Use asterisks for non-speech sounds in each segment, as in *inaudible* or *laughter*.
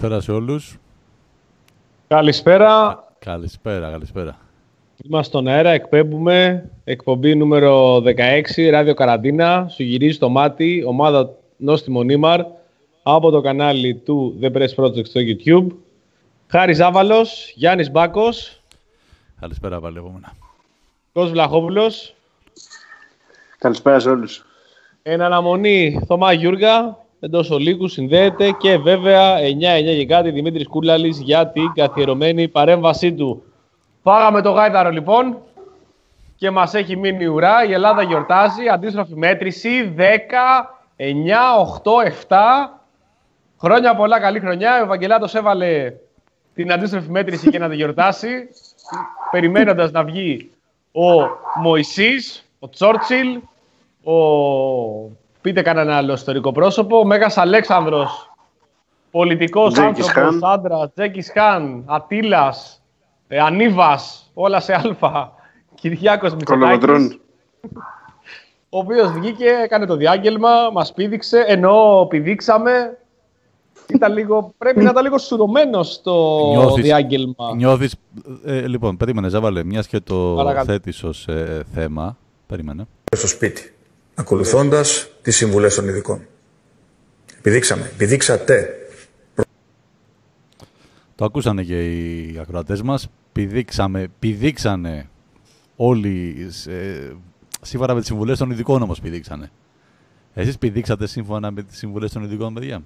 Καλησπέρα σε όλους. Καλησπέρα. Καλησπέρα, καλησπέρα. Είμαστε στον αέρα, εκπέμπουμε εκπομπή νούμερο 16, ράδιο Καραντίνα. Σου γυρίζει το μάτι, ομάδα Νόστιμο Νίμαρ από το κανάλι του The Press Project στο YouTube. Χάρη Ζάβαλος, Γιάννης Μπάκος. Καλησπέρα πάλι επόμενα. Κος Βλαχόπουλος. Καλησπέρα σε όλους. Εν αναμονή Θωμά Γιούργα, εντός ολίγους συνδέεται και βέβαια 9-9 και κάτι Δημήτρης Κούλαλη για την καθιερωμένη παρέμβασή του. Φάγαμε το γάιδαρο λοιπόν και μας έχει μείνει ουρά. Η Ελλάδα γιορτάζει, αντίστροφη μέτρηση 10, 9, 8, 7. Χρόνια πολλά, καλή χρονιά. Ο Ευαγγελάτος έβαλε την αντίστροφη μέτρηση και να τη γιορτάσει, περιμένοντας να βγει ο Μωυσής, ο Τσόρτσιλ, ο... Πείτε κανένα άλλο ιστορικό πρόσωπο, ο Μέγας Αλέξανδρος, πολιτικός Τζέκης άνθρωπος, Χάν. άντρας, Τζέκης Χάν, Ατήλας, ε, Ανίβας, όλα σε αλφα, *laughs* Κυριάκος Μητσοτάκης, Κολομετρών. ο οποίος βγήκε, έκανε το διάγγελμα, μας πήδηξε, ενώ πηδήξαμε, ήταν λίγο, πρέπει να ήταν λίγο σουρωμένος στο Νιώθεις- διάγγελμα. Νιώθεις... Ε, λοιπόν, περίμενε, Ζάβαλε, μιας και το Παρακαλώ. θέτεις ως ε, θέμα. Περίμενε. στο σπίτι, ακολουθώντας τις συμβουλές των ειδικών. Επιδείξαμε, επιδείξατε Το ακούσανε και οι ακροατές μας. Πηδήξαμε, πηδήξανε όλοι, ε, σύμφωνα με τις συμβουλές των ειδικών όμως πηδήξανε. Εσείς πηδήξατε σύμφωνα με τις συμβουλές των ειδικών, παιδιά;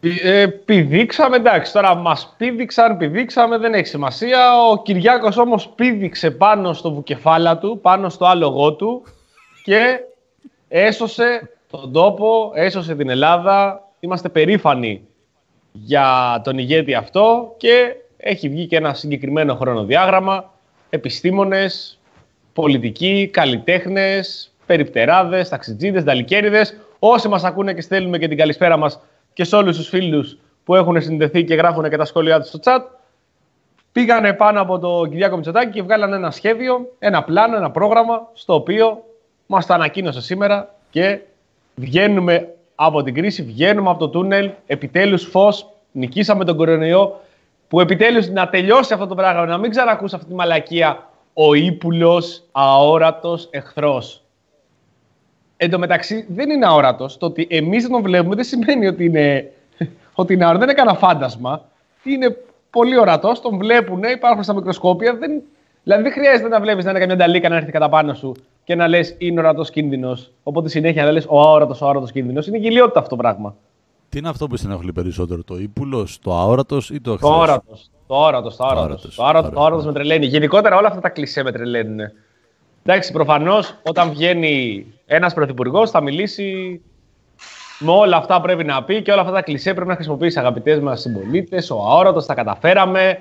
Πη- Ε, πηδήξαμε, εντάξει, τώρα μας πήδηξαν, πηδήξαμε, δεν έχει σημασία. Ο Κυριάκος όμως πήδηξε πάνω στο βουκεφάλα του, πάνω στο άλογό του και έσωσε τον τόπο, έσωσε την Ελλάδα. Είμαστε περήφανοι για τον ηγέτη αυτό και έχει βγει και ένα συγκεκριμένο χρονοδιάγραμμα. Επιστήμονες, πολιτικοί, καλλιτέχνες, περιπτεράδες, ταξιτζίδες, δαλικέριδες. Όσοι μας ακούνε και στέλνουμε και την καλησπέρα μας και σε όλους τους φίλους που έχουν συνδεθεί και γράφουν και τα σχόλιά τους στο chat, πήγανε πάνω από το Κυριάκο Μητσοτάκη και βγάλανε ένα σχέδιο, ένα πλάνο, ένα πρόγραμμα, στο οποίο μας το ανακοίνωσε σήμερα και βγαίνουμε από την κρίση, βγαίνουμε από το τούνελ, επιτέλους φως, νικήσαμε τον κορονοϊό, που επιτέλους να τελειώσει αυτό το πράγμα, να μην ξανακούσει αυτή τη μαλακία ο ύπουλος, αόρατος εχθρός. Εν τω μεταξύ δεν είναι αόρατος. Το ότι εμείς δεν τον βλέπουμε δεν σημαίνει ότι είναι, ότι είναι αόρατο. Δεν είναι κανένα φάντασμα. Είναι πολύ ορατός, τον βλέπουν, υπάρχουν στα μικροσκόπια. Δεν, δηλαδή δεν χρειάζεται να βλέπεις να είναι καμιά νταλίκα να έρθει κατά πάνω σου και να λες είναι ορατός κίνδυνος. Οπότε συνέχεια να λες ο αόρατος, ο αόρατος κίνδυνος. Είναι γελιότητα αυτό το πράγμα. Τι είναι αυτό που συνέχολη περισσότερο, το ύπουλος, το αόρατος ή το Το εχθρός. όρατο. Το όρατο, το όρατο. Όρατος. Το όρατο, το Ωραία. όρατος με τρελαίνει. Γενικότερα όλα αυτά τα κλισέ με τρελαίνουν. Εντάξει, προφανώς όταν βγαίνει ένας πρωθυπουργός θα μιλήσει με όλα αυτά που πρέπει να πει και όλα αυτά τα κλισέ πρέπει να χρησιμοποιήσει αγαπητές μας συμπολίτες, ο αόρατο, τα καταφέραμε,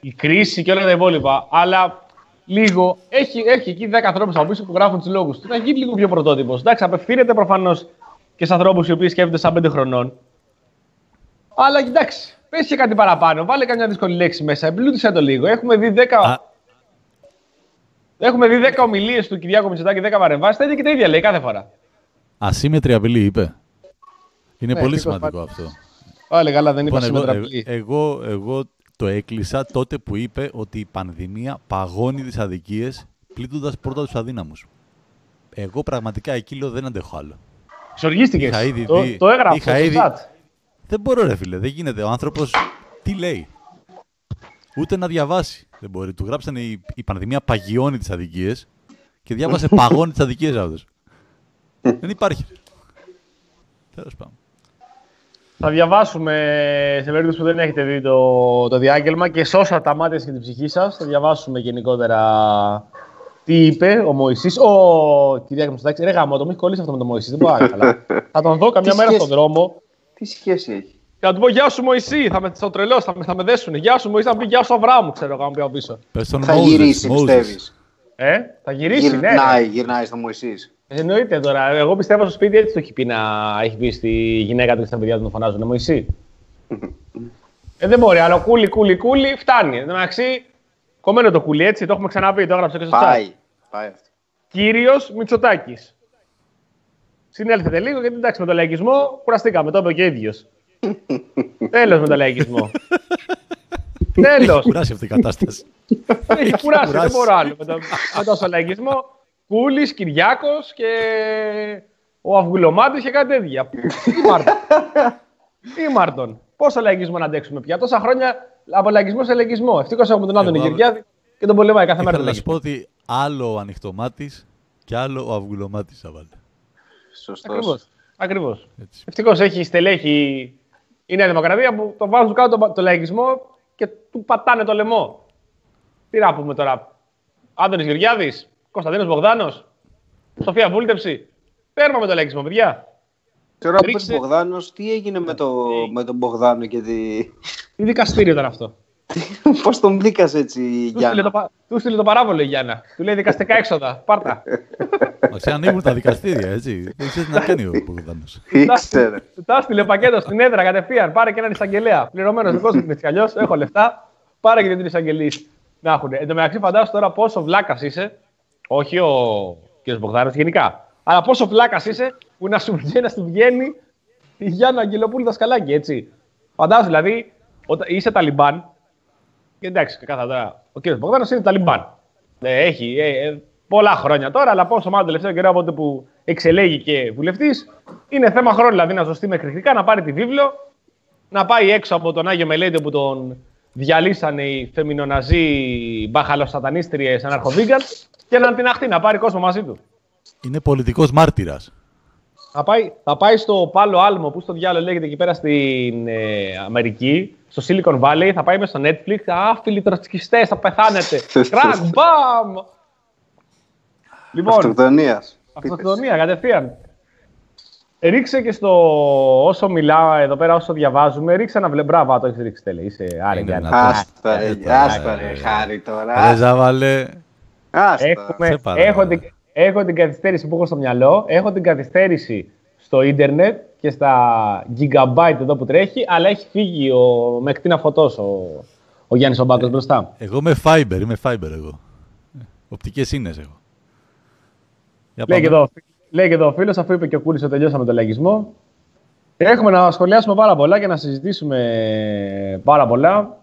η κρίση και όλα τα υπόλοιπα. Αλλά λίγο έχει, έχει εκεί 10 ανθρώπους από πίσω που γράφουν τους λόγους του. Να γίνει λίγο πιο πρωτότυπος. Εντάξει, απευθύνεται προφανώς και σε ανθρώπους οι οποίοι σκέφτονται σαν 5 χρονών. Αλλά εντάξει, πες και κάτι παραπάνω. Βάλε καμιά δύσκολη λέξη μέσα. Εμπλούτησε το λίγο. Έχουμε δει 10, Α, Έχουμε δει 10 ομιλίες του Κυριάκου Μητσοτάκη, 10 παρεμβάσεις. Τα ίδια και τα ίδια λέει κάθε φορά. ασύμετρη απειλή είπε. Είναι Ναι, πολύ τι σημαντικό προσπάθησε. αυτό. Πάλι καλά, δεν είπα Λοιπόν, εγώ, σήμερα εγώ, πλή. εγώ, εγώ το έκλεισα τότε που είπε ότι η πανδημία παγώνει τις αδικίες πλήττοντας πρώτα τους αδύναμους. Εγώ πραγματικά εκεί λέω δεν αντέχω άλλο. Ξοργίστηκες. είχα ήδη Το, δει- το έγραψε είχα στο ήδη- chat. Δεν μπορώ ρε φίλε, δεν γίνεται. Ο άνθρωπος τι λέει; Ούτε να διαβάσει δεν μπορεί. Του γράψανε η, η πανδημία παγιώνει τις αδικίες και διάβασε *laughs* παγώνει τις αδικίες αυτός. δεν υπάρχει. Τέλος πάντων. Θα διαβάσουμε σε περίπτωση που δεν έχετε δει το, το διάγγελμα και σώσα τα μάτια και την ψυχή σας. Θα διαβάσουμε γενικότερα τι είπε ο Μωυσής. Ο Κυριάκο Μητσοτάκη. Ρε γάμο, το μου έχει κολλήσει αυτό με τον Μωυσή. Δεν μπορώ να είναι καλά. θα τον δω καμιά Τι μέρα σχέση; στον δρόμο Τι σχέση έχει; και θα του πω Γεια σου Μωυσή. Θα με στο τρελό, θα με, θα με δέσουν. Γεια σου Μωυσή, θα μου πει Γεια σου Αβράμου, ξέρω εγώ, αν πει από πίσω. Πες τον Θα Moses, γυρίσει, Moses. πιστεύεις. Ε, θα γυρίσει, ναι. Γυρνάει, γυρνάει στο Μωυσής. Εννοείται τώρα. Εγώ πιστεύω στο σπίτι έτσι το έχει πει να έχει πει στη γυναίκα του και στα παιδιά του να φωνάζουν «Ε, Μωυσή. ε, δεν μπορεί, αλλά κούλι, κούλι, κούλι φτάνει. Εν τω μεταξύ, κομμένο το κούλι έτσι, το έχουμε ξαναπεί, το έγραψα και στο chat. Πάει. Πάει αυτό. Κύριος Μητσοτάκης. Συνέλθετε λίγο, γιατί εντάξει με τον λαϊκισμό κουραστήκαμε, το είπε και ο ίδιος. *laughs* Τέλος με το λαϊκισμό. Τέλος. Κουράσει αυτή η κατάσταση. Έχει κουράσει, δεν κουράσει. μπορώ άλλο. Με, το, με τόσο λαϊκισμό. Κούλη, Κυριάκος και ο Αυγουλωμάτης και κάτι τέτοια. Ή Μάρτον. *laughs* Ή Μάρτον. Πόσο λαϊκισμό να αντέξουμε πια. Τόσα χρόνια από λαϊκισμό σε λαϊκισμό. Ευτυχώς έχουμε τον Άδωνη Εγώ- Γεωργιάδη και τον πολεμάει κάθε μέρα. Ήθελα τον να σου λαϊκισμό. πω ότι άλλο ο ανοιχτομάτης και άλλο ο αυγουλομάτη θα βάλει. Σωστός. Ακριβώς. Ακριβώς. Έτσι. Ευτυχώς έχει στελέχη η Νέα Δημοκρατία που το βάζουν κάτω το, το λαϊκισμό και του πατάνε το λαιμό. Τι να πούμε τώρα. Άδωνης Γεωργιάδη, Κωνσταντίνος Μπογδάνος, Σοφία Βούλτεψη. Τέρμα με το λαϊκισμό, παιδιά. Τώρα που Ρίξε. είπες Μπογδάνος, τι έγινε με, το, με τον Μπογδάνο και τη... Τι δικαστήριο ήταν αυτό; *laughs* Πώς τον βρήκας έτσι, Του στείλε, Γιάννα; το, πα- του στείλε το παράβολο η Γιάννα. Του λέει δικαστικά έξοδα. Πάρτα. Μα ανοίγουν τα δικαστήρια, έτσι. Δεν ξέρεις τι να κάνει ο Μπογδάνος. *laughs* Ήξερε; Του τα στείλε πακέτο στην έδρα κατευθείαν. Πάρε και έναν εισαγγελέα. Πληρωμένος δικός μου έτσι κι αλλιώς. Έχω λεφτά. Πάρε και την εισαγγελή. Να έχουν. Εν τω μεταξύ, φαντάσου τώρα πόσο βλάκας είσαι. Όχι ο κ. Μπογδάνος γενικά. Αλλά πόσο βλάκα είσαι που να σου βγαίνει να σου βγαίνει η Γιάννα Αγγελοπούλου δασκαλάκι, έτσι. Φαντάσου δηλαδή, όταν είσαι Ταλιμπάν. Και εντάξει, καθαρά τώρα. Ο κ. Μπογδάνος είναι Ταλιμπάν. Ε, έχει ε, ε, πολλά χρόνια τώρα, αλλά πόσο μάλλον τελευταίο καιρό από τότε που εξελέγει και βουλευτής, είναι θέμα χρόνου δηλαδή να ζωστεί με κριτικά, να πάρει τη βίβλο, να πάει έξω από τον Άγιο Μελέτη που τον διαλύσανε οι φεμινοναζί μπαχαλοσατανίστριε αναρχοβίγκαν και να την αχτεί, να πάρει κόσμο μαζί του. Είναι πολιτικός μάρτυρας. Θα πάει, θα πάει στο Πάλο Άλμο, που στο διάλογο λέγεται εκεί πέρα στην ε, Αμερική, στο Silicon Valley, θα πάει μέσα στο Netflix. Άφιλοι τροτσκιστές, θα πεθάνετε. *laughs* Κρακ, μπαμ! Λοιπόν, Αυτοκτονίας. αυτοκτονία κατευθείαν. Ρίξε και στο όσο μιλάω εδώ πέρα, όσο διαβάζουμε, ρίξε ένα βλέμμα. Μπράβο, το έχεις ρίξει τέλε. Είσαι άρε Είναι Γιάννη. δυνατό. Άστα ρε, Ε, άστα ε, ρε, ε, χάρη τώρα. Ρε Ζάβαλε. Άστα. Έχουμε, Σε παρακαλώ. έχω, την, έχω την καθυστέρηση που έχω στο μυαλό, έχω την καθυστέρηση στο ίντερνετ και στα gigabyte εδώ που τρέχει, αλλά έχει φύγει ο, με κτίνα φωτός ο, ο Γιάννης ο Μπάκος μπροστά. Εγώ είμαι fiber, είμαι fiber εγώ. Οπτικές ίνε έχω. Για Λέει και, πάμε. εδώ, λέει και εδώ ο φίλος, αφού είπε και ο Κούρης ότι τελειώσαμε τον λαϊκισμό. Έχουμε να σχολιάσουμε πάρα πολλά και να συζητήσουμε πάρα πολλά.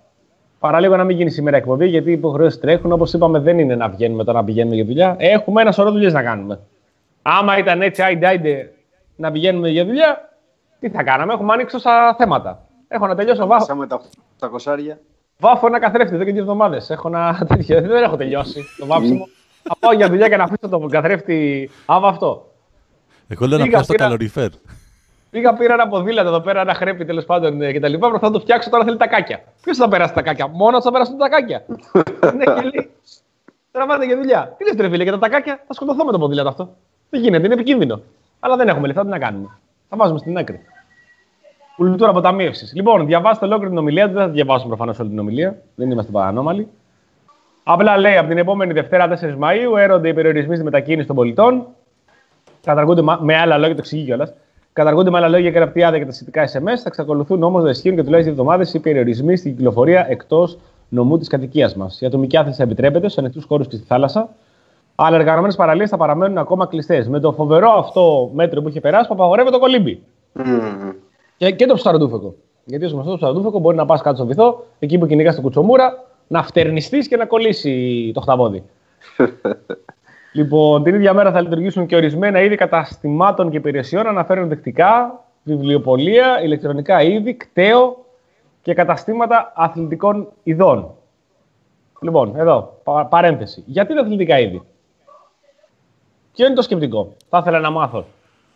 Παραλίγο να μην γίνει σήμερα εκπομπή, γιατί οι υποχρεώσεις τρέχουν. Όπως είπαμε, δεν είναι να βγαίνουμε τώρα να πηγαίνουμε για δουλειά. Έχουμε ένα σωρό δουλειές να κάνουμε. Άμα ήταν έτσι, άιντε, άιντε, να πηγαίνουμε για δουλειά, τι θα κάναμε; Έχουμε ανοίξει τόσα θέματα. Έχω να τελειώσω. Βάφω, Σαν με τα, τα κοσάρια. βάφω ένα καθρέφτη εδώ και δύο εβδομάδες. Έχω να *laughs* τέτοιο. Δεν έχω τελειώσει το βάψιμο. Θα πάω για δουλειά και να αφήσω το καθρέφτη άβαυτο. Εγώ λέω να Πήγα, πιάσω το πήρα- καλοριφέρ. Πήγα, πήρα ένα ποδήλατο εδώ πέρα, ένα χρέπι τέλος πάντων ε, και τα λοιπά. Προσπαθώ να το φτιάξω τώρα θέλει τα κάκια. Ποιος θα περάσει τα κάκια, μόνος θα περάσουν τα κάκια. ναι, και λέει. Τώρα πάτε για δουλειά. Τι λες, τρε φίλε, και τα τακάκια θα σκοτωθώ με το ποδήλατο αυτό. Δεν γίνεται, είναι επικίνδυνο. Αλλά δεν έχουμε λεφτά, τι να κάνουμε. Θα βάζουμε στην άκρη. Κουλτούρα αποταμίευσης. Λοιπόν, διαβάστε ολόκληρη την ομιλία. Δεν θα τη διαβάσουμε προφανώς όλη την ομιλία. Δεν είμαστε παρανόμαλοι. Απλά λέει από την επόμενη Δευτέρα 4 Μαου έρονται οι περιορισμοί στη μετακίνηση των πολιτών. Καταργούνται μα- με άλλα λόγια, το εξηγεί κιόλας. Καταργούνται με άλλα λόγια η γραπτή άδεια και τα σχετικά SMS. Θα εξακολουθούν όμως να ισχύουν και τουλάχιστον δύο εβδομάδες οι περιορισμοί στην κυκλοφορία εκτός νομού της κατοικίας μας. Η ατομική άθληση θα επιτρέπεται στου ανοιχτούς χώρους και στη θάλασσα. Αλλά εργαζόμενες παραλίες θα παραμένουν ακόμα κλειστές. Με το φοβερό αυτό μέτρο που είχε περάσει, που απαγορεύεται το κολύμπι. Μμμ. Και, και το ψαροντούφεκο. Γιατί ως γνωστό το ψαροντούφεκο μπορεί να πας κάτω στο βυθό, εκεί που κυνηγάς την κουτσομούρα, να φτερνιστείς και να κολλήσει το χταβόδι. *laughs* λοιπόν, την ίδια μέρα θα λειτουργήσουν και ορισμένα είδη καταστημάτων και υπηρεσιών, αναφέρουν δεκτικά, βιβλιοπολία, ηλεκτρονικά είδη, κταίο και καταστήματα αθλητικών ειδών. Λοιπόν, εδώ, πα- παρένθεση. Γιατί τα αθλητικά είδη; Ποιο είναι το σκεπτικό; Θα ήθελα να μάθω.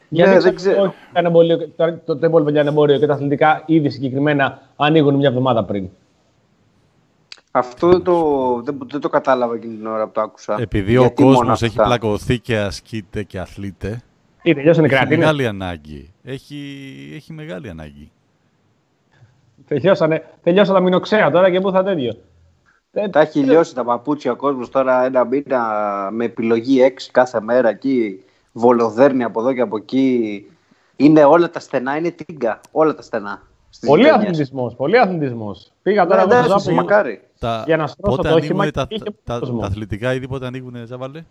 Γιατί Ναι, δεν ξέρω ξέρω. ότι το λιανεμπόριο- το- το τέμπολ λιανεμπόριο και τα αθλητικά είδη συγκεκριμένα ανοίγουν μια εβδομάδα πριν. Αυτό δεν το, δεν, δεν το κατάλαβα εκείνη την ώρα που το άκουσα. Επειδή ο Γιατί μόνο κόσμος έχει αυτά. πλακωθεί και ασκείται και αθλείται, Ή τελειώσανε οι έχει κρατήνε. μεγάλη ανάγκη. Έχει, έχει μεγάλη ανάγκη. Τελειώσανε, τελειώσανε τα μηνοξέα τώρα και πού θα τέτοιο. Ε, Τα έχει λιώσει τα παπούτσια ο κόσμος τώρα ένα μήνα με επιλογή 6 κάθε μέρα εκεί. Βολοδέρνει από εδώ και από εκεί. Είναι όλα τα στενά, είναι τίγκα. Όλα τα στενά. στις Πολύ γειτονιές. αθλητισμός. Πολύ αθλητισμός. Πήγα Ναι, τώρα ναι, εδώ σωστά, μακάρι. Τα, Για να στρώσω πότε το όχημα ανοίγουνε και τα, είχε τα, κόσμο. τα αθλητικά είδη, πότε ανοίγουν, Ζάβαλε.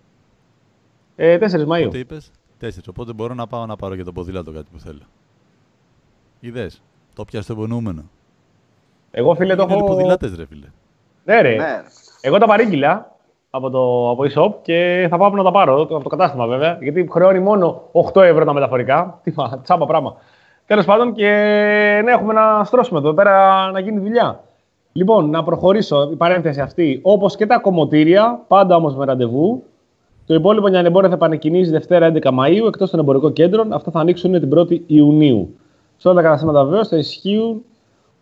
ε, 4 Μαου. Πότε είπες; Τέσσερις. Οπότε μπορώ να πάω να πάρω για το ποδήλατο κάτι που θέλω. Είδες; Το πιάσε το υπονοούμενο. Εγώ φίλε το Είναι έχω. ποδηλάτες ρε φίλε. Ναι, ρε. Ναι. Εγώ τα παρήγγειλα από το από e-shop και θα πάω να τα πάρω από το κατάστημα βέβαια. Γιατί χρεώνει μόνο 8 ευρώ τα μεταφορικά. Τι μα, τσάμπα πράγμα. Τέλος πάντων και ναι, έχουμε να στρώσουμε εδώ πέρα να γίνει δουλειά. Λοιπόν, να προχωρήσω η παρένθεση αυτή. Όπως και τα κομμωτήρια, πάντα όμως με ραντεβού. Το υπόλοιπο Νιανεμπόρια θα επανεκκινήσει Δευτέρα 11 Μαου εκτός των εμπορικών κέντρων. Αυτά θα ανοίξουν την 1η Ιουνίου. Σε όλα τα καταστήματα βεβαίως θα ισχύουν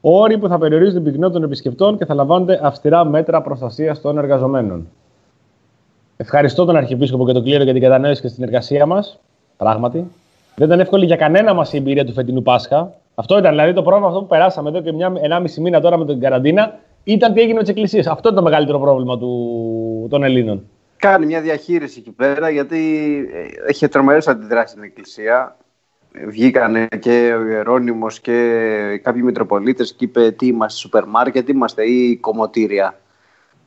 όροι που θα περιορίζουν την πυκνότητα των επισκεπτών και θα λαμβάνονται αυστηρά μέτρα προστασίας των εργαζομένων. Ευχαριστώ τον Αρχιεπίσκοπο και τον Κλήρο για την κατανόηση και στην εργασία μας. Πράγματι. Δεν ήταν εύκολη για κανένα μας η εμπειρία του φετινού Πάσχα. Αυτό ήταν δηλαδή το πρόβλημα αυτό που περάσαμε εδώ και μια, 1,5 μήνα τώρα με την καραντίνα. Ήταν τι έγινε με τις εκκλησίες. Αυτό ήταν το μεγαλύτερο πρόβλημα του, των Ελλήνων. Κάνει μια διαχείριση εκεί πέρα γιατί ε, έχει τρομερές αντιδράσεις στην Εκκλησία. Βγήκανε και ο Ιερώνυμος και κάποιοι Μητροπολίτες και είπε τι είμαστε, σούπερ μάρκετ είμαστε ή κομμωτήρια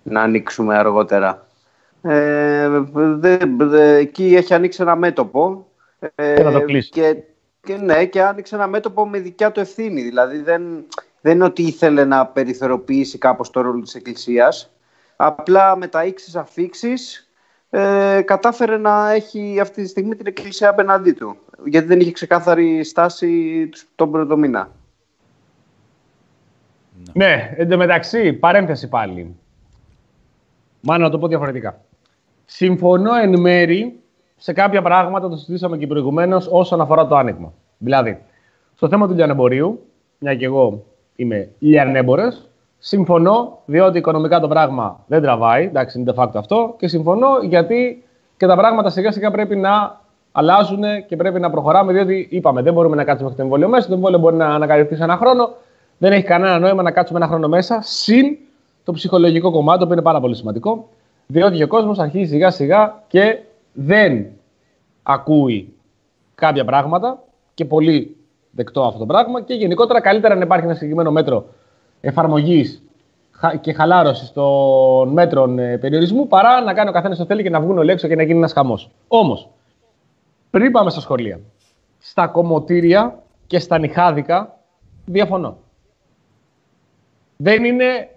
να ανοίξουμε αργότερα. Ε, δε, δε, εκεί έχει ανοίξει ένα μέτωπο ε, Και να το κλείσει. και, και ναι, και άνοιξε ένα μέτωπο με δικιά του ευθύνη. Δηλαδή δεν, δεν είναι ότι ήθελε να περιθωριοποιήσει κάπως το ρόλο της Εκκλησίας. Απλά με τα ίξις αφήξεις ε, κατάφερε να έχει αυτή τη στιγμή την Εκκλησία απέναντί του. Γιατί δεν είχε ξεκάθαρη στάση τον πρώτο μήνα. Ναι, εντωμεταξύ, παρένθεση πάλι. Μάλλον να το πω διαφορετικά. Συμφωνώ εν μέρη σε κάποια πράγματα, το συζητήσαμε και προηγουμένως, όσον αφορά το άνοιγμα. Δηλαδή, στο θέμα του λιανεμπορίου, μια και εγώ είμαι λιανέμπορο, συμφωνώ διότι οικονομικά το πράγμα δεν τραβάει, εντάξει, είναι de facto αυτό, και συμφωνώ γιατί και τα πράγματα σιγά σιγά πρέπει να αλλάζουν και πρέπει να προχωράμε, διότι είπαμε δεν μπορούμε να κάτσουμε μέχρι το εμβόλιο μέσα, το εμβόλιο μπορεί να ανακαλυφθεί σε ένα χρόνο, δεν έχει κανένα νόημα να κάτσουμε ένα χρόνο μέσα, συν το ψυχολογικό κομμάτι, που είναι πάρα πολύ σημαντικό, διότι ο κόσμος αρχίζει σιγά σιγά και δεν ακούει κάποια πράγματα και πολύ δεκτό αυτό το πράγμα και γενικότερα καλύτερα να υπάρχει ένα συγκεκριμένο μέτρο εφαρμογής και χαλάρωσης των μέτρων ε, περιορισμού παρά να κάνει ο καθένας το θέλει και να βγουν όλοι έξω και να γίνει ένας χαμός. Όμως, πριν πάμε στα σχολεία, στα κομμωτήρια και στα νυχάδικα διαφωνώ. Δεν είναι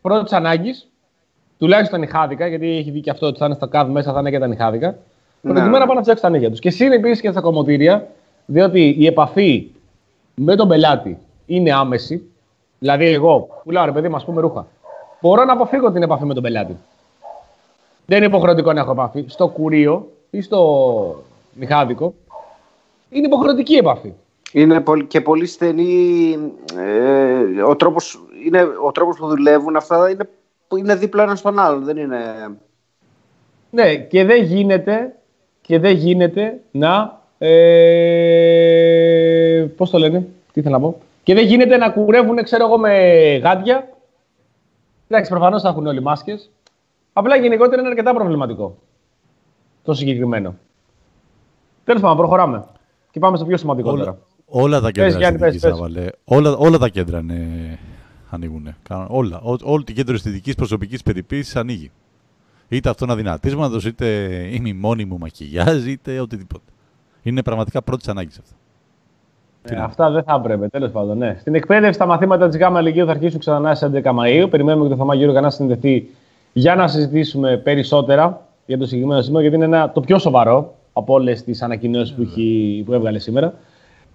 πρώτης ανάγκης, τουλάχιστον νυχάδικα, γιατί έχει δει και αυτό ότι θα είναι στα καβ μέσα, θα είναι και τα νυχάδικα. Προκειμένου να πάνε να φτιάξουν τα νύχια τους. Και συν επίσης και στα κομμωτήρια, διότι η επαφή με τον πελάτη είναι άμεση. Δηλαδή, εγώ πουλάω ρε παιδί μου, ας πούμε ρούχα. Μπορώ να αποφύγω την επαφή με τον πελάτη. Δεν είναι υποχρεωτικό να έχω επαφή. Στο κουρίο ή στο νυχάδικο είναι υποχρεωτική επαφή. Είναι πολ- και πολύ στενή ε, ο, τρόπος, είναι, ο τρόπος που δουλεύουν αυτά είναι, που είναι δίπλα ένας στον άλλον. Δεν είναι... Ναι, και δεν γίνεται, και δεν γίνεται να. Ε, Πώς το λένε, τι θέλω να πω. Και δεν γίνεται να κουρεύουν, ξέρω εγώ, με γάντια. Εντάξει, προφανώς θα έχουν όλοι μάσκες. Απλά γενικότερα είναι αρκετά προβληματικό. Το συγκεκριμένο. Τέλος πάντων, προχωράμε. Και πάμε στο πιο σημαντικό Όλα, τώρα. όλα τα Πες, κέντρα Γιάννη, πες, αισθητικής, πες. έβαλε. Όλα, όλα τα κέντρα είναι, ανοίγουν. Όλα. Ό, όλη την κέντρο αισθητικής προσωπικής περιποίησης ανοίγει. Είτε αυτό να δυνατίσματος, είτε η μνημόνη μου μακιγιάζ, είτε οτιδήποτε. Είναι πραγματικά πρώτης ανάγκης αυτό. Ε, αυτά δεν θα έπρεπε, τέλος πάντων. Ναι. Στην εκπαίδευση, τα μαθήματα της ΓΑΜΑ Λυκείου θα αρχίσουν ξανά στις 11 Μαου. Περιμένουμε και το Θωμά Γιώργο να συνδεθεί για να συζητήσουμε περισσότερα για το συγκεκριμένο σημείο, γιατί είναι ένα, το πιο σοβαρό από όλες τις ανακοινώσεις που, έχει- που έβγαλε σήμερα.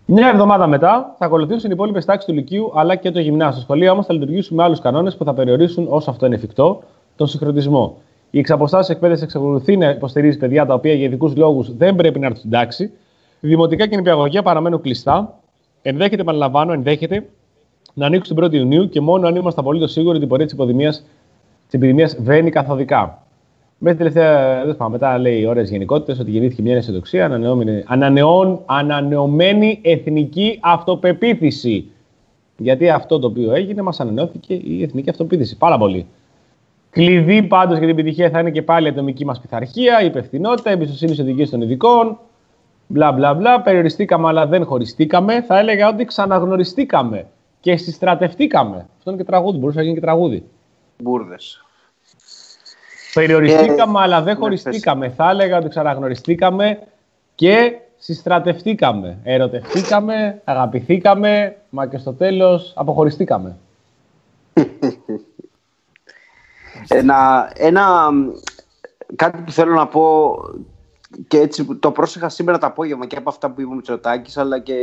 Μια εβδομάδα μετά θα ακολουθήσουν οι υπόλοιπες τάξεις του Λυκείου αλλά και το γυμνάσιο. Στο σχολείο όμως θα λειτουργήσουν με άλλους κανόνες που θα περιορίσουν όσο αυτό είναι εφικτό τον συγχρονισμό. Η εξαποστάσεως εκπαίδευση εξακολουθεί να υποστηρίζει παιδιά τα οποία για ειδικούς λόγους δεν πρέπει να έρθουν στην τάξη. Οι δημοτικά και νηπιαγωγεία παραμένουν κλειστά. Ενδέχεται, επαναλαμβάνω, ενδέχεται να ανοίξουν την 1η Ιουνίου και μόνο αν είμαστε απολύτως σίγουροι ότι η πορεία της επιδημίας βαίνει καθοδικά. Μέχρι τελευταία, δεν πάμε, μετά λέει ώρε γενικότητες ότι γεννήθηκε μια αισιοδοξία, ανανεώμενη- ανανεών- ανανεωμένη εθνική αυτοπεποίθηση. Γιατί αυτό το οποίο έγινε, μας ανανεώθηκε η εθνική αυτοπεποίθηση. Πάρα πολύ. Κλειδί πάντως για την επιτυχία θα είναι και πάλι η ατομική μας πειθαρχία, η υπευθυνότητα, η εμπιστοσύνη στις οδηγίες των ειδικών. Μπλα μπλα μπλα. Περιοριστήκαμε, αλλά δεν χωριστήκαμε. Θα έλεγα ότι ξαναγνωριστήκαμε και συστρατευτήκαμε. Αυτό είναι και τραγούδι, μπορούσε να γίνει και τραγούδι. Μπούρδες. Περιοριστήκαμε, αλλά δεν ναι, χωριστήκαμε. Θα έλεγα ότι ξαναγνωριστήκαμε και συστρατευτήκαμε, ερωτευτήκαμε, αγαπηθήκαμε, μα και στο τέλος αποχωριστήκαμε. Ένα, ένα, κάτι που θέλω να πω και έτσι το πρόσεχα σήμερα το απόγευμα και από αυτά που είπε ο Μητσοτάκης αλλά και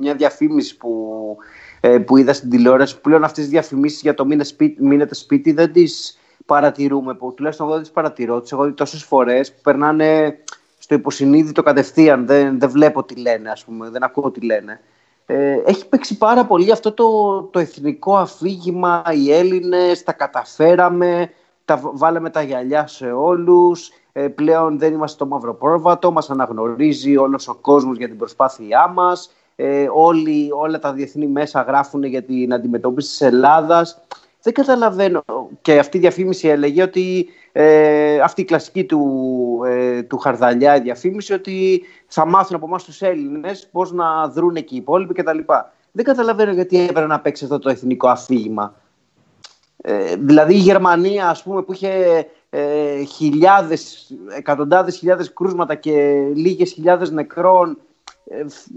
μια διαφήμιση που, ε, που είδα στην τηλεόραση που πλέον αυτές τις διαφημίσεις για το μείνε σπίτι, μείνετε σπίτι δεν τις παρατηρούμε που τουλάχιστον εγώ δεν τις παρατηρώ τις έχω δει τόσες φορές που περνάνε στο υποσυνείδητο κατευθείαν δεν, δεν βλέπω τι λένε ας πούμε, δεν ακούω τι λένε ε, έχει παίξει πάρα πολύ αυτό το, το εθνικό αφήγημα οι Έλληνες τα καταφέραμε τα βάλαμε τα γυαλιά σε όλους ε, πλέον δεν είμαστε το μαύρο πρόβατο, μας αναγνωρίζει όλος ο κόσμος για την προσπάθειά μας, ε, όλοι, όλα τα διεθνή μέσα γράφουν για την αντιμετώπιση της Ελλάδας. Δεν καταλαβαίνω. Και αυτή η διαφήμιση έλεγε ότι ε, αυτή η κλασική του, ε, του Χαρδαλιά η διαφήμιση ότι θα μάθουν από εμάς τους Έλληνες πώς να δρουν και οι υπόλοιποι κτλ. Δεν καταλαβαίνω γιατί έπρεπε να παίξει αυτό το εθνικό αφήγημα. Ε, δηλαδή η Γερμανία ας πούμε που είχε ε, χιλιάδες, εκατοντάδες χιλιάδες κρούσματα και λίγες χιλιάδες νεκρών ε,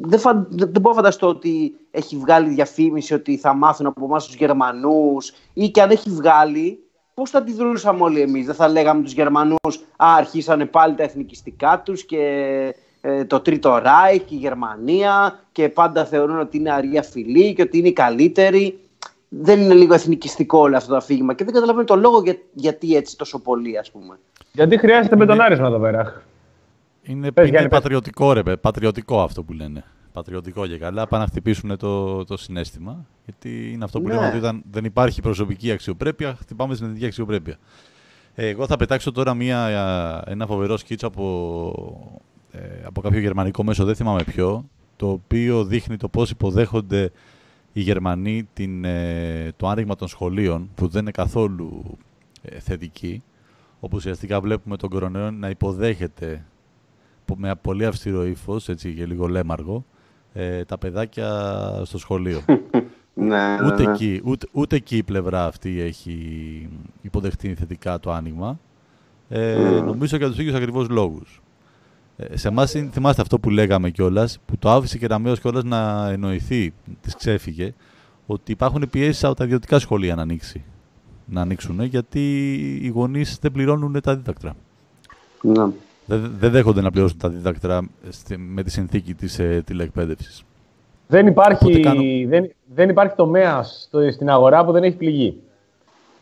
δεν, φαν, δεν, μπορώ να φανταστώ ότι έχει βγάλει διαφήμιση ότι θα μάθουν από εμάς τους Γερμανούς ή και αν έχει βγάλει πώς θα αντιδρούσαμε όλοι εμείς; Δεν θα λέγαμε τους Γερμανούς «Α, αρχίσανε πάλι τα εθνικιστικά τους και ε, το Τρίτο Ράικ, η Γερμανία και πάντα θεωρούν ότι είναι αρία φιλή και ότι είναι οι καλύτεροι» δεν είναι λίγο εθνικιστικό όλο αυτό το αφήγημα και δεν καταλαβαίνω το λόγο για, γιατί έτσι τόσο πολύ, ας πούμε. Γιατί χρειάζεται είναι... μπετονάρισμα εδώ πέρα. Είναι, Πες, είναι πατριωτικό, ρε, πατριωτικό αυτό που λένε. Πατριωτικό και καλά. Πάνε να χτυπήσουν το, το συνέστημα. Γιατί είναι αυτό που ναι. λέμε ότι όταν δεν υπάρχει προσωπική αξιοπρέπεια, χτυπάμε στην εθνική αξιοπρέπεια. Ε, εγώ θα πετάξω τώρα μια, ένα φοβερό σκίτσο από, ε, από κάποιο γερμανικό μέσο, δεν θυμάμαι ποιο, το οποίο δείχνει το πώς υποδέχονται οι Γερμανοί την, ε, το άνοιγμα των σχολείων, που δεν είναι καθόλου ε, θετική, όπου ουσιαστικά βλέπουμε τον κορονοϊό να υποδέχεται με πολύ αυστηρό ύφος, έτσι και λίγο λέμαργο, ε, τα παιδάκια στο σχολείο. *laughs* ναι, ναι, ούτε, ναι. Εκεί, ούτε, ούτε εκεί η πλευρά αυτή έχει υποδεχτεί θετικά το άνοιγμα. Ε, mm. Νομίζω για τους ίδιους ακριβώς λόγους. Ε, σε εμάς θυμάστε αυτό που λέγαμε κιόλας, που το άφησε και Ραμαίο κιόλας να εννοηθεί, της ξέφυγε, ότι υπάρχουν πιέσεις από τα ιδιωτικά σχολεία να, ανοίξει, να ανοίξουν, γιατί οι γονείς δεν πληρώνουν τα δίδακτρα. Ναι. Δεν, δεν δέχονται να πληρώσουν τα δίδακτρα με τη συνθήκη της ε, τηλεκπαίδευση. Δεν υπάρχει, δεν, δεν υπάρχει τομέα στην αγορά που δεν έχει πληγεί.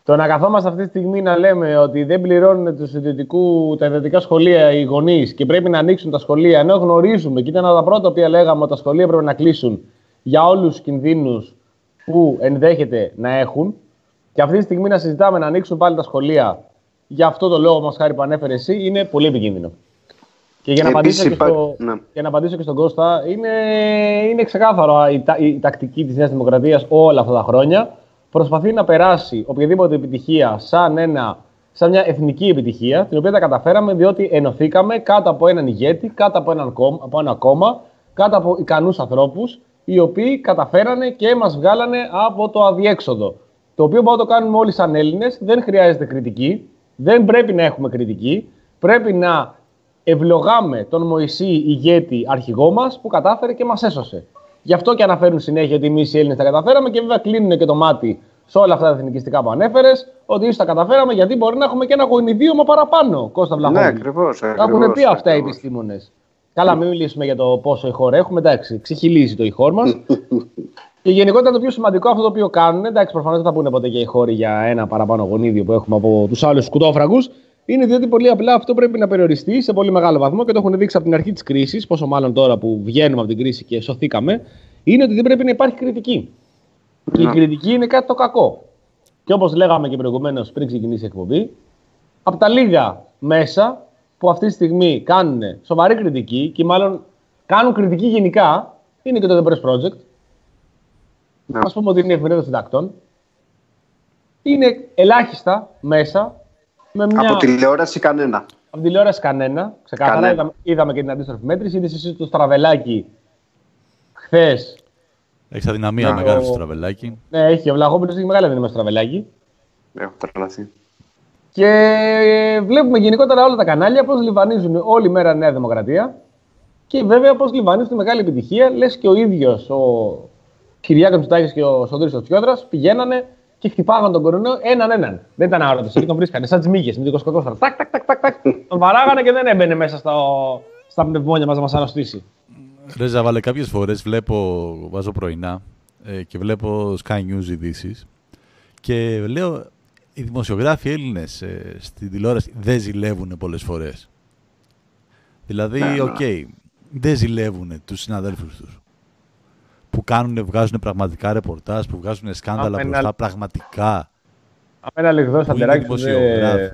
Το να καθόμαστε αυτή τη στιγμή να λέμε ότι δεν πληρώνουν τους ιδιωτικού, τα ιδιωτικά σχολεία οι γονείς και πρέπει να ανοίξουν τα σχολεία, ενώ γνωρίζουμε και ήταν από τα πρώτα που λέγαμε ότι τα σχολεία πρέπει να κλείσουν για όλους τους κινδύνους που ενδέχεται να έχουν, και αυτή τη στιγμή να συζητάμε να ανοίξουν πάλι τα σχολεία για αυτό το λόγο μα χάρη που ανέφερες εσύ, είναι πολύ επικίνδυνο. Και για να, απαντήσω, και στο, ναι. για να απαντήσω και στον Κώστα, είναι, είναι ξεκάθαρο η, η τακτική της Νέας Δημοκρατίας όλα αυτά τα χρόνια προσπαθεί να περάσει οποιαδήποτε επιτυχία σαν, ένα, σαν μια εθνική επιτυχία, την οποία τα καταφέραμε διότι ενωθήκαμε κάτω από έναν ηγέτη, κάτω από, έναν κόμμα, από ένα κόμμα, κάτω από ικανούς ανθρώπους, οι οποίοι καταφέρανε και μας βγάλανε από το αδιέξοδο. Το οποίο μπορούμε να το κάνουμε όλοι σαν Έλληνες, δεν χρειάζεται κριτική, δεν πρέπει να έχουμε κριτική, πρέπει να ευλογάμε τον Μωυσή ηγέτη αρχηγό μας που κατάφερε και μας έσωσε. Γι' αυτό και αναφέρουν συνέχεια ότι εμείς οι Έλληνες τα καταφέραμε και βέβαια κλείνουν και το μάτι σε όλα αυτά τα εθνικιστικά που ανέφερες, ότι ίσως τα καταφέραμε γιατί μπορεί να έχουμε και ένα γονιδίωμα παραπάνω. Κώστα Βλαχώδη. Ναι, ακριβώς. Τα έχουν πει αυτά οι επιστήμονες. Καλά, μην μιλήσουμε για το πόσο ηχόρ έχουμε. Εντάξει, ξεχυλίζει το ηχόρ μας. *laughs* και γενικότερα το πιο σημαντικό αυτό το οποίο κάνουν, εντάξει, προφανώς δεν θα πούνε ποτέ και οι χώροι για ένα παραπάνω γονίδιο που έχουμε από τους άλλους κουτόφραγκου, είναι διότι πολύ απλά αυτό πρέπει να περιοριστεί σε πολύ μεγάλο βαθμό και το έχουν δείξει από την αρχή της κρίσης, πόσο μάλλον τώρα που βγαίνουμε από την κρίση και σωθήκαμε, είναι ότι δεν πρέπει να υπάρχει κριτική. Και η κριτική είναι κάτι το κακό. Και όπως λέγαμε και προηγουμένως πριν ξεκινήσει η εκπομπή, από τα λίγα μέσα που αυτή τη στιγμή κάνουν σοβαρή κριτική και μάλλον κάνουν κριτική γενικά, είναι και το The Press Project. Να. Α πούμε ότι είναι η εφημερίδα συντακτών. Είναι ελάχιστα μέσα με μια... Από τηλεόραση κανένα. Από τηλεόραση κανένα. Ξεκάθαρα κανένα. είδαμε, είδαμε και την αντίστροφη μέτρηση. Είδες εσύ το στραβελάκι χθες; Έχεις αδυναμία να μεγάλο το στραβελάκι. Ναι, έχει. Ο Βλαχόπουλος έχει μεγάλη αδυναμία στο στραβελάκι. Έχω τρελαθεί. Και βλέπουμε γενικότερα όλα τα κανάλια πώς λιβανίζουν όλη μέρα Νέα Δημοκρατία. Και βέβαια, όπω λιβανεί τη μεγάλη επιτυχία, λες και ο ίδιος ο Κυριάκος Μητσοτάκης και ο Σοντρί Τσιόδρα πηγαίνανε και χτυπάγαν τον κορονοϊό έναν έναν. Δεν ήταν άρωτο, εκεί τον βρίσκανε σαν τι μύγε με την Τάκ, τάκ, τάκ, τάκ, τάκ. τον βαράγανε και δεν έμπαινε μέσα στο, στα πνευμόνια μας να μας αρρωστήσει. Ρέζα, βάλε κάποιες φορές βλέπω, βάζω πρωινά ε, και βλέπω Sky News ειδήσεις και λέω οι δημοσιογράφοι Έλληνες ε, στην τηλεόραση δεν ζηλεύουν πολλές φορές. Δηλαδή, ναι, οκ, okay, δεν ζηλεύουν τους συναδέλφους τους που κάνουν, βγάζουν πραγματικά ρεπορτάζ, που βγάζουν σκάνδαλα Αμένα... μπροστά πραγματικά. Αμένα λιγδό αντεράκι δημοσιογράφοι.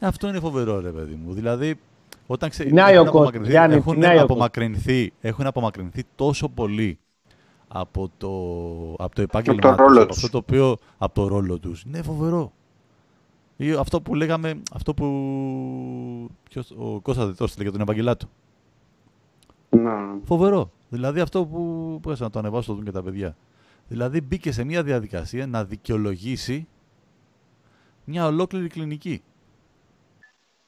Αυτό είναι φοβερό, ρε παιδί μου. Δηλαδή, όταν ξέρει. έχουν, απομακρυνθεί, έχουν, απομακρυνθεί, έχουν απομακρυνθεί τόσο πολύ από το, από το επάγγελμα από, το από αυτό το οποίο, από το ρόλο τους. Είναι φοβερό. Ή αυτό που λέγαμε, αυτό που ποιος, ο Κώστας Δετός για τον Ευαγγελάτο. Ναι. Φοβερό. Δηλαδή αυτό που, που να το ανεβάσω, το δουν και τα παιδιά. Δηλαδή μπήκε σε μια διαδικασία να δικαιολογήσει μια ολόκληρη κλινική.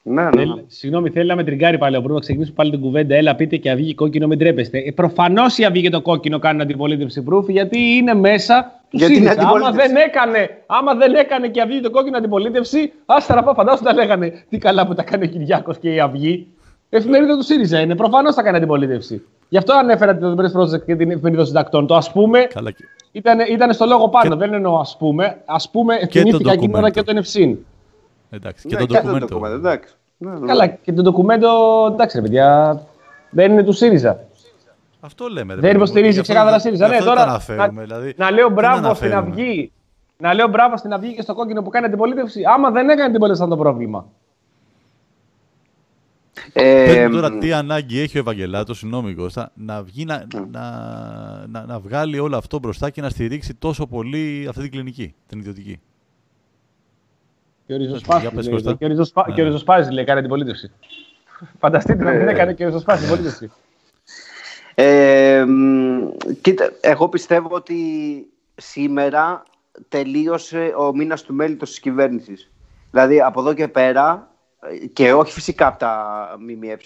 Ναι, ναι. ναι. Συγγνώμη, θέλει να με τριγκάρει πάλι. Μπορούμε να ξεκινήσουμε πάλι την κουβέντα. Έλα, πείτε και αυγή κόκκινο, μην τρέπεστε. Ε, Προφανώς η αυγή και το κόκκινο κάνουν αντιπολίτευση προύφ, γιατί είναι μέσα του ΣΥΡΙΖΑ. Άμα δεν, έκανε, άμα δεν έκανε και αυγή το κόκκινο αντιπολίτευση, άστα να πάω, φαντάζομαι να λέγανε τι καλά που τα κάνει ο Κυριάκος και η αυγή. Εφημερίδα του ΣΥΡΙΖΑ είναι. Προφανώς θα κάνει αντιπολίτευση. Γι' αυτό ανέφερα την Press Project και την εφημερίδα συντακτών. Το ας πούμε ήταν, ήταν στο λόγο πάνω. Και... Δεν εννοώ ας πούμε. Α πούμε, θυμήθηκα εκείνη ώρα και το Ευνευσύν. Εντάξει, και ναι, το ντοκουμέντο. Εντάξει. Ναι, ναι, Καλά, και το ντοκουμέντο, εντάξει ρε παιδιά, δεν είναι του ΣΥΡΙΖΑ. Αυτό λέμε. Ρε, δεν υποστηρίζει ξεκάθαρα ΣΥΡΙΖΑ. Ναι, τώρα να, δηλαδή, να, λέω μπράβο στην Αυγή. Να λέω μπράβο στην Αυγή και στο κόκκινο που κάνει αντιπολίτευση. Άμα δεν έκανε αντιπολίτευση, ήταν το πρόβλημα. Ε, τώρα τι ανάγκη έχει ο Ευαγγελάτος, συγγνώμη Κώστα, να, βγει, να, να, να, να, βγάλει όλο αυτό μπροστά και να στηρίξει τόσο πολύ αυτή την κλινική, την ιδιωτική. Και ο Ριζοσπάζη λέει, κάνει αντιπολίτευση. *laughs* Φανταστείτε να μην έκανε και ο Ριζοσπάζη αντιπολίτευση. Ε, κοίτα, εγώ πιστεύω ότι σήμερα τελείωσε ο μήνας του μέλητος της κυβέρνησης. Δηλαδή από εδώ και πέρα και όχι φυσικά από τα ΜΜΕ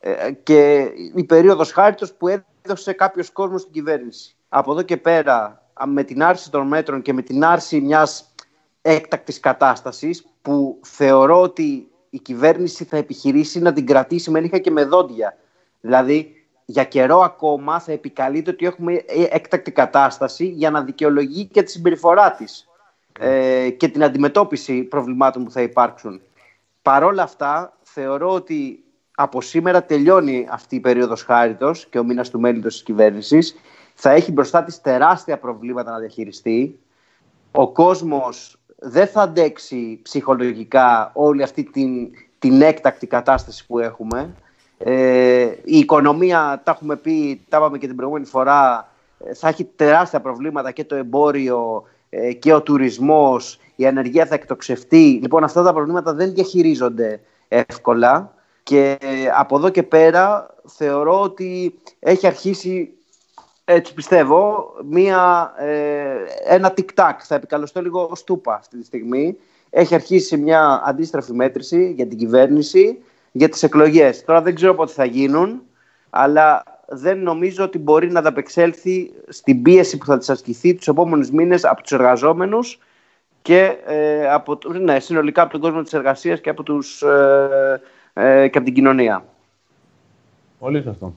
ε, και η περίοδος χάριτος που έδωσε κάποιος κόσμος στην κυβέρνηση. Από εδώ και πέρα με την άρση των μέτρων και με την άρση μιας έκτακτης κατάστασης που θεωρώ ότι η κυβέρνηση θα επιχειρήσει να την κρατήσει με νύχια και με δόντια. Δηλαδή για καιρό ακόμα θα επικαλείται ότι έχουμε έκτακτη κατάσταση για να δικαιολογεί και τη συμπεριφορά της ε, και την αντιμετώπιση προβλημάτων που θα υπάρξουν. Παρόλα αυτά, θεωρώ ότι από σήμερα τελειώνει αυτή η περίοδος χάριτος και ο μήνας του μέλητος της κυβέρνησης. Θα έχει μπροστά της τεράστια προβλήματα να διαχειριστεί. Ο κόσμος δεν θα αντέξει ψυχολογικά όλη αυτή την, την έκτακτη κατάσταση που έχουμε. Ε, η οικονομία, τα έχουμε πει, τα είπαμε και την προηγούμενη φορά, ε, θα έχει τεράστια προβλήματα και το εμπόριο ε, και ο τουρισμός, η ανεργία θα εκτοξευτεί. Λοιπόν, αυτά τα προβλήματα δεν διαχειρίζονται εύκολα και από εδώ και πέρα θεωρώ ότι έχει αρχίσει, έτσι πιστεύω, μία, ε, ένα τικ-τάκ. Θα επικαλωστώ λίγο στούπα αυτή τη στιγμή. Έχει αρχίσει μια αντίστροφη μέτρηση για την κυβέρνηση, για τις εκλογές. Τώρα δεν ξέρω πότε θα γίνουν, αλλά δεν νομίζω ότι μπορεί να ανταπεξέλθει στην πίεση που θα της ασκηθεί τους επόμενους μήνες από τους εργαζόμενους και, ε, από, ναι, συνολικά από τον κόσμο της εργασίας και από, τους, ε, ε, και από την κοινωνία. Πολύ σωστό.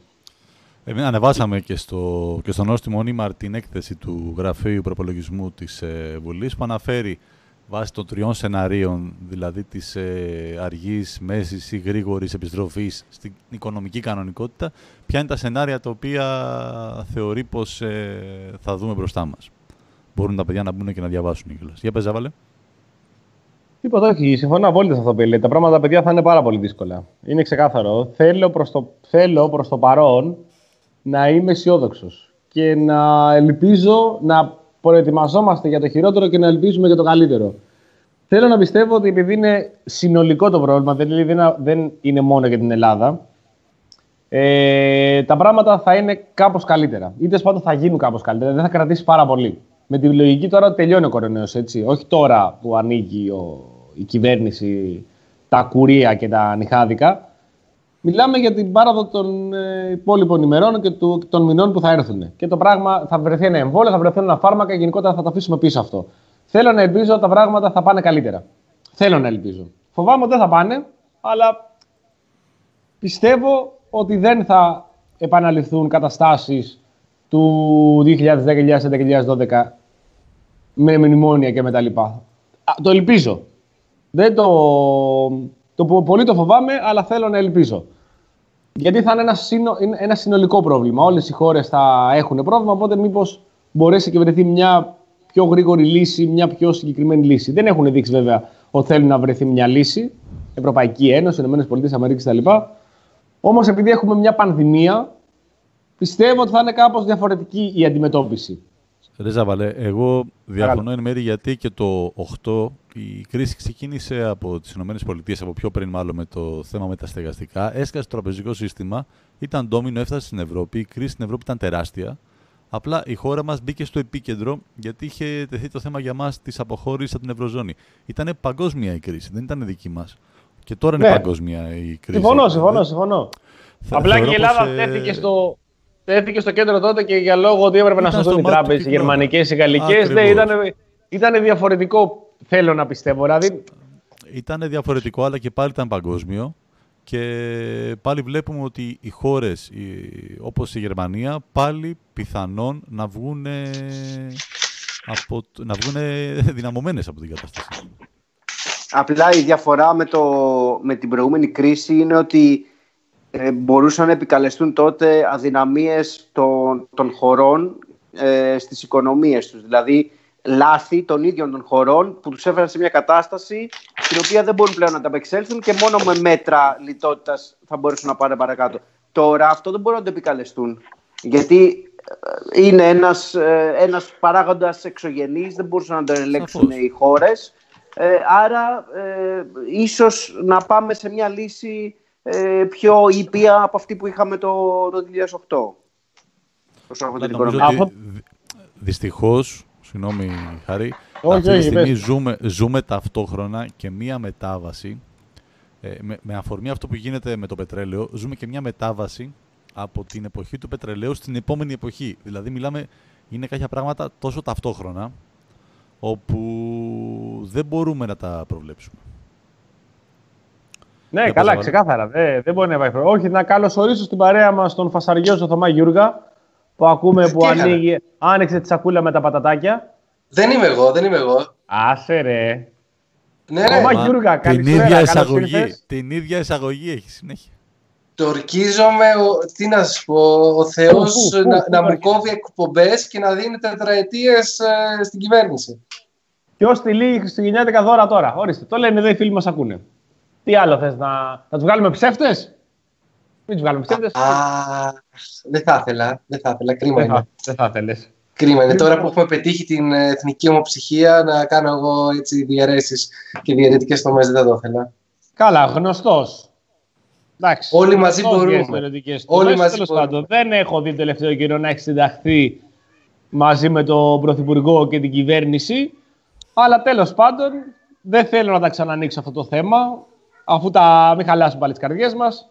Εμείς ανεβάσαμε και στο, και στο νόστιμο την έκθεση του Γραφείου Προπολογισμού της ε, Βουλής που αναφέρει βάσει των τριών σεναρίων, δηλαδή της ε, αργής, μέσης ή γρήγορης επιστροφής στην οικονομική κανονικότητα, ποια είναι τα σενάρια τα οποία θεωρεί πως ε, θα δούμε μπροστά μας. Μπορούν τα παιδιά να μπουν και να διαβάσουν κιόλας. Για πες, Ζάβαλε. Τίποτα, όχι. Συμφωνώ απόλυτα σε αυτό που λέτε. Τα πράγματα, τα παιδιά, θα είναι πάρα πολύ δύσκολα. Είναι ξεκάθαρο. Θέλω προς το, θέλω προς το παρόν να είμαι αισιόδοξος και να ελπίζω να προετοιμαζόμαστε για το χειρότερο και να ελπίζουμε για το καλύτερο. Θέλω να πιστεύω ότι επειδή είναι συνολικό το πρόβλημα, δηλαδή δεν είναι μόνο για την Ελλάδα, ε, τα πράγματα θα είναι κάπως καλύτερα. Είτε πάντων θα γίνουν κάπως καλύτερα, δεν θα κρατήσει πάρα πολύ. Με τη λογική τώρα ότι τελειώνει ο κορονοϊός, έτσι. Όχι τώρα που ανοίγει ο, η κυβέρνηση τα κουρία και τα νυχάδικα. Μιλάμε για την πάραδο των ε, υπόλοιπων ημερών και του, των μηνών που θα έρθουν. Και το πράγμα θα βρεθεί ένα εμβόλιο, θα βρεθεί ένα φάρμακα και γενικότερα θα το αφήσουμε πίσω αυτό. Θέλω να ελπίζω ότι τα πράγματα θα πάνε καλύτερα. Θέλω να ελπίζω. Φοβάμαι ότι δεν θα πάνε, αλλά πιστεύω ότι δεν θα επαναληφθούν καταστάσεις του 2010-2011-2012 με μνημόνια και με τα λοιπά. Το ελπίζω. Δεν το, το πολύ το φοβάμαι, αλλά θέλω να ελπίζω. Γιατί θα είναι ένα, συνο, ένα συνολικό πρόβλημα. Όλες οι χώρες θα έχουν πρόβλημα, οπότε μήπως μπορέσει και βρεθεί μια πιο γρήγορη λύση, μια πιο συγκεκριμένη λύση. Δεν έχουν δείξει βέβαια ότι θέλουν να βρεθεί μια λύση. Ευρωπαϊκή Ένωση, ΗΠΑ κτλ. Όμως επειδή έχουμε μια πανδημία, πιστεύω ότι θα είναι κάπως διαφορετική η αντιμετώπιση. Ρέζα Βαλέ, εγώ διαφωνώ εν μέρει γιατί και το 8 η κρίση ξεκίνησε από τις ΗΠΑ, από πιο πριν μάλλον με το θέμα με τα στεγαστικά. Έσκασε το τραπεζικό σύστημα, ήταν ντόμινο, έφτασε στην Ευρώπη. Η κρίση στην Ευρώπη ήταν τεράστια. Απλά η χώρα μας μπήκε στο επίκεντρο γιατί είχε τεθεί το θέμα για μας της αποχώρησης από την Ευρωζώνη. Ήταν παγκόσμια η κρίση, δεν ήταν δική μας. Και τώρα είναι ναι. παγκόσμια η κρίση. Συμφωνώ, συμφωνώ. συμφωνώ. Απλά και η Ελλάδα ε... τέθηκε στο, τέθηκε στο κέντρο τότε και για λόγο ότι έπρεπε να σωθούν οι τράπεζες, οι γερμανικές, οι γαλλικές. Ναι, ήταν, ήταν διαφορετικό, θέλω να πιστεύω. Δηλαδή... Ήταν διαφορετικό, αλλά και πάλι ήταν παγκόσμιο. Και πάλι βλέπουμε ότι οι χώρες όπως η Γερμανία πάλι πιθανόν να βγουν, από, να βγουν δυναμωμένες από την κατάσταση. Απλά η διαφορά με, το, με την προηγούμενη κρίση είναι ότι ε, μπορούσαν να επικαλεστούν τότε αδυναμίες των, των χωρών ε, στις οικονομίες τους. Δηλαδή λάθη των ίδιων των χωρών που τους έφεραν σε μια κατάσταση στην οποία δεν μπορούν πλέον να τα απεξέλθουν και μόνο με μέτρα λιτότητας θα μπορέσουν να πάνε παρακάτω. Τώρα αυτό δεν μπορούν να το επικαλεστούν. Γιατί ε, είναι ένας, ε, ένας παράγοντας εξωγενής, δεν μπορούσαν να το ελέγξουν οι χώρες. Ε, άρα ε, ίσως να πάμε σε μια λύση ε, πιο ήπια από αυτή που είχαμε το, το 2008. Δυστυχώς, συγγνώμη Χάρη, αυτή τη στιγμή ζούμε, ζούμε ταυτόχρονα και μία μετάβαση, ε, με, με αφορμή αυτό που γίνεται με το πετρέλαιο, ζούμε και μία μετάβαση από την εποχή του πετρελαίου στην επόμενη εποχή. Δηλαδή μιλάμε, είναι κάποια πράγματα τόσο ταυτόχρονα, όπου δεν μπορούμε να τα προβλέψουμε. Ναι, καλά, ξεκάθαρα. Δεν, δεν μπορεί να υπάρχει Όχι, να καλωσορίσω στην παρέα μας τον φασαριόζο Θωμά Γιούργα που ακούμε που ανοίγει, άνοιξε τη σακούλα με τα πατατάκια. Δεν είμαι εγώ, δεν είμαι εγώ. Άσε ρε. Ναι, ναι. Θωμά Γιούργα, την ίδια, εισαγωγή, την ίδια εισαγωγή έχει συνέχεια. Το ορκίζομαι, τι να σου πω, ο Θεός να, να μου κόβει εκπομπές και να δίνει τετραετίες ε, στην κυβέρνηση. Ποιος στείλει χριστουγεννιάτικα δώρα τώρα. Ορίστε, το λένε εδώ οι φίλοι μας ακούνε. Τι άλλο θες να, να τους βγάλουμε ψεύτες; Μην τους βγάλουμε ψεύτες. Δεν θα ήθελα. Δεν θα ήθελα. Κρίμα είναι. Δεν θα ήθελε. Κρίμα είναι. Τώρα που έχουμε πετύχει την εθνική ομοψυχία να κάνω εγώ έτσι διαιρέσεις και διαιρετικές τομές δεν θα το ήθελα. Καλά, γνωστός. Εντάξει, Όλοι μαζί μπορούμε. Όλοι μαζί μπορούμε. Πάντων, δεν έχω δει το τελευταίο καιρό να έχει συνταχθεί μαζί με τον Πρωθυπουργό και την κυβέρνηση. Αλλά τέλος πάντων δεν θέλω να τα ξανανοίξω αυτό το θέμα αφού τα μην χαλάσουν πάλι τις καρδιές μας.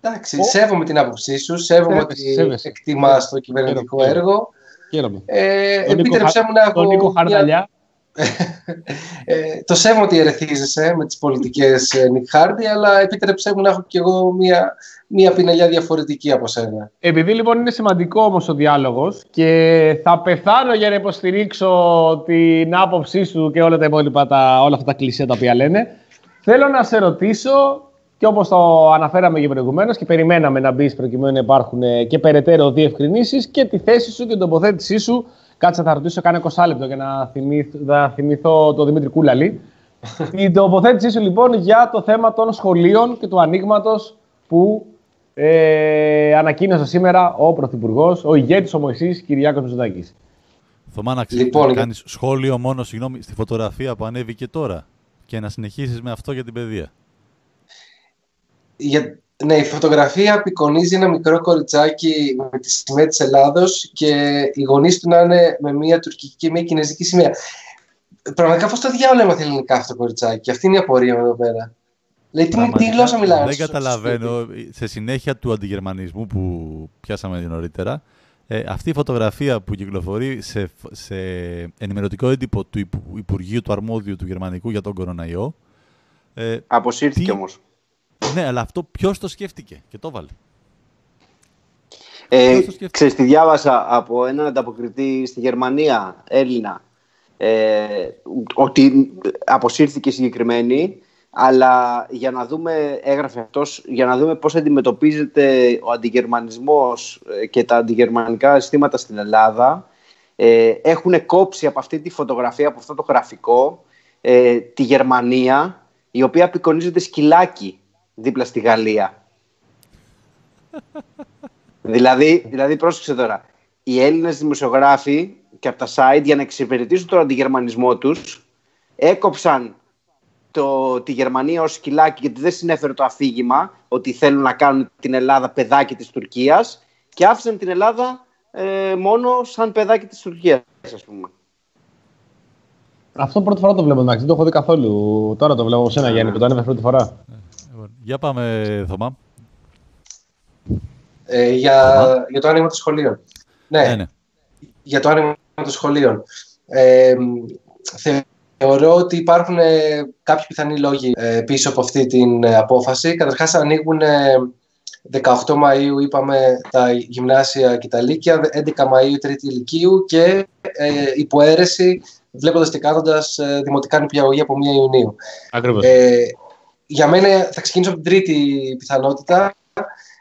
Εντάξει, Ο... σέβομαι την άποψή σου, σέβομαι ότι εκτιμάς το κυβερνητικό έργο. Χαίρομαι. Ε, επίτρεψέ μου να έχω. Τον Νίκο Χαρδαλιά. *laughs* ε, το σέβομαι ότι ερεθίζεσαι με τις πολιτικές ε, Νίκ Χάρντι, αλλά επίτρεψέ μου να έχω κι εγώ μία, μία πινελιά διαφορετική από σένα. Επειδή λοιπόν είναι σημαντικό όμως ο διάλογος και θα πεθάνω για να υποστηρίξω την άποψή σου και όλα τα υπόλοιπα, τα, όλα αυτά τα κλεισία τα οποία λένε, Θέλω να σε ρωτήσω και όπως το αναφέραμε και προηγουμένως και περιμέναμε να μπεις προκειμένου να υπάρχουν ε, και περαιτέρω διευκρινήσεις και τη θέση σου και την τοποθέτησή σου. Κάτσε, θα ρωτήσω κάνω 20 λεπτό για να θυμηθώ, να θυμηθώ το Δημήτρη Κούλαλη. *laughs* την τοποθέτησή σου λοιπόν για το θέμα των σχολείων και του ανοίγματος που ε, ανακοίνωσε σήμερα ο Πρωθυπουργός, ο ηγέτης ο Μωυσής Κυριάκος Μητσοτάκης. Θωμά να λοιπόν, να κάνεις σχόλιο μόνο συγγνώμη, στη φωτογραφία που ανέβηκε τώρα και να συνεχίσεις με αυτό για την παιδεία. Για, ναι, η φωτογραφία απεικονίζει ένα μικρό κοριτσάκι με τη σημαία της Ελλάδος και οι γονείς του να είναι με μια τουρκική και μια κινέζικη σημαία. Πραγματικά πώς το διάλογο έμαθε ελληνικά αυτό το κοριτσάκι; Αυτή είναι η απορία μου εδώ πέρα. Λέει, τι, τι Πραγματικά γλώσσα μιλάνε. Δεν στο- στο καταλαβαίνω. Σε συνέχεια του αντιγερμανισμού που πιάσαμε νωρίτερα, ε, αυτή η φωτογραφία που κυκλοφορεί σε, σε ενημερωτικό έντυπο του Υπου- Υπουργείου του Αρμόδιου του Γερμανικού για τον κοροναϊό. Ε, Αποσύρθηκε Τι- όμως. Ναι, αλλά αυτό ποιος το σκέφτηκε και το βάλε. Ε, Ποιος το σκέφτηκε; ξέρεις τι διάβασα από έναν ανταποκριτή στη Γερμανία, Έλληνα, ε, ότι αποσύρθηκε συγκεκριμένη, αλλά για να δούμε, έγραφε αυτός, για να δούμε πώς αντιμετωπίζεται ο αντιγερμανισμός ε, και τα αντιγερμανικά αισθήματα στην Ελλάδα, ε, έχουν κόψει από αυτή τη φωτογραφία, από αυτό το γραφικό, ε, τη Γερμανία, η οποία απεικονίζεται σκυλάκι δίπλα στη Γαλλία. *laughs* Δηλαδή, δηλαδή πρόσεξε τώρα. Οι Έλληνες δημοσιογράφοι και από τα site για να εξυπηρετήσουν τον αντιγερμανισμό τους έκοψαν το, τη Γερμανία ως σκυλάκι γιατί δεν συνέφερε το αφήγημα ότι θέλουν να κάνουν την Ελλάδα παιδάκι της Τουρκίας και άφησαν την Ελλάδα ε, μόνο σαν παιδάκι της Τουρκίας ας πούμε. Αυτό πρώτη φορά το βλέπω, εντάξει, δεν το έχω δει καθόλου. Τώρα το βλέπω από σένα, Γιάννη, που το ανέβασε πρώτη φορά. Λοιπόν, για πάμε, Θωμά. Ε, για, για το άνοιγμα των σχολείων. Ναι, Ναι, ναι. για το άνοιγμα των σχολείων. Ε, θεωρώ ότι υπάρχουν ε, κάποιοι πιθανοί λόγοι ε, πίσω από αυτή την ε, απόφαση. Καταρχάς ανοίγουν ε, 18 Μαΐου είπαμε τα γυμνάσια και τα λύκεια, 11 Μαΐου τρίτη ηλικίου και ε, υποαίρεση βλέποντας και κάνοντας ε, δημοτικά νηπιαγωγή από 1 Ιουνίου. Ακριβώς. Ε, για μένα θα ξεκινήσω από την τρίτη πιθανότητα.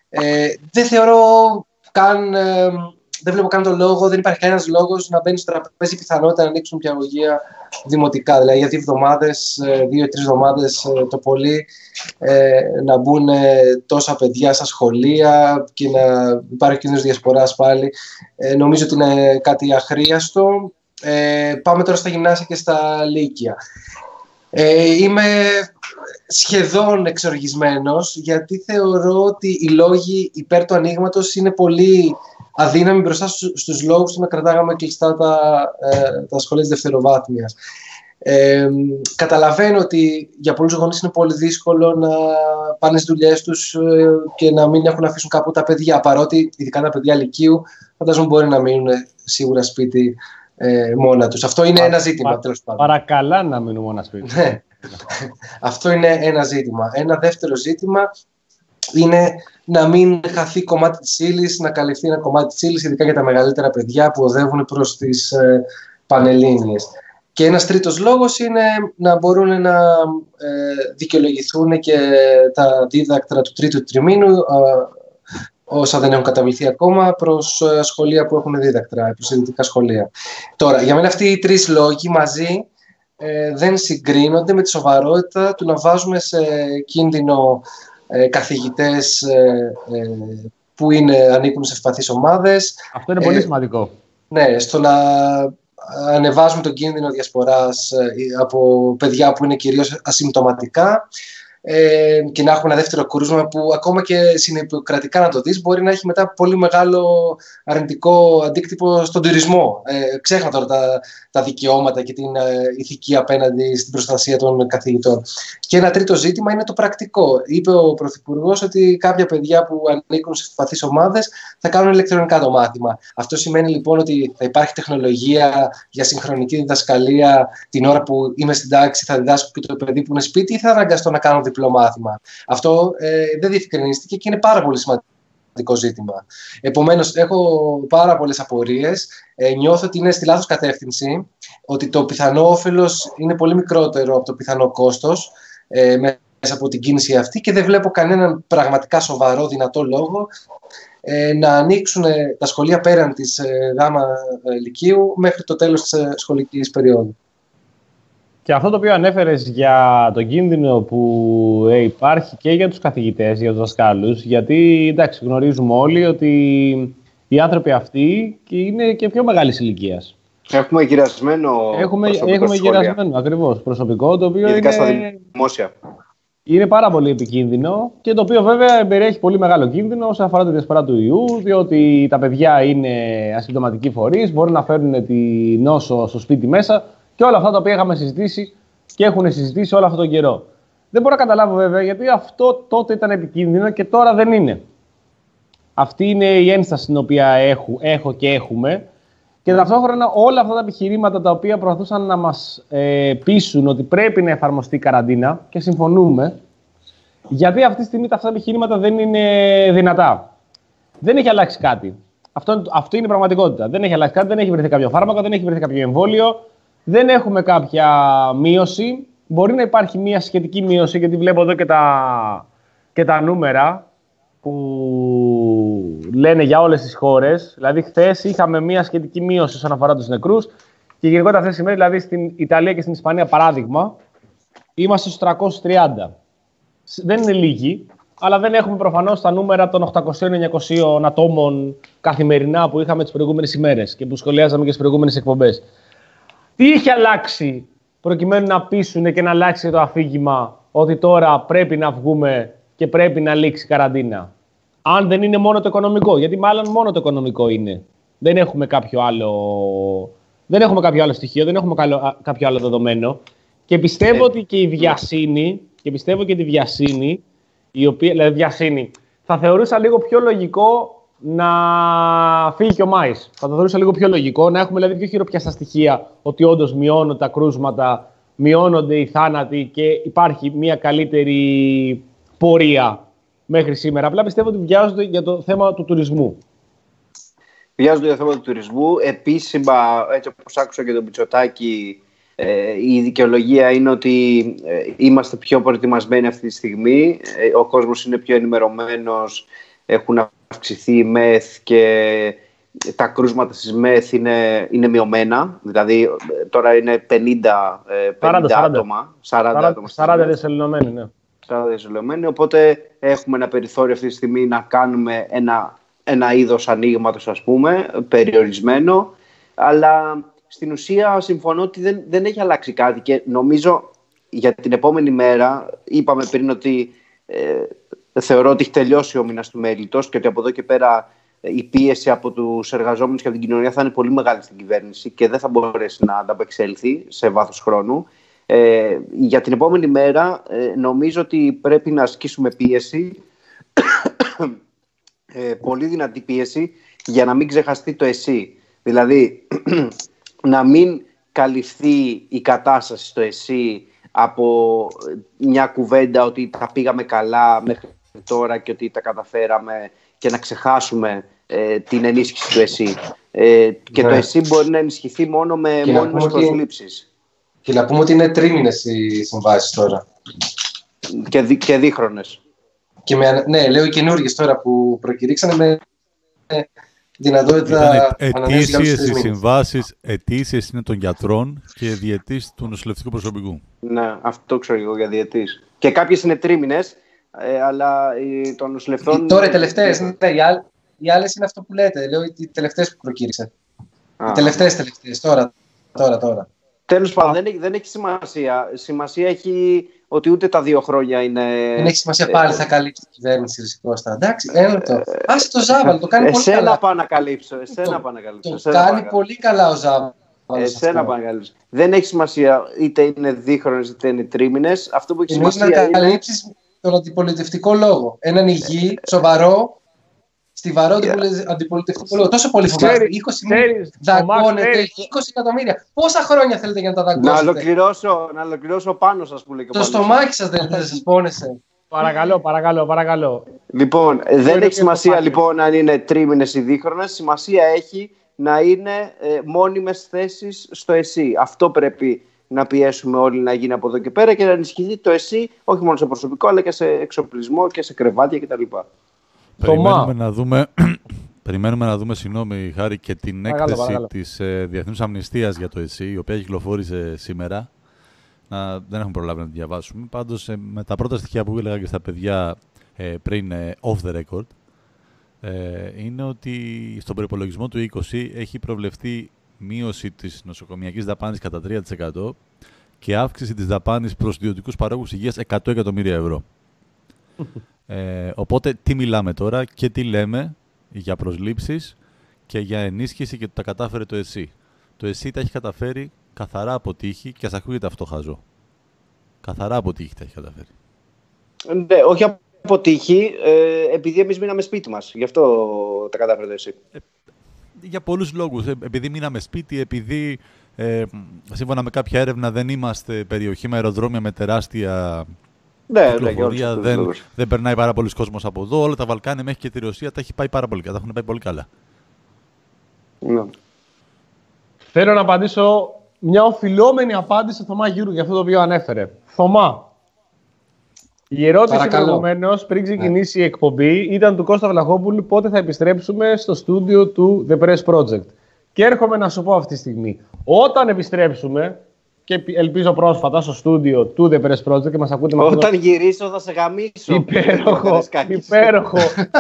Ε, δεν θεωρώ καν, ε, δεν βλέπω καν τον λόγο, δεν υπάρχει κανένας λόγος να μπαίνει στο τραπέζι η πιθανότητα να ανοίξουν πιαγωγεία δημοτικά. Δηλαδή για δύο εβδομάδες, δύο-τρει εβδομάδες το πολύ, ε, να μπουν ε, τόσα παιδιά στα σχολεία και να υπάρχει κίνδυνος διασποράς πάλι. Ε, νομίζω ότι είναι κάτι αχρίαστο. Ε, πάμε τώρα στα γυμνάσια και στα λύκεια. Ε, είμαι σχεδόν εξοργισμένος γιατί θεωρώ ότι οι λόγοι υπέρ του ανοίγματος είναι πολύ αδύναμοι μπροστά στους, στους λόγους του να κρατάγαμε κλειστά τα, ε, τα σχολεία της δευτεροβάθμιας. Ε, καταλαβαίνω ότι για πολλούς γονείς είναι πολύ δύσκολο να πάνε στις δουλειές τους ε, και να μην έχουν να αφήσουν κάπου τα παιδιά παρότι ειδικά τα παιδιά λυκείου φαντάζομαι μπορεί να μείνουν σίγουρα σπίτι ε, μόνα τους. Αυτό είναι Πα- ένα ζήτημα πα- τέλος πάντων. Παρακαλά να μείνουμε ένα σπίτι. Ναι. Αυτό είναι ένα ζήτημα. Ένα δεύτερο ζήτημα είναι να μην χαθεί κομμάτι της ύλης, να καλυφθεί ένα κομμάτι της ύλης, ειδικά για τα μεγαλύτερα παιδιά που οδεύουν προς τις ε, Πανελλήνιες. Και ένας τρίτος λόγος είναι να μπορούν να ε, δικαιολογηθούν και τα δίδακτρα του τρίτου τριμήνου, ε, όσα δεν έχουν καταβληθεί ακόμα, προς ε, σχολεία που έχουν δίδακτρα, προς ειδικά σχολεία. Τώρα, για μένα αυτοί οι τρεις λόγοι μαζί ε, δεν συγκρίνονται με τη σοβαρότητα του να βάζουμε σε κίνδυνο ε, καθηγητές ε, ε, που είναι, ανήκουν σε ευπαθείς ομάδες. Αυτό είναι Ε, πολύ σημαντικό. Ναι, στο να ανεβάζουμε τον κίνδυνο διασποράς ε, από παιδιά που είναι κυρίως ασυμπτωματικά ε, και να έχουμε ένα δεύτερο κρούσμα που ακόμα και συνεπικρατικά να το δεις μπορεί να έχει μετά πολύ μεγάλο αρνητικό αντίκτυπο στον τουρισμό. Ε, ξέχνα τώρα τα, τα δικαιώματα και την ε, ηθική απέναντι στην προστασία των καθηγητών. Και ένα τρίτο ζήτημα είναι το πρακτικό. Είπε ο Πρωθυπουργός ότι κάποια παιδιά που ανήκουν σε ευπαθείς ομάδες θα κάνουν ηλεκτρονικά το μάθημα. Αυτό σημαίνει λοιπόν ότι θα υπάρχει τεχνολογία για συγχρονική διδασκαλία την ώρα που είμαι στην τάξη, θα διδάσκω και το παιδί που είναι σπίτι ή θα αναγκαστώ να κάνω διπλό μάθημα. Αυτό ε, δεν διευκρινίστηκε και είναι πάρα πολύ σημαντικό ζήτημα. Επομένως, έχω πάρα πολλές απορίες. Ε, νιώθω ότι είναι στη λάθος κατεύθυνση, ότι το πιθανό όφελος είναι πολύ μικρότερο από το πιθανό κόστος ε, μέσα από την κίνηση αυτή και δεν βλέπω κανέναν πραγματικά σοβαρό, δυνατό λόγο ε, να ανοίξουν ε, τα σχολεία πέραν της ε, γάμα ε, λυκείου μέχρι το τέλος της ε, σχολικής περίοδου. Και αυτό το οποίο ανέφερες για τον κίνδυνο που ε, υπάρχει και για τους καθηγητές, για τους δασκάλους, γιατί εντάξει γνωρίζουμε όλοι ότι οι άνθρωποι αυτοί και είναι και πιο μεγάλης ηλικίας. Έχουμε γυρασμένο Έχουμε, προσωπικό έχουμε στη σχολεία, γυρασμένο ακριβώς προσωπικό, το οποίο Ειδικά στα είναι, δημόσια. είναι πάρα πολύ επικίνδυνο και το οποίο βέβαια περιέχει πολύ μεγάλο κίνδυνο όσον αφορά τη διασπορά του ιού, διότι τα παιδιά είναι ασυμπτωματικοί φορείς, μπορούν να φέρουν τη νόσο στο σπίτι μέσα και όλα αυτά τα οποία είχαμε συζητήσει και έχουν συζητήσει όλο αυτόν τον καιρό. Δεν μπορώ να καταλάβω βέβαια γιατί αυτό τότε ήταν επικίνδυνο και τώρα δεν είναι. Αυτή είναι η ένσταση την οποία έχω, έχω και έχουμε. Και ταυτόχρονα όλα αυτά τα επιχειρήματα τα οποία προσπαθούσαν να μας ε, πείσουν ότι πρέπει να εφαρμοστεί η καραντίνα και συμφωνούμε, γιατί αυτή τη στιγμή τα αυτά τα επιχειρήματα δεν είναι δυνατά. Δεν έχει αλλάξει κάτι. Αυτό, αυτό είναι η πραγματικότητα. Δεν έχει αλλάξει κάτι, δεν έχει βρεθεί κάποιο φάρμακο, δεν έχει βρεθεί κάποιο εμβόλιο, δεν έχουμε κάποια μείωση. Μπορεί να υπάρχει μια σχετική μείωση, γιατί βλέπω εδώ και τα, και τα νούμερα που λένε για όλες τις χώρες. Δηλαδή, χθες είχαμε μια σχετική μείωση όσον αφορά τους νεκρούς και γενικότερα αυτές τις ημέρες, δηλαδή στην Ιταλία και στην Ισπανία, παράδειγμα, είμαστε στους 330. Δεν είναι λίγοι, αλλά δεν έχουμε προφανώς τα νούμερα των 800-900 ατόμων καθημερινά που είχαμε τις προηγούμενες ημέρες και που σχολιάζαμε και στις προηγούμενες εκπομπές. Τι είχε αλλάξει προκειμένου να πείσουν και να αλλάξει το αφήγημα ότι τώρα πρέπει να βγούμε και πρέπει να λήξει η καραντίνα; Αν δεν είναι μόνο το οικονομικό, γιατί μάλλον μόνο το οικονομικό είναι. Δεν έχουμε κάποιο άλλο, δεν έχουμε κάποιο άλλο στοιχείο, δεν έχουμε κάποιο άλλο δεδομένο. Και πιστεύω ε, ότι και η βιασύνη, και πιστεύω και τη βιασύνη, η οποία, δηλαδή βιασύνη, θα θεωρούσα λίγο πιο λογικό να φύγει και ο Μάης. Θα το θεωρούσα λίγο πιο λογικό, να έχουμε δηλαδή πιο χειροπιαστά στοιχεία ότι όντως μειώνονται τα κρούσματα, μειώνονται οι θάνατοι και υπάρχει μια καλύτερη πορεία μέχρι σήμερα. Απλά πιστεύω ότι βιάζονται για το θέμα του τουρισμού. Βιάζονται για το θέμα του τουρισμού. Επίσημα, έτσι όπως άκουσα και τον Πιτσοτάκη, ε, η δικαιολογία είναι ότι ε, είμαστε πιο προετοιμασμένοι αυτή τη στιγμή. Ε, ο κόσμος είναι πιο ενημερωμένος, έχουν αυξηθεί η ΜΕΘ και τα κρούσματα στις ΜΕΘ είναι, είναι μειωμένα. Δηλαδή τώρα είναι 50, 50 40, άτομα. 40, 40, 40 διασωληνωμένοι, ναι. 40 διασωληνωμένοι, οπότε έχουμε ένα περιθώριο αυτή τη στιγμή να κάνουμε ένα, ένα είδος ανοίγματος, ας πούμε, περιορισμένο. Αλλά στην ουσία συμφωνώ ότι δεν, δεν έχει αλλάξει κάτι και νομίζω για την επόμενη μέρα, είπαμε πριν ότι ε, θεωρώ ότι έχει τελειώσει ο μήνας του μέλητο και ότι από εδώ και πέρα ε, η πίεση από τους εργαζόμενους και από την κοινωνία θα είναι πολύ μεγάλη στην κυβέρνηση και δεν θα μπορέσει να ανταπεξέλθει σε βάθος χρόνου. Ε, για την επόμενη μέρα ε, νομίζω ότι πρέπει να ασκήσουμε πίεση, *coughs* ε, πολύ δυνατή πίεση, για να μην ξεχαστεί το εσύ. Δηλαδή, *clears throat* να μην καλυφθεί η κατάσταση στο εσύ από μια κουβέντα ότι τα πήγαμε καλά μέχρι τώρα και ότι τα καταφέραμε και να ξεχάσουμε ε, την ενίσχυση του ΕΣΥ. Ε, και το ναι. ΕΣΥ μπορεί να ενισχυθεί μόνο με και μόνιμες προσλήψεις. Και να πούμε ότι είναι τρίμηνες οι συμβάσεις τώρα. Και, δι, και δίχρονες. Και με, ναι, λέω οι καινούργιες τώρα που προκηρύξανε με δυνατότητα ετήσιες οι συμβάσεις, ετήσιες είναι των γιατρών και διετής του νοσηλευτικού προσωπικού. Ναι, αυτό ξέρω εγώ για διετής. Και κάποιες είναι τρίμηνες, ε, αλλά των νοσηλευτών... Τώρα οι τελευταίες, ναι, οι, άλλ, οι άλλες είναι αυτό που λέτε, λέω οι τελευταίες που προκήρυξε. Οι τελευταίες τελευταίες, τώρα, τώρα, τώρα. Τέλος πάντων, δεν, έχει, δεν έχει σημασία. Σημασία έχει ότι ούτε τα δύο χρόνια είναι. Δεν έχει σημασία πάλι, θα καλύψει η κυβέρνηση Ρισικώστα. Εντάξει, ένα λεπτό. Άσε το Ζάβαλ, το κάνει πολύ καλά. Εσένα πάω να καλύψω. Εσένα πάω να καλύψω. Το κάνει πολύ καλά ο Ζάβαλ. Εσένα πάω να καλύψω. Δεν έχει σημασία είτε είναι δίχρονες είτε είναι τρίμηνες. Αυτό που έχει σημασία. Είναι να καλύψεις τον αντιπολιτευτικό λόγο. Έναν υγιή, σοβαρό στιβαρό yeah. αντιπολιτευτικό λόγο. Τόσο πολύ φοβάστε. 20 δαγκώνετε, 20 εκατομμύρια. Πόσα χρόνια θέλετε για να τα δαγκώσετε; Να ολοκληρώσω, να ολοκληρώσω πάνω σας που λέει Το στομάχι σας δεν θα σας πόνεσε. Παρακαλώ, παρακαλώ, παρακαλώ. Λοιπόν, δεν έχει σημασία λοιπόν αν είναι τρίμηνες ή δίχρονες. Σημασία έχει να είναι ε, μόνιμες θέσεις στο ΕΣΥ. Αυτό πρέπει να πιέσουμε όλοι να γίνει από εδώ και πέρα και να ενισχυθεί το ΕΣΥ όχι μόνο σε προσωπικό αλλά και σε εξοπλισμό και σε κρεβάτια κτλ. Περιμένουμε να δούμε, *clears throat* περιμένουμε να δούμε, συγγνώμη Χάρη, και την παρακαλώ, έκθεση παρακαλώ. της ε, Διεθνούς Αμνηστίας για το ΕΣΥ, η οποία κυκλοφόρησε σήμερα. Να, δεν έχουμε προλάβει να τη διαβάσουμε. Πάντως, ε, με τα πρώτα στοιχεία που έλεγα και στα παιδιά ε, πριν ε, off the record, ε, είναι ότι στον προπολογισμό του 20 έχει προβλεφθεί μείωση της νοσοκομιακής δαπάνης κατά 3% και αύξηση της δαπάνης προς ιδιωτικούς παρόχους υγείας 100 εκατομμύρια ευρώ. Ε, οπότε τι μιλάμε τώρα και τι λέμε για προσλήψεις και για ενίσχυση και τα κατάφερε το ΕΣΥ. Το ΕΣΥ τα έχει καταφέρει καθαρά από τύχη και ας ακούγεται αυτό χαζό. Καθαρά αποτύχει τα έχει καταφέρει. Ναι, όχι αποτύχει, ε, επειδή εμείς μείναμε σπίτι μας. Γι' αυτό τα κατάφερε εσύ. Για πολλούς λόγους. Ε, επειδή μείναμε σπίτι, επειδή ε, σύμφωνα με κάποια έρευνα δεν είμαστε περιοχή με αεροδρόμια με τεράστια Ναι, ναι, για κυκλοφορία, όλους αυτούς τους δεν, λόγους. δεν περνάει πάρα πολλοί κόσμος από εδώ. Όλα τα Βαλκάνια μέχρι και τη Ρωσία τα έχει πάει πάρα πολύ καλά. Τα έχουν πάει πολύ καλά. Ναι. Θέλω να απαντήσω μια οφειλόμενη απάντηση στο Θωμά Γιούργα για αυτό το οποίο ανέφερε. Θωμά. Η ερώτηση Παρακαλώ. προηγουμένως πριν ξεκινήσει η εκπομπή ήταν του Κώστα Βλαχόπουλου πότε θα επιστρέψουμε στο στούντιο του The Press Project. Και έρχομαι να σου πω αυτή τη στιγμή. Όταν επιστρέψουμε, και επι- ελπίζω πρόσφατα στο στούντιο του The Press Project και μας ακούτε με αυτό το Όταν γυρίσω θα σε γαμίσω. υπέροχο, Καρεσκάκης. υπέροχο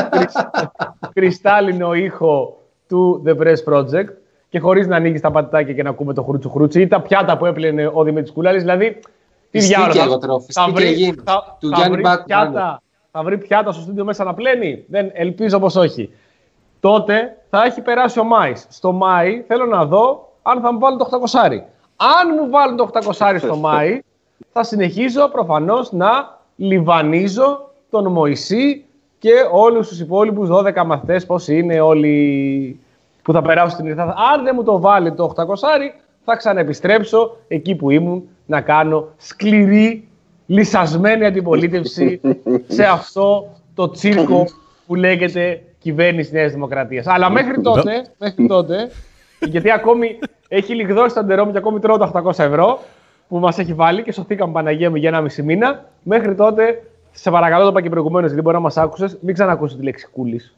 κρυσ- κρυστάλλινο ήχο του The Press Project και χωρίς να ανοίγεις τα πατητάκια και να ακούμε το χρούτσου χρούτσι ή τα πιάτα που έπλαινε ο Δημήτρης Κουλάλης. Δηλαδή, τι Φιστίκι διάλογο. εγώ τρώω, φιστίκι γίνει. θα, Του θα Γιάννη βρει Μπάκου πιάτα, θα βρει πιάτα στο στούντιο μέσα να πλένει. Δεν, ελπίζω πως όχι. Τότε θα έχει περάσει ο Μάης. Στο Μάη θέλω να δω αν θα μου βάλουν το 800. Αν μου βάλουν το 800 στο Μάη, θα συνεχίζω προφανώς να λιβανίζω τον Μωυσή και όλους τους υπόλοιπους 12 μαθητές, πώς είναι όλοι που θα περάσουν στην Ιδρύθα. Αν δεν μου το βάλει το 800, θα ξαναεπιστρέψω εκεί που ήμουν να κάνω σκληρή, λυσασμένη αντιπολίτευση σε αυτό το τσίρκο που λέγεται κυβέρνηση Νέας Δημοκρατίας. Αλλά μέχρι τότε, μέχρι τότε γιατί ακόμη έχει λιγδώσει τα ντερό μου και ακόμη τρώω τα 800 ευρώ που μας έχει βάλει και σωθήκαμε Παναγία μου για ένα μισή μήνα. Μέχρι τότε, σε παρακαλώ, το είπα και προηγουμένως, γιατί μπορεί να μας άκουσες, μην ξανακούσει τη λέξη κούλης.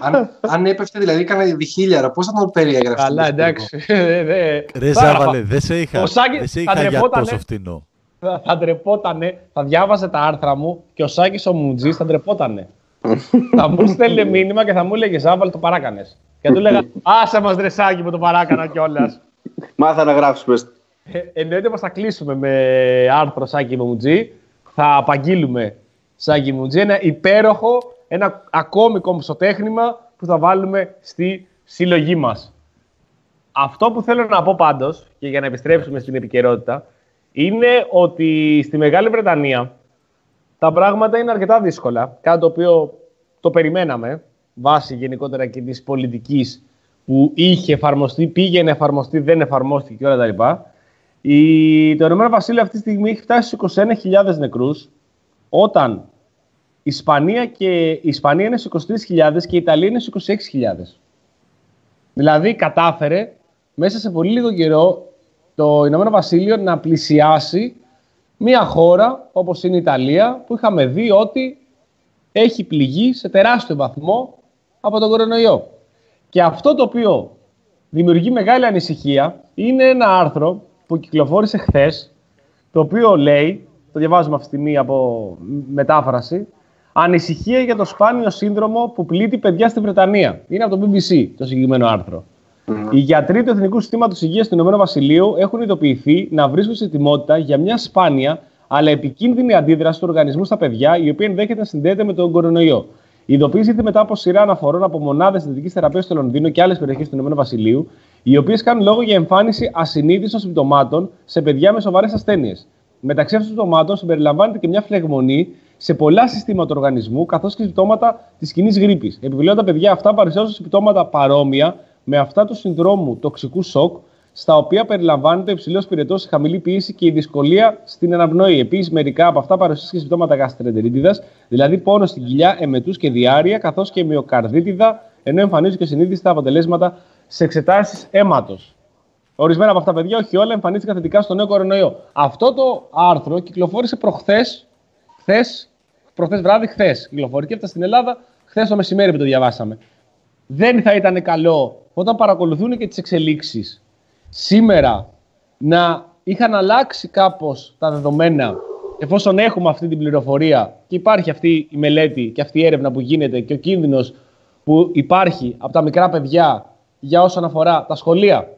Αν, αν έπεφτε δηλαδή κανένα διχίλιαρο, πώς θα τον περιέγραφε. Καλά, εντάξει. *laughs* Ε, δε- Ρε θα έγραφα. Ζάβαλε, δεν σε είχα, Ο Σάκης δεν σε θα είχα για ντρεπότανε. τόσο φτηνό. Θα, θα ντρεπότανε, θα διάβαζε τα άρθρα μου και ο Σάκης ο Μουτζής θα ντρεπότανε. *laughs* θα μου στέλνε μήνυμα και θα μου έλεγε Ζάβαλ το παράκανες. Και θα του έλεγα Άσε μας δρεσάκι που το παράκανα κιόλας. Μάθα να γράψεις πες. Ε, εννοείται πως θα κλείσουμε με άρθρο Σάκη Μουτζή. Θα απαγγείλουμε Σάκη Μουτζή. Ένα υπέροχο, ένα ακόμη κομψοτέχνημα που θα βάλουμε στη συλλογή μας. Αυτό που θέλω να πω πάντως, και για να επιστρέψουμε στην επικαιρότητα, είναι ότι στη Μεγάλη Βρετανία τα πράγματα είναι αρκετά δύσκολα. Κάτι το οποίο το περιμέναμε, βάσει γενικότερα και της πολιτικής που είχε εφαρμοστεί, πήγαινε εφαρμοστεί, δεν εφαρμόστηκε και όλα τα λοιπά. Η, το Ηνωμένο Βασίλειο αυτή τη στιγμή έχει φτάσει στους 21.000 νεκρούς, όταν η Ισπανία, και, η Ισπανία είναι στους 23.000 και η Ιταλία είναι στους 26.000. Δηλαδή κατάφερε μέσα σε πολύ λίγο καιρό το Ηνωμένο Βασίλειο να πλησιάσει μια χώρα όπως είναι η Ιταλία που είχαμε δει ότι έχει πληγεί σε τεράστιο βαθμό από τον κορονοϊό. Και αυτό το οποίο δημιουργεί μεγάλη ανησυχία είναι ένα άρθρο που κυκλοφόρησε χθες το οποίο λέει, το διαβάζουμε αυτή τη στιγμή από μετάφραση, Ανησυχία για το σπάνιο σύνδρομο που πλήττει παιδιά στη Βρετανία. Είναι από το BBC το συγκεκριμένο άρθρο. Οι γιατροί του Εθνικού Συστήματος Υγείας του Ηνωμένου Βασιλείου έχουν ειδοποιηθεί να βρίσκουν σε ετοιμότητα για μια σπάνια αλλά επικίνδυνη αντίδραση του οργανισμού στα παιδιά, η οποία ενδέχεται να συνδέεται με τον κορονοϊό. Η ειδοποίηση ήρθε μετά από σειρά αναφορών από μονάδες θετική θεραπείας στο Λονδίνο και άλλες περιοχές του Ηνωμένου Βασιλείου, οι οποίες κάνουν λόγο για εμφάνιση ασυνείδητων συμπτωμάτων σε παιδιά με σοβαρές ασθένειες. Μεταξύ αυτών των συμπτωμάτων συμπεριλαμβάνεται και μια φλεγμονή σε πολλά συστήματα του οργανισμού, καθώς και συμπτώματα της κοινής γρήπης. Επιπλέον, τα παιδιά αυτά παρουσιάζουν συμπτώματα παρόμοια με αυτά του συνδρόμου τοξικού σοκ, στα οποία περιλαμβάνεται υψηλός πυρετός, χαμηλή πίεση και η δυσκολία στην αναπνοή. Επίσης, μερικά από αυτά παρουσιάζουν και συμπτώματα γαστρεντερίτιδας, δηλαδή πόνο στην κοιλιά, εμετούς και διάρρεια, καθώς και μυοκαρδίτιδα, ενώ εμφανίζουν και συνείδηστα αποτελέσματα σε εξετάσεις αίματος. Ορισμένα από αυτά τα παιδιά, όχι όλα, εμφανίστηκαν θετικά στο νέο κορονοϊό. Αυτό το άρθρο κυκλοφόρησε προχθές, χθες, προχθές βράδυ, χθες. Κυκλοφορεί και έφτασε στην Ελλάδα χθες το μεσημέρι που το διαβάσαμε. Δεν θα ήταν καλό όταν παρακολουθούν και τις εξελίξεις σήμερα να είχαν αλλάξει κάπως τα δεδομένα εφόσον έχουμε αυτή την πληροφορία και υπάρχει αυτή η μελέτη και αυτή η έρευνα που γίνεται και ο κίνδυνος που υπάρχει από τα μικρά παιδιά για όσον αφορά τα σχολεία.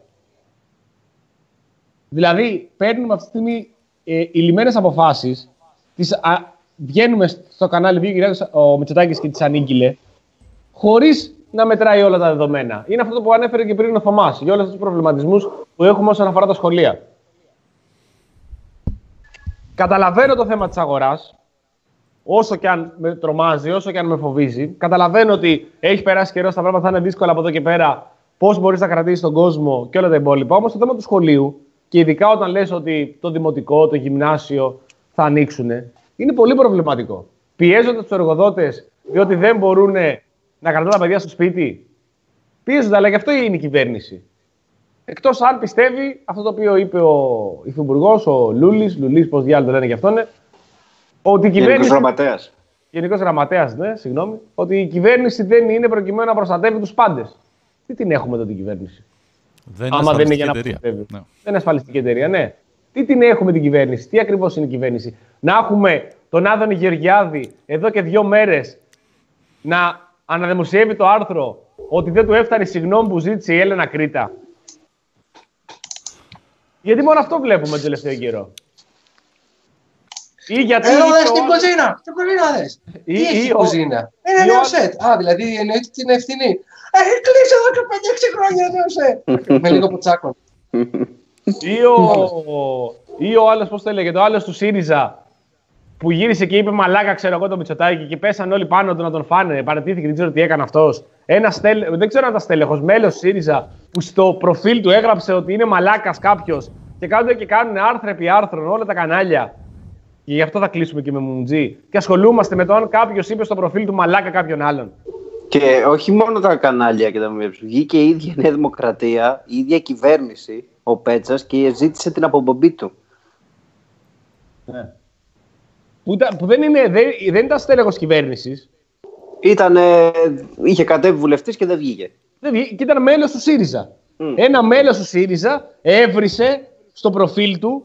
Δηλαδή, παίρνουμε αυτή τη στιγμή ε, ηλυμένες αποφάσεις, τις, α, βγαίνουμε στο κανάλι 2 ο Μητσοτάκης και τις ανήγγειλε, χωρίς να μετράει όλα τα δεδομένα. Είναι αυτό που ανέφερε και πριν ο Θωμάς, για όλους τους προβληματισμούς που έχουμε όσον αφορά τα σχολεία. Καταλαβαίνω το θέμα της αγοράς. Όσο και αν με τρομάζει, όσο και αν με φοβίζει. Καταλαβαίνω ότι έχει περάσει καιρός, τα πράγματα θα είναι δύσκολα από εδώ και πέρα. Πώς μπορείς να κρατήσεις τον κόσμο και όλα τα υπόλοιπα. Όμως το θέμα του σχολείου, και ειδικά όταν λες ότι το δημοτικό, το γυμνάσιο θα ανοίξουν, είναι πολύ προβληματικό. Πιέζονται τους εργοδότες διότι δεν μπορούν να κρατούν τα παιδιά στο σπίτι. Πιέζονται, αλλά γι' αυτό είναι η κυβέρνηση. Εκτός αν πιστεύει αυτό το οποίο είπε ο Υφυπουργός, ο Λούλης, Λουλής, πώς διάλογο λένε γι' αυτόν, ότι η Γενικός κυβέρνηση. γραμματέας. Γενικός Γραμματέας, ναι, συγγνώμη. Ότι η κυβέρνηση δεν είναι προκειμένου να προστατεύει τους πάντες. Τι την έχουμε εδώ την κυβέρνηση; Δεν είναι Άμα δεν είναι για να ασφαλιστική εταιρεία. προστατεύει. Ναι. Δεν είναι ασφαλιστική εταιρεία, ναι. Τι την έχουμε την κυβέρνηση, τι ακριβώς είναι η κυβέρνηση. Να έχουμε τον Άδωνη Γεωργιάδη εδώ και δύο μέρες να αναδημοσιεύει το άρθρο ότι δεν του έφτανε η συγγνώμη που ζήτησε η Έλενα Κρήτα. Γιατί μόνο αυτό βλέπουμε τον τελευταίο καιρό. Ή γιατί. Εδώ είπε δες ο την άλλος- κουζίνα. Την κουζίνα δες. Ή- Τι έχει ή η ο- κουζίνα; ή Ένα ο νέο άλλος- σετ. Α, δηλαδή εννοείται ότι είναι ευθυνή. Έχει κλείσει εδώ και 5-6 χρόνια νέο σετ. *laughs* Με λίγο ποτσάκο. Ή ο, ή ο άλλος, πώς το έλεγε, το άλλο του ΣΥΡΙΖΑ που γύρισε και είπε Μαλάκα, ξέρω εγώ το Μητσοτάκι και πέσαν όλοι πάνω του να τον φάνε. Παρατήθηκε, δεν ξέρω τι έκανε αυτός. Ένα στέλ, δεν ξέρω αν ήταν στέλεχος, μέλος ΣΥΡΙΖΑ που στο προφίλ του έγραψε ότι είναι μαλάκας κάποιος και κάνουν και κάνουν άρθρα επί άρθρων όλα τα κανάλια. Και γι' αυτό θα κλείσουμε και με Μουμτζή. Και ασχολούμαστε με το αν κάποιος είπε στο προφίλ του μαλάκα κάποιον άλλον. Και όχι μόνο τα κανάλια και τα ΜΜΕ. Βγήκε η ίδια η Νέα Δημοκρατία, η ίδια κυβέρνηση, ο Πέτσας και ζήτησε την αποπομπή του. Που, ήταν- που δεν, είναι, δεν, δεν ήταν στέλεχος κυβέρνησης. Ήτανε, είχε κατέβει βουλευτής και δεν βγήκε. Δεν βγήκε και ήταν μέλος του ΣΥΡΙΖΑ. Μμ. Ένα μέλος του ΣΥΡΙΖΑ έβρισε στο προφίλ του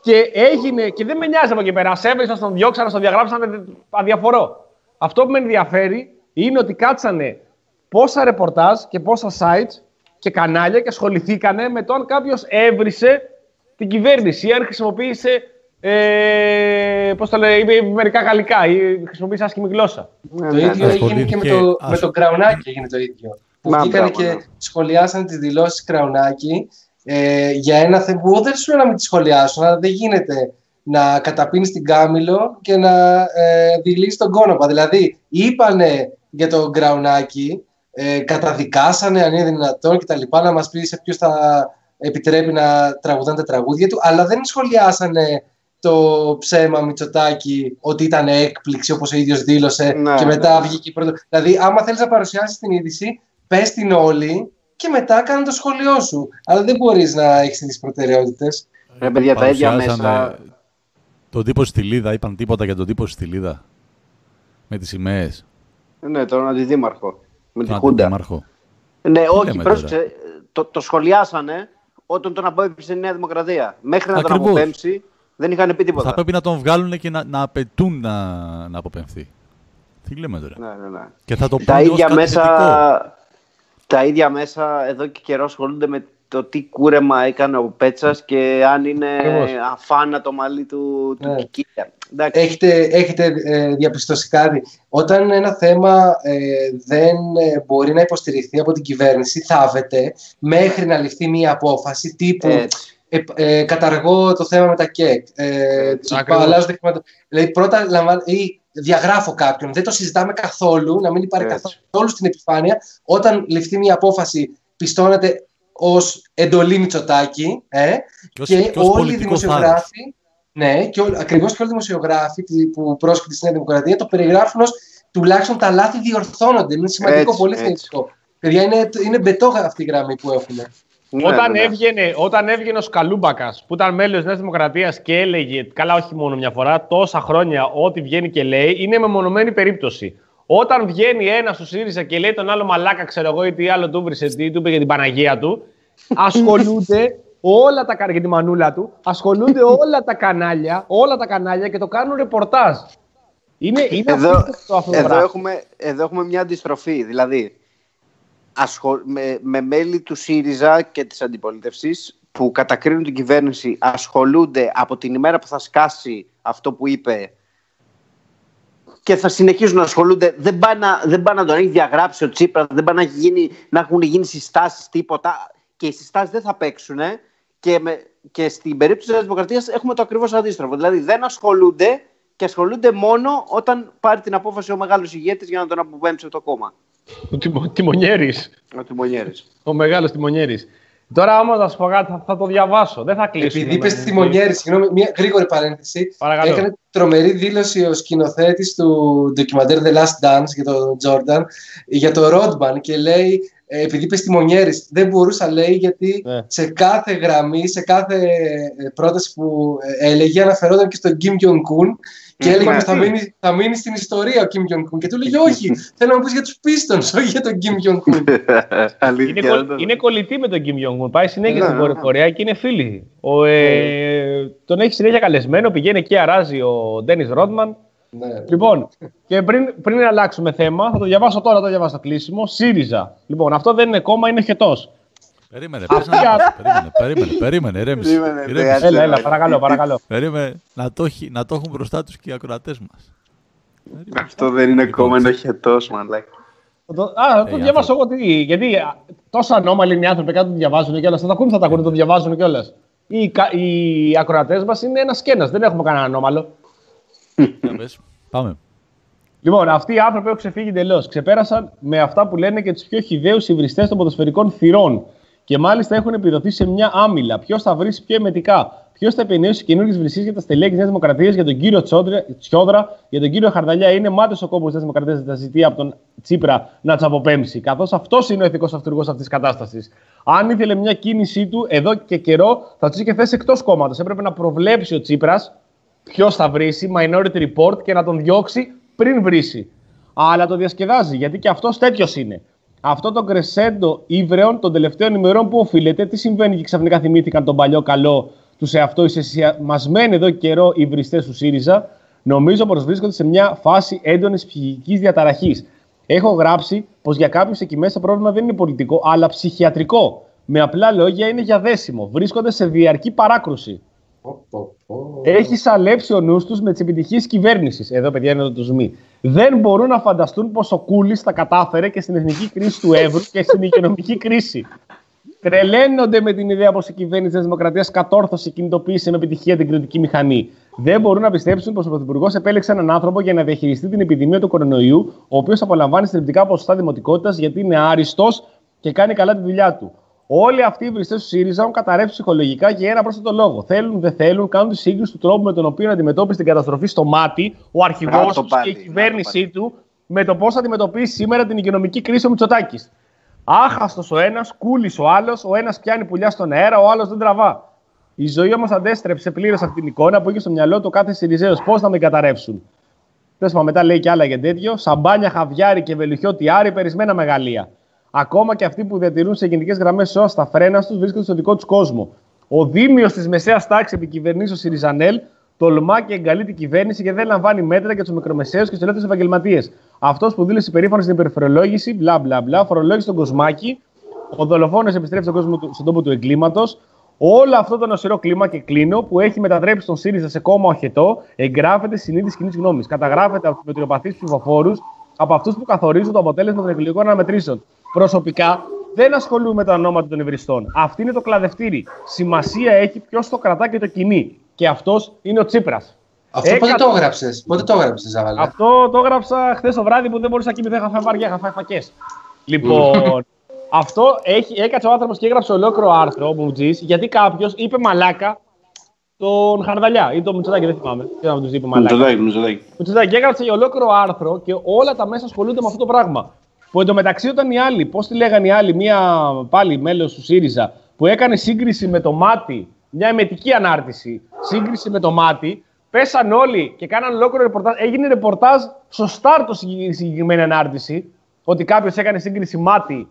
και έγινε. Και δεν με νοιάζει από εκεί πέρα. Σε έβρισαν, στον διώξανε, στον διαγράψανε. Αδιαφορώ. Αυτό που με ενδιαφέρει είναι ότι κάτσανε πόσα ρεπορτάζ και πόσα sites και κανάλια και ασχοληθήκανε με το αν κάποιος έβρισε την κυβέρνηση ή αν χρησιμοποίησε. Ε, πώς το λέει, είπε μερικά γαλλικά ή χρησιμοποίησε άσχημη γλώσσα. Ναι, Το ναι, ίδιο ναι. έγινε και με ασχολήθηκε- το, με ας- το Κραουνάκι έγινε το ίδιο. Που Μα, βγήκανε μπράβο, και ναι. σχολιάσαν τις δηλώσεις Κραουνάκι ε, για ένα θέμα που εγώ δεν σου λέω να μην τις σχολιάσουν, αλλά δεν γίνεται να καταπίνεις την Κάμιλο και να ε, δηλείς τον κόνοπα. Δηλαδή, είπανε για τον Κραουνάκι, ε, καταδικάσανε αν είναι δυνατόν και τα λοιπά, να μας πει σε ποιους θα επιτρέπει να τραγουδάνε τα τραγούδια του, αλλά δεν σχολιάσανε το ψέμα Μητσοτάκη ότι ήταν έκπληξη όπως ο ίδιος δήλωσε Ναι, και μετά ναι. βγήκε πρώτο. Δηλαδή, άμα θέλεις να παρουσιάσεις την είδηση, πες την όλη και μετά κάνε το σχολείο σου. Αλλά δεν μπορείς να έχεις τις προτεραιότητες. Ρε παιδιά, τα ίδια Παρουσιάσανε μέσα. Τον τύπο στη Λίδα, είπαν τίποτα για τον τύπο στη Λίδα. Με τις σημαίες. Ναι, τον αντιδήμαρχο. Με τη Τον Χούντα. αντιδήμαρχο. Ναι, όχι, λέμε πρόσεξε. Το, το σχολιάσανε όταν τον απόψε η Νέα Δημοκρατία. Μέχρι να τον Ακριβώς. αποπέμψει δεν είχαν πει τίποτα. Θα πρέπει να τον βγάλουν και να, να απαιτούν να, να αποπεμφθεί. Τι λέμε τώρα; Ναι, ναι, ναι. Και θα το Τα πούνε ως ίδια, κάτι μέσα, θετικό. τα ίδια μέσα εδώ και καιρό ασχολούνται με το τι κούρεμα έκανε ο Πέτσας και αν είναι Ακριβώς. αφάνα το μαλλί του, του Ναι. Κικίλια. Εντάξει. Έχετε, έχετε ε, διαπιστώσει κάτι. Όταν ένα θέμα ε, δεν ε, μπορεί να υποστηριχθεί από την κυβέρνηση, θάβεται μέχρι να ληφθεί μία απόφαση τύπου Έτσι. ε, ε, καταργώ το θέμα με τα ΚΕΚ. Ε, τους Ακριβώς. αλλάζω τα χρήματα. Δηλαδή, πρώτα λαμβάνω, ή διαγράφω κάποιον. Δεν το συζητάμε καθόλου, να μην υπάρχει Έτσι. καθόλου στην επιφάνεια. Όταν ληφθεί μία απόφαση, πιστώνεται ως εντολή Μητσοτάκη. Ε, Και ως- και, και ως όλοι οι πολιτικό δημοσιογράφοι. Ναι, και ό, ακριβώς και όλοι οι δημοσιογράφοι τι- που πρόσκειται στη Νέα Δημοκρατία το περιγράφουν ως τουλάχιστον τα λάθη διορθώνονται. Είναι σημαντικό, Έτσι, πολύ έτσι. σημαντικό. Παιδιά, είναι, είναι μπετό αυτή η γραμμή που έχουν. Ναι, όταν, ναι, ναι. Έβγαινε, όταν έβγαινε ο Σκαλούμπακας, που ήταν μέλος τη Νέας Δημοκρατίας και έλεγε, καλά, όχι μόνο μια φορά, τόσα χρόνια, ό,τι βγαίνει και λέει, είναι μεμονωμένη περίπτωση. Όταν βγαίνει ένας του ΣΥΡΙΖΑ και λέει τον άλλο μαλάκα, ξέρω εγώ, ή τι άλλο του βρίσκε, τι του είπε για την Παναγία του, *laughs* ασχολούνται όλα τα κανάλια, για τη μανούλα του, ασχολούνται *laughs* όλα τα κανάλια, όλα τα κανάλια και το κάνουν ρεπορτάζ. Είναι, είναι Εδώ, απίστευτο αυτό το εδώ, πράγμα. έχουμε, εδώ έχουμε μια αντιστροφή. Δηλαδή, ασχολ, με, με μέλη του ΣΥΡΙΖΑ και της αντιπολίτευσης που κατακρίνουν την κυβέρνηση ασχολούνται από την ημέρα που θα σκάσει αυτό που είπε και θα συνεχίζουν να ασχολούνται. Δεν πάει να, δεν πάει να τον έχει διαγράψει ο Τσίπρας, δεν πάει να, γίνει, να έχουν γίνει συστάσεις τίποτα και οι συστάσεις δεν θα παίξουν και με, και στην περίπτωση της Δημοκρατίας έχουμε το ακριβώς αντίστροφο. Δηλαδή δεν ασχολούνται και ασχολούνται μόνο όταν πάρει την απόφαση ο μεγάλος ηγέτης για να τον αποβέμψει το κόμμα. Ο τιμο, Τιμονιέρης. Ο Τιμονιέρης. Ο μεγάλος Τιμονιέρης. Τώρα όμως θα σου πω κάτι, θα, θα το διαβάσω. Δεν θα κλείσω. Επειδή είπες Τιμονιέρη, συγγνώμη, μια γρήγορη παρένθεση. Παρακαλώ. Έκανε τρομερή δήλωση ο σκηνοθέτης του ντοκιμαντέρ The Last Dance για τον Τζόρνταν για το Rodman και λέει ε, επειδή είπες Τιμονιέρης, δεν μπορούσα λέει γιατί Ναι. σε κάθε γραμμή, σε κάθε ε, πρόταση που ε, έλεγε αναφερόταν και στον Kim Jong-un και Ναι. έλεγε πως θα μείνει, θα μείνει στην ιστορία ο Kim Jong-un και του λέγε όχι, *laughs* θέλω να μου πεις για τους Pistons, όχι για τον Kim Jong-un. *laughs* Αλήθεια. Είναι, κολλ- δεν το- είναι κολλητή με τον Kim Jong-un. Πάει συνέχεια Ναι, στην ναι, Βόρεια ναι. Κορέα και είναι φίλοι. Ο, ε, τον έχει συνέχεια καλεσμένο, πηγαίνει εκεί, αράζει ο Ντένι Ρότμαν. ναι. Λοιπόν, και πριν, πριν αλλάξουμε θέμα, θα το διαβάσω τώρα, θα το διαβάσω στο κλείσιμο. ΣΥΡΙΖΑ. Λοιπόν, αυτό δεν είναι κόμμα, είναι χετός. Περίμενε, πες να περίμενε, περίμενε, περίμενε, ηρέμησε. Περίμενε, ηρέμησε. παιδιά. Έλα, έλα, παρακαλώ, παρακαλώ. Περίμενε να το, έχει- να το έχουν μπροστά τους και οι ακροατές μας. Αυτό δεν είναι κόμμα, είναι χετός, μαλάκα. Θα το- Α, θα το Ε, διαβάσω εγώ τι. Γιατί α, τόσο ανώμαλοι είναι οι άνθρωποι κάτω το διαβάζουν κιόλα. Θα τα ακούνε, θα τα ακούνε, το διαβάζουν κιόλα. Οι, κα- οι ακροατές μας είναι ένας σκένα, δεν έχουμε κανένα ανώμαλο. Για πες. Πάμε. Λοιπόν, αυτοί οι άνθρωποι έχουν ξεφύγει εντελώ. Ξεπέρασαν με αυτά που λένε και τους πιο χιδαίους υβριστές των ποδοσφαιρικών θυρών. Και μάλιστα έχουν επιδοθεί σε μια άμυλα. Ποιος θα βρει πιο εμετικά. Ποιος θα επενέσει καινούργιες βρυσίες για τα στελέχη της Νέας Δημοκρατίας, για τον κύριο Τσόντρα- Τσιόδρα, για τον κύριο Χαρδαλιά; Είναι μάται ο κόπο της Νέας Δημοκρατίας να τα ζητεί από τον Τσίπρα να του αποπέμψει. Καθώς αυτός είναι ο ηθικός αυτούργος αυτής της κατάστασης. Αν ήθελε μια κίνησή του εδώ και καιρό, θα του είχε θέσει εκτός κόμματος. Έπρεπε να προβλέψει ο Τσίπρας ποιος θα βρήσει, minority report και να τον διώξει πριν βρήσει. Αλλά το διασκεδάζει γιατί και αυτός τέτοιος είναι. Αυτό το κρεσέντο ύβρεων των τελευταίων ημερών που οφείλεται, τι συμβαίνει και ξαφνικά θυμήθηκαν τον παλιό καλό τους σε αυτό εισαισιασμένοι εδώ και καιρό οι βριστές του ΣΥΡΙΖΑ, νομίζω πως βρίσκονται σε μια φάση έντονης ψυχικής διαταραχής. Έχω γράψει πως για κάποιους εκεί μέσα το πρόβλημα δεν είναι πολιτικό, αλλά ψυχιατρικό. Με απλά λόγια είναι για δέσιμο. Βρίσκονται σε διαρκή παράκρουση. Πω, πω, πω. Έχει σαλέψει ο νους τους με τις επιτυχίες κυβέρνησης. Εδώ, παιδιά, είναι το ΣΜΗ. Δεν μπορούν να φανταστούν πω ο Κούλης τα κατάφερε και στην εθνική κρίση του Εύρου και στην οικονομική κρίση. Τρελαίνονται με την ιδέα πως η κυβέρνηση της Δημοκρατίας κατόρθωσε και κινητοποίησε με επιτυχία την κριτική μηχανή. Δεν μπορούν να πιστέψουν πως ο Πρωθυπουργός επέλεξε έναν άνθρωπο για να διαχειριστεί την επιδημία του κορονοϊού, ο οποίος απολαμβάνει συντριπτικά ποσοστά δημοτικότητας γιατί είναι άριστος και κάνει καλά τη δουλειά του. Όλοι αυτοί οι βριστές του ΣΥΡΙΖΑ έχουν καταρρεύσει ψυχολογικά για ένα πρόσθετο λόγο. Θέλουν, δεν θέλουν, κάνουν τη σύγκριση του τρόπου με τον οποίο αντιμετώπισε την καταστροφή στο μάτι ο αρχηγός Να το του πάλι, και η να το κυβέρνησή του με το πώς αντιμετωπίζει σήμερα την υγειονομική κρίση ο Μητσοτάκης. Άχαστος ο ένας, κούλης ο άλλος, ο ένας πιάνει πουλιά στον αέρα, ο άλλος δεν τραβά. Η ζωή όμως αντέστρεψε πλήρως αυτή την εικόνα που είχε στο μυαλό του κάθε Σιριζέος. Πώς να με καταρρεύσουν; Τέλο πάντων, μετά λέει και άλλα για τέτοιο. Σαμπάνια, χαβιάρι και βελουχιώτη άρι, περισμένα μεγαλεία. Ακόμα και αυτοί που διατηρούν σε γενικές γραμμές σώα στα φρένα τους βρίσκονται στο δικό τους κόσμο. Ο δίμιο της μεσαίας τάξης επικυβερνήσεω Σιριζανέλ τολμά και εγκαλεί την κυβέρνηση και δεν λαμβάνει μέτρα για τους μικρομεσαίους και τους ελεύθερους επαγγελματίες. Αυτός που δήλωσε περήφανος στην υπερφορολόγηση, μπλα μπλα μπλα, φορολόγησε τον κοσμάκι, ο δολοφόνος επιστρέφει στον, κόσμο του, στον τόπο του εγκλήματος. Όλο αυτό το νοσηρό κλίμα και κλείνω που έχει μετατρέψει τον ΣΥΡΙΖΑ σε κόμμα οχετό εγγράφεται στη συνείδηση κοινής γνώμης. Καταγράφεται από τους μετριοπαθείς ψηφοφόρους, από αυτούς που καθορίζουν το αποτέλεσμα των εκλογικών αναμετρήσεων. Προσωπικά δεν ασχολούμαι με το ονόματα των υβριστών. Αυτή είναι το κλαδευτήρι. Σημασία έχει ποιος το κρατά και το κινεί. Και αυτός είναι ο Τσίπρας. Αυτό πότε Έκα- το έγραψες, πότε το έγραψες, Ζαβαλέ. Αυτό το έγραψα χθες το βράδυ που δεν μπορούσα να κοιμηθώ. Είχα φάει βαριά, είχα φάει φακές. Λοιπόν, αυτό έχει, έκατσε ο άνθρωπος και έγραψε ολόκληρο άρθρο, ο Μπουτζής, γιατί κάποιος είπε μαλάκα τον Χαρδαλιά ή τον Μητσοτάκη, δεν θυμάμαι. Τι να τους είπε μαλάκα. Μητσοτάκη, Μητσοτάκη. Μητσοτάκη έγραψε για ολόκληρο άρθρο και όλα τα μέσα ασχολούνται με αυτό το πράγμα. Που εντωμεταξύ όταν οι άλλοι, πώς τη λέγανε οι άλλοι, μία πάλι μέλος του ΣΥΡΙΖΑ, που έκανε σύγκριση με το μάτι, μια εμετική ανάρτηση, σύγκριση με το μάτι, πέσαν όλοι και κάναν ολόκληρο ρεπορτάζ. Έγινε ρεπορτάζ στο στάρτο η συγκεκριμένη ανάρτηση, ότι κάποιος έκανε σύγκριση μάτι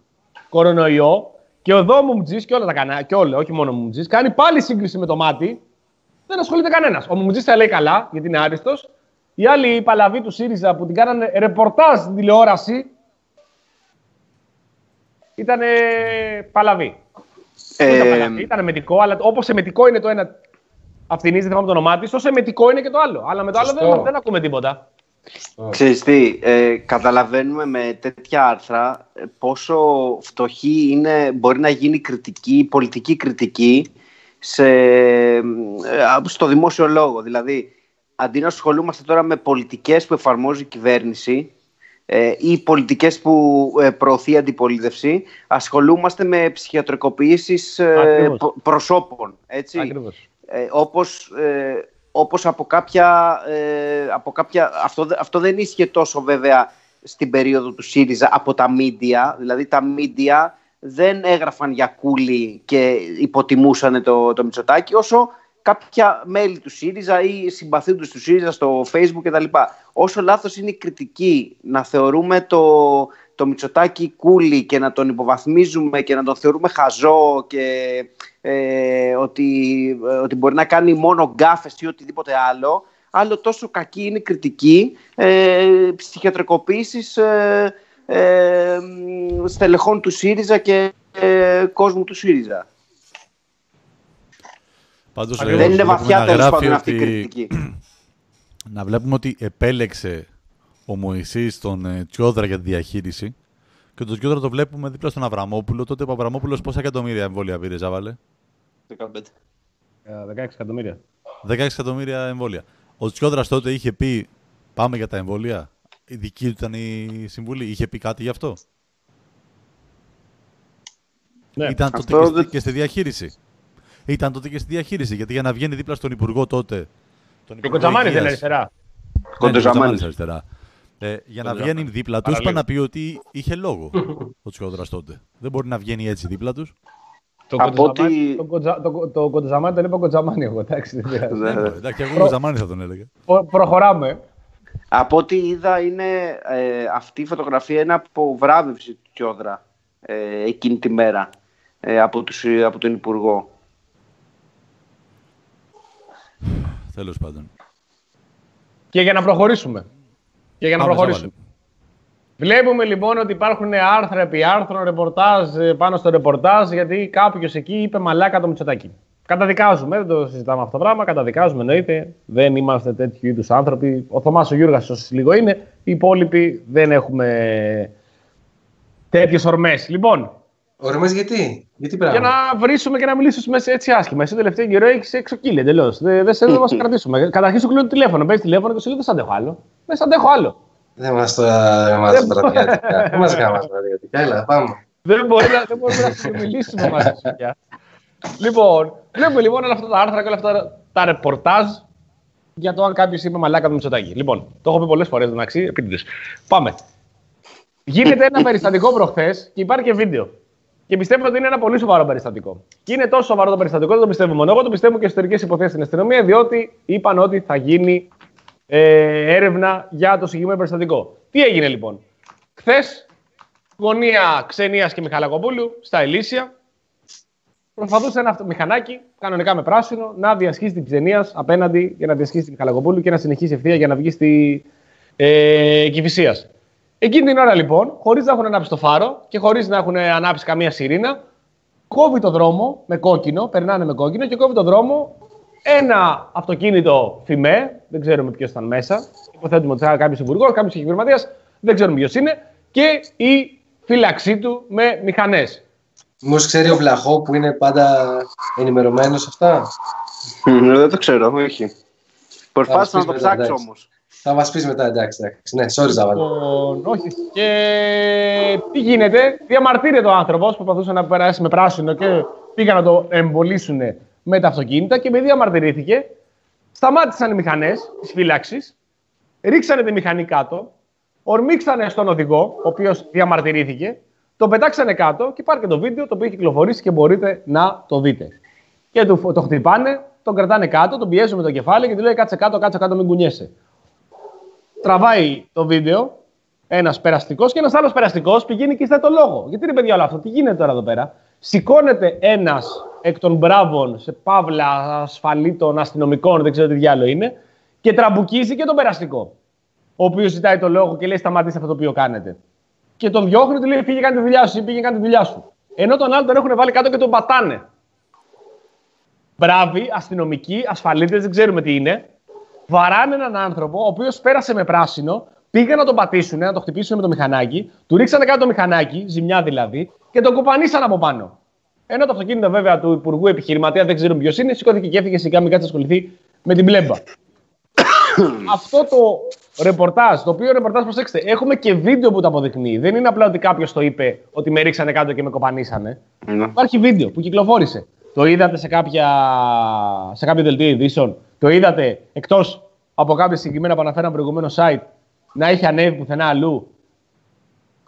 κορονοϊό. Και ο Δόμου Μουμτζής και όλα τα κανάλια, και όλα, όχι μόνο ο Μουμτζής, κάνει πάλι σύγκριση με το μάτι. Δεν ασχολείται κανένας. Ο Μουμτζής τα λέει καλά, γιατί είναι άριστος. Οι άλλοι οι παλαβοί του ΣΥΡΙΖΑ που την κάνανε ρεπορτάζ στην τηλεόραση ήταν παλαβοί. Ε, Ήταν παλαβοί, ήταν εμετικό, αλλά όπως εμετικό είναι το ένα. Αυτινίζει, δεν θυμάμαι το όνομά της, όσο εμετικό είναι και το άλλο. Αλλά με το άλλο Σωστό. δεν, δεν ακούμε τίποτα. Ξέρεις τι, ε, καταλαβαίνουμε με τέτοια άρθρα ε, πόσο φτωχή είναι, μπορεί να γίνει κριτική, πολιτική κριτική σε, ε, στο δημόσιο λόγο. Δηλαδή, αντί να ασχολούμαστε τώρα με πολιτικές που εφαρμόζει η κυβέρνηση ε, ή πολιτικές που ε, προωθεί η αντιπολίτευση, ασχολούμαστε με ψυχιατρικοποιήσεις ε, προσώπων. Έτσι. Ε, όπως, ε, όπως από κάποια... Ε, από κάποια αυτό, αυτό δεν ίσχυε τόσο βέβαια στην περίοδο του ΣΥΡΙΖΑ από τα μίντια. Δηλαδή τα μίντια δεν έγραφαν για κούλι και υποτιμούσαν το, το Μητσοτάκι όσο κάποια μέλη του ΣΥΡΙΖΑ ή συμπαθήτους τους ΣΥΡΙΖΑ στο Facebook κτλ. Όσο λάθος είναι η κριτική να θεωρούμε το, το Μητσοτάκι κούλι και να τον υποβαθμίζουμε και να τον θεωρούμε χαζό και ε, ότι, ότι μπορεί να κάνει μόνο γκάφες ή οτιδήποτε άλλο, άλλο τόσο κακή είναι η κριτική ε, ψυχιατρικοποίησης ε, ε, στελεχών του ΣΥΡΙΖΑ και ε, κόσμου του ΣΥΡΙΖΑ. Πάντως, δεν είναι βαθιά τέλος πάντων αυτή η κριτική. *clears throat* Να βλέπουμε ότι επέλεξε ο Μωυσής τον ε, Τσιόδρα για τη διαχείριση και τον Τσιόδρα το βλέπουμε δίπλα στον Αβραμόπουλο. Τότε ο Αβραμόπουλος πόσα εκατομμύρια εμβόλια πήρε, Ζάβαλε. 15. 16 εκατομμύρια. 16 εκατομμύρια εμβόλια. Ο Τσιόδρας τότε είχε πει Πάμε για τα εμβόλια. Η δική του ήταν η συμβουλή. Είχε πει κάτι γι' αυτό; Ναι. Ήταν τότε Αυτό και, στη, δεν- και στη διαχείριση. Ήταν τότε και στη διαχείριση. Γιατί για να βγαίνει δίπλα στον Υπουργό τότε. Τον Και ο Υπουργό Κοτζαμάνη δεν είναι Υγείας, αριστερά. Ναι, Κοντοζαμάνης. Κοντοζαμάνης αριστερά. Ε, για να Κοντοζαμάνης. βγαίνει δίπλα τους, Παραλίγο. είπα να πει ότι είχε λόγο ο Τσιόδρας τότε. Δεν μπορεί να βγαίνει έτσι δίπλα τους. Το Από Κοντζαμάνη- ότι- το Κοντζα- το- Το Κοντζαμάνη τον είπα Κοντζαμάνη εγώ, εντάξει, δεν πειράζει. Ναι, ναι. Εντάξει, εγώ Κοντοζαμάνη θα τον έλεγα. Προ- Προχωράμε. Από ό,τι είδα είναι ε, αυτή η φωτογραφία είναι από βράβευση του Τσιόδρα ε, εκείνη τη μέρα ε, από, τους, από τον Υπουργό. Τέλος πάντων. Και για να προχωρήσουμε. Και για να Πάμε, προχωρήσουμε. Σάββαλε. Βλέπουμε λοιπόν ότι υπάρχουν άρθρα επί άρθρων, ρεπορτάζ ε, πάνω στο ρεπορτάζ, γιατί κάποιος εκεί είπε μαλάκα το Μητσοτάκι. Καταδικάζουμε, δεν το συζητάμε αυτό το πράγμα. Καταδικάζουμε εννοείται. Δεν είμαστε τέτοιου είδους άνθρωποι. Ο Θωμάς ο Γιούργας, ίσω λίγο είναι. Οι υπόλοιποι δεν έχουμε τέτοιες ορμές. Λοιπόν, Ορμές γιατί, γιατί για πράγμα. να βρίσουμε και να μιλήσουμε σε- έτσι άσχημα. Εσύ τελευταίο καιρό έχεις εξοκύλει εντελώς. Δεν δε, σε- δεν μα *laughs* κρατήσουμε. Καταρχήν σου κλείνω το τηλέφωνο. Παίρνεις τηλέφωνο και σου λέει δεν σ' αντέχω άλλο. Δεν σ' αντέχω άλλο. Δεν μας το γαμάς βραδιάτικα. Δεν μας γαμάς βραδιάτικα. Έλα, πάμε. Δεν μπορεί να, δεν μπορούμε να συνομιλήσουμε μαζί σου πια. Λοιπόν, βλέπουμε λοιπόν όλα αυτά τα άρθρα και όλα αυτά τα, τα ρεπορτάζ για το αν κάποιος είπε μαλάκα του Μητσοτάκη. Λοιπόν, το έχω πει πολλές φορές εντάξει, επίτηδες. Πάμε. Γίνεται ένα περιστατικό προχθές και υπάρχει και βίντεο. Και πιστεύω ότι είναι ένα πολύ σοβαρό περιστατικό. Και είναι τόσο σοβαρό το περιστατικό, δεν το πιστεύω μόνο εγώ, το πιστεύω και εσωτερικέ υποθέσεις στην αστυνομία, διότι είπαν ότι θα γίνει ε, έρευνα για το συγκεκριμένο περιστατικό. Τι έγινε λοιπόν; Χθες, γωνία Ξενίας και Μιχαλακοπούλου, στα Ελίσια, προσπαθούσε ένα αυτο- μηχανάκι, κανονικά με πράσινο, να διασχίσει την Ξενίας απέναντι για να διασχίσει την Μιχαλακοπούλου και να συνεχίσει ευθεία για να βγει στη ε, Κηφισία. Εκείνη την ώρα λοιπόν, χωρίς να έχουν ανάψει το φάρο και χωρίς να έχουν ανάψει καμία σιρήνα, κόβει το δρόμο με κόκκινο, περνάνε με κόκκινο και κόβει το δρόμο ένα αυτοκίνητο φημέ, δεν ξέρουμε ποιος ήταν μέσα. Υποθέτουμε ότι θα κάποιος υπουργός, κάποιος επιχειρηματίας, δεν ξέρουμε ποιος είναι, και η φύλαξή του με μηχανές. Μήπως ξέρει ο Βλαχό που είναι πάντα ενημερωμένος σε αυτά; Μμ, Δεν το ξέρω, όχι. Προσπάθησα να μας το πεις μετά, ψάξω εντάξει. Όμως. Θα μας πεις μετά, εντάξει, εντάξει. Ναι, sorry Ζάβαλε. Λοιπόν, όχι. Και τι γίνεται, διαμαρτύρεται ο άνθρωπος που προσπαθούσε να περάσει με πράσινο και πήγαν να το εμπολίσουν με τα αυτοκίνητα και επειδή διαμαρτυρήθηκε, σταμάτησαν οι μηχανές της φύλαξης, ρίξανε τη μηχανή κάτω, ορμήξανε στον οδηγό, ο οποίος διαμαρτυρήθηκε, το πετάξανε κάτω και υπάρχει και το βίντεο το οποίο έχει κυκλοφορήσει και μπορείτε να το δείτε. Και το, το χτυπάνε, τον κρατάνε κάτω, τον πιέζουν με το κεφάλι και του λέει κάτσε κάτω, κάτσε κάτω, μην κουνιέσαι τραβάει το βίντεο ένας περαστικός και ένας άλλος περαστικός πηγαίνει και ζητάει το λόγο. Γιατί είναι παιδιά όλο αυτό, τι γίνεται τώρα εδώ πέρα; Σηκώνεται ένας εκ των μπράβων σε παύλα ασφαλίτων αστυνομικών, δεν ξέρω τι διάλογο είναι, και τραμπουκίζει και τον περαστικό. Ο οποίος ζητάει το λόγο και λέει: Σταματήστε αυτό το οποίο κάνετε. Και τον διώχνει, του λέει: Πήγε κάνει τη δουλειά σου ή πήγε κάνει τη δουλειά σου. Ενώ τον άλλο τον έχουν βάλει κάτω και τον πατάνε. Μπράβοι, αστυνομικοί, ασφαλίτες, δεν ξέρουμε τι είναι, βαράνε έναν άνθρωπο ο οποίος πέρασε με πράσινο, πήγαν να τον πατήσουν, να το χτυπήσουν με το μηχανάκι, του ρίξανε κάτω το μηχανάκι, ζημιά δηλαδή, και τον κοπανίσαν από πάνω. Ενώ το αυτοκίνητο βέβαια του Υπουργού Επιχειρηματίας δεν ξέρουν ποιος είναι, σηκώθηκε και έφυγε σιγά μην κάτσει να ασχοληθεί με την πλέμπα. *coughs* Αυτό το ρεπορτάζ, το οποίο ρεπορτάζ, προσέξτε, έχουμε και βίντεο που το αποδεικνύει. Δεν είναι απλά ότι κάποιος το είπε ότι με ρίξανε κάτω και με κοπανίσανε. Ναι. Υπάρχει βίντεο που κυκλοφόρησε. Το είδατε σε, κάποια, σε κάποιο δελτίο ειδήσεων; Το είδατε εκτός από κάποια συγκεκριμένα που αναφέραμε προηγουμένως site να έχει ανέβει πουθενά αλλού;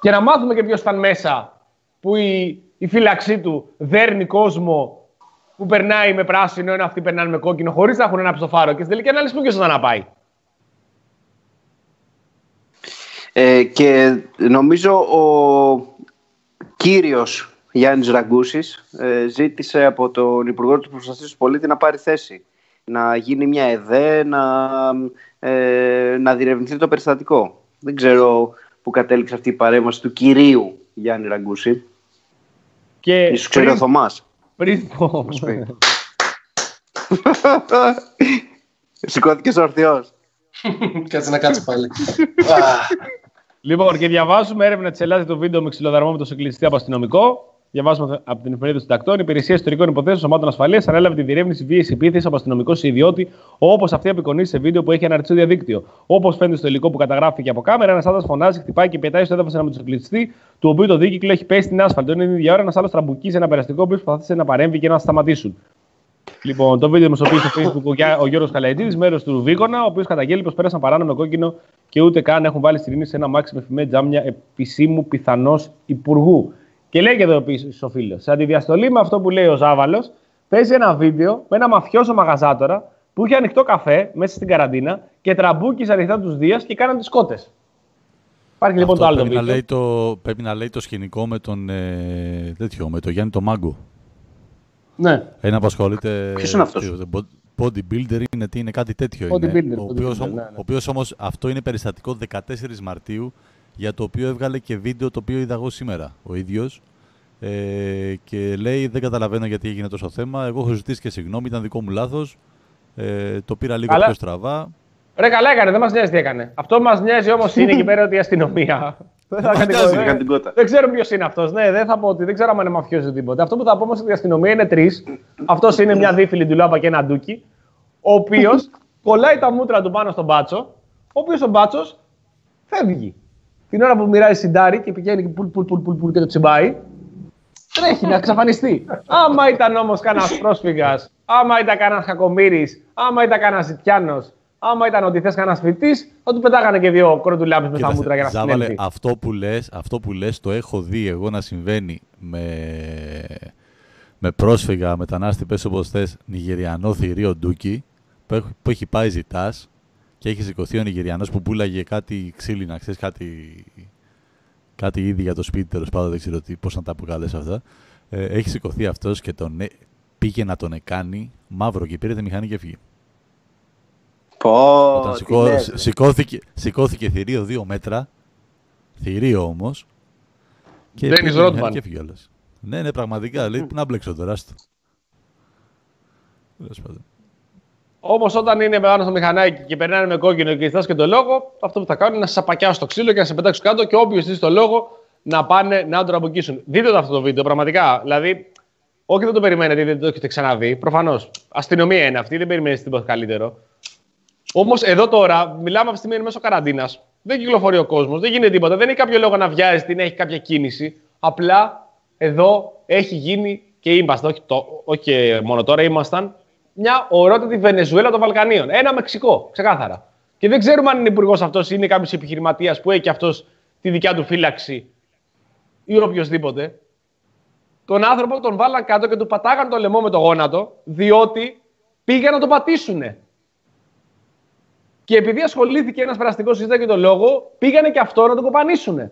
Και να μάθουμε και ποιος ήταν μέσα που η, η φύλαξή του δέρνει κόσμο που περνάει με πράσινο, ενώ αυτοί περνάνε με κόκκινο, χωρίς να έχουν ένα στο φάρο. Και στην τελική ανάλυση που ποιος ήταν να πάει; Ε, και νομίζω ο κύριος Γιάννης Ραγκούσης ε, ζήτησε από τον Υπουργό του Προστασίας του Πολίτη να πάρει θέση. Να γίνει μια ΕΔΕ, να, ε, να διερευνηθεί το περιστατικό. Δεν ξέρω που κατέληξε αυτή η παρέμβαση του κυρίου Γιάννη Ραγκούση. Και Ίσως ξέρει ο Θωμάς. πριν πω. Πώς πει. Σηκώθηκες ορθιός. *laughs* Κάτσε να κάτσε πάλι. Α, *laughs* Λοιπόν, και διαβάζουμε έρευνα της Ελλάδας το βίντεο με ξυλοδαρμό με το συγκλητιστή από αστυνομικό. Διαβάζουμε από την εφημερίδα των συντακτών. Η Υπηρεσία Ιστορικών Υποθέσεων Σωμάτων Ασφαλείας ανέλαβε τη διερεύνηση βίαιης επίθεσης από αστυνομικό σε ιδιώτη, όπως αυτή απεικονίζει σε βίντεο που έχει αναρτήσει στο διαδίκτυο. Όπως φαίνεται στο υλικό που καταγράφηκε από κάμερα, ένας άντρας φωνάζει, χτυπάει και πετάει στο έδαφος ένα μοτοσυκλιστή, του οποίου το δίκυκλο έχει πέσει στην άσφαλτο. Ενώ την ίδια ώρα ένας άλλος τραμπουκίζει ένα περαστικό που προσπαθούσε να παρέμβει και να σταματήσουν. Λοιπόν, το βίντεο δημοσιοποιεί στο Facebook ο, Γιά- ο Γιώργος Καλαϊτζίδη, μέρος του Βίγονα, ο οποίος καταγγέλει πως πέρασαν παράνομο κόκκινο και ούτε καν έχουν βάλει στη σε ένα μάξι με φημέ τζάμια επισήμου πιθανώ υπουργού. Και λέει και εδώ επίσης ο φίλος, σε αντιδιαστολή με αυτό που λέει ο Ζάβαλος, παίζει ένα βίντεο με ένα μαφιόζο μαγαζάτορα που είχε ανοιχτό καφέ μέσα στην καραντίνα και τραμπούκισε αριθμά τους Δίας και κάναν τις κότες. Υπάρχει λοιπόν Αυτό το άλλο το πρέπει, να βίντεο. λέει το, πρέπει να λέει το σκηνικό με τον, ε, τέτοιο, με τον Γιάννη το Μάγκο. Ναι. Ένα που ασχολείται. Ποιος είναι αυτός; τι, το Bodybuilder είναι, τι είναι κάτι τέτοιο. Bodybuilder, είναι. Ο οποίος, bodybuilder, όμ- ναι, ναι. ο οποίος όμως αυτό είναι περιστατικό 14 Μαρτίου για το οποίο έβγαλε και βίντεο το οποίο είδα εγώ σήμερα ο ίδιος ε, και λέει δεν καταλαβαίνω γιατί έγινε τόσο θέμα. Εγώ έχω ζητήσει και συγγνώμη, ήταν δικό μου λάθος. Ε, το πήρα λίγο Καλά. πιο στραβά. Ρε, καλά έκανε, δεν μας νοιάζει τι έκανε. Αυτό που μας νοιάζει όμως είναι εκεί πέρα ότι η αστυνομία. *laughs* Δεν θα κάνει νοιάζει, κο- έκανε την κότα. Δεν ξέρω ποιος είναι αυτός. Ναι, δεν θα πω ότι δεν ξέρω αν είναι μαφιόζος ή τίποτα. Αυτό που θα πω όμως ότι η αστυνομία είναι τρεις. Αυτός είναι μια δίφυλη ντουλάπα και ένα ντούκι. Ο οποίος κολλάει τα μούτρα του πάνω στον μπάτσο. Ο οποίος ο μπάτσος φεύγει. Την ώρα που μοιράζει συντάρι και πηγαίνει και πουλ, πουλ, πουλ, πουλ, πουλ και το τσιμπάει, τρέχει να εξαφανιστεί. Άμα ήταν όμως κανένας πρόσφυγας, άμα ήταν κανένας κακομοίρη, άμα ήταν κανένας ζητιάνος, άμα ήταν ότι θες κανένας φοιτητής, θα του πετάγανε και δύο κροντουλάπε με στα Κοίταξε, μούτρα για να Ζάβαλε, συνέλθει. αυτό που λες, αυτό που λες το έχω δει εγώ να συμβαίνει με, με πρόσφυγα, μετανάστη, πες όπως θες, Νιγηριανό θηρίο ντούκι, που έχει, που έχει πάει ζητάς και έχεις σηκωθεί ο Νιγηριανός που πουλάγε κάτι ξύλινα, ξέρεις, κάτι, κάτι ήδη για το σπίτι, τέλος πάντων, δεν ξέρω τι, πώς να τα αποκαλέσω αυτά. Ε, έχει σηκωθεί αυτός και τον, ε- πήγε να τον εκάνει μαύρο και πήρε τη μηχανή και έφυγε. Πω, Όταν τι σηκώ- λες, σ- ρε. σηκώθηκε, σηκώθηκε θηρίο δύο μέτρα, θηρίο όμως. Και Ντένις πήρε τη μηχανή Ρότμαν. και έφυγε όλας. Ναι, ναι, πραγματικά. Λέει, πού να μπλέξω τώρα, άστο. Τέλος πάντων. Όμως όταν είναι πάνω στο μηχανάκι και περνάνε με κόκκινο και ζητά και το λόγο, αυτό που θα κάνουν είναι να σα πακιάσουν στο ξύλο και να σε πετάξουν κάτω και όποιος ζητήσει το λόγο να πάνε να τον αμποκίσουν. Δείτε το αυτό το βίντεο, πραγματικά. Δηλαδή, όχι δεν το περιμένετε, δεν το έχετε ξαναδεί. Προφανώς. Αστυνομία είναι αυτή, δεν περιμένετε τίποτα καλύτερο. Όμως εδώ τώρα, μιλάμε αυτή τη στιγμή είναι μέσω καραντίνας. Δεν κυκλοφορεί ο κόσμος, δεν γίνεται τίποτα. Δεν έχει κάποιο λόγο να βιάζει την έχει κάποια κίνηση. Απλά εδώ έχει γίνει και είμαστε, όχι, το, όχι και μόνο τώρα, ήμασταν μια ορότατη Βενεζουέλα των Βαλκανίων. Ένα Μεξικό, ξεκάθαρα. Και δεν ξέρουμε αν είναι υπουργός αυτός ή είναι κάποιος επιχειρηματίας που έχει και αυτός τη δικιά του φύλαξη ή οποιοδήποτε. Τον άνθρωπο τον βάλαν κάτω και του πατάγαν το λαιμό με το γόνατο, διότι πήγαν να τον πατήσουνε. Και επειδή ασχολήθηκε ένας περαστικός συζητά και τον λόγο, πήγανε και αυτό να τον κοπανίσουνε.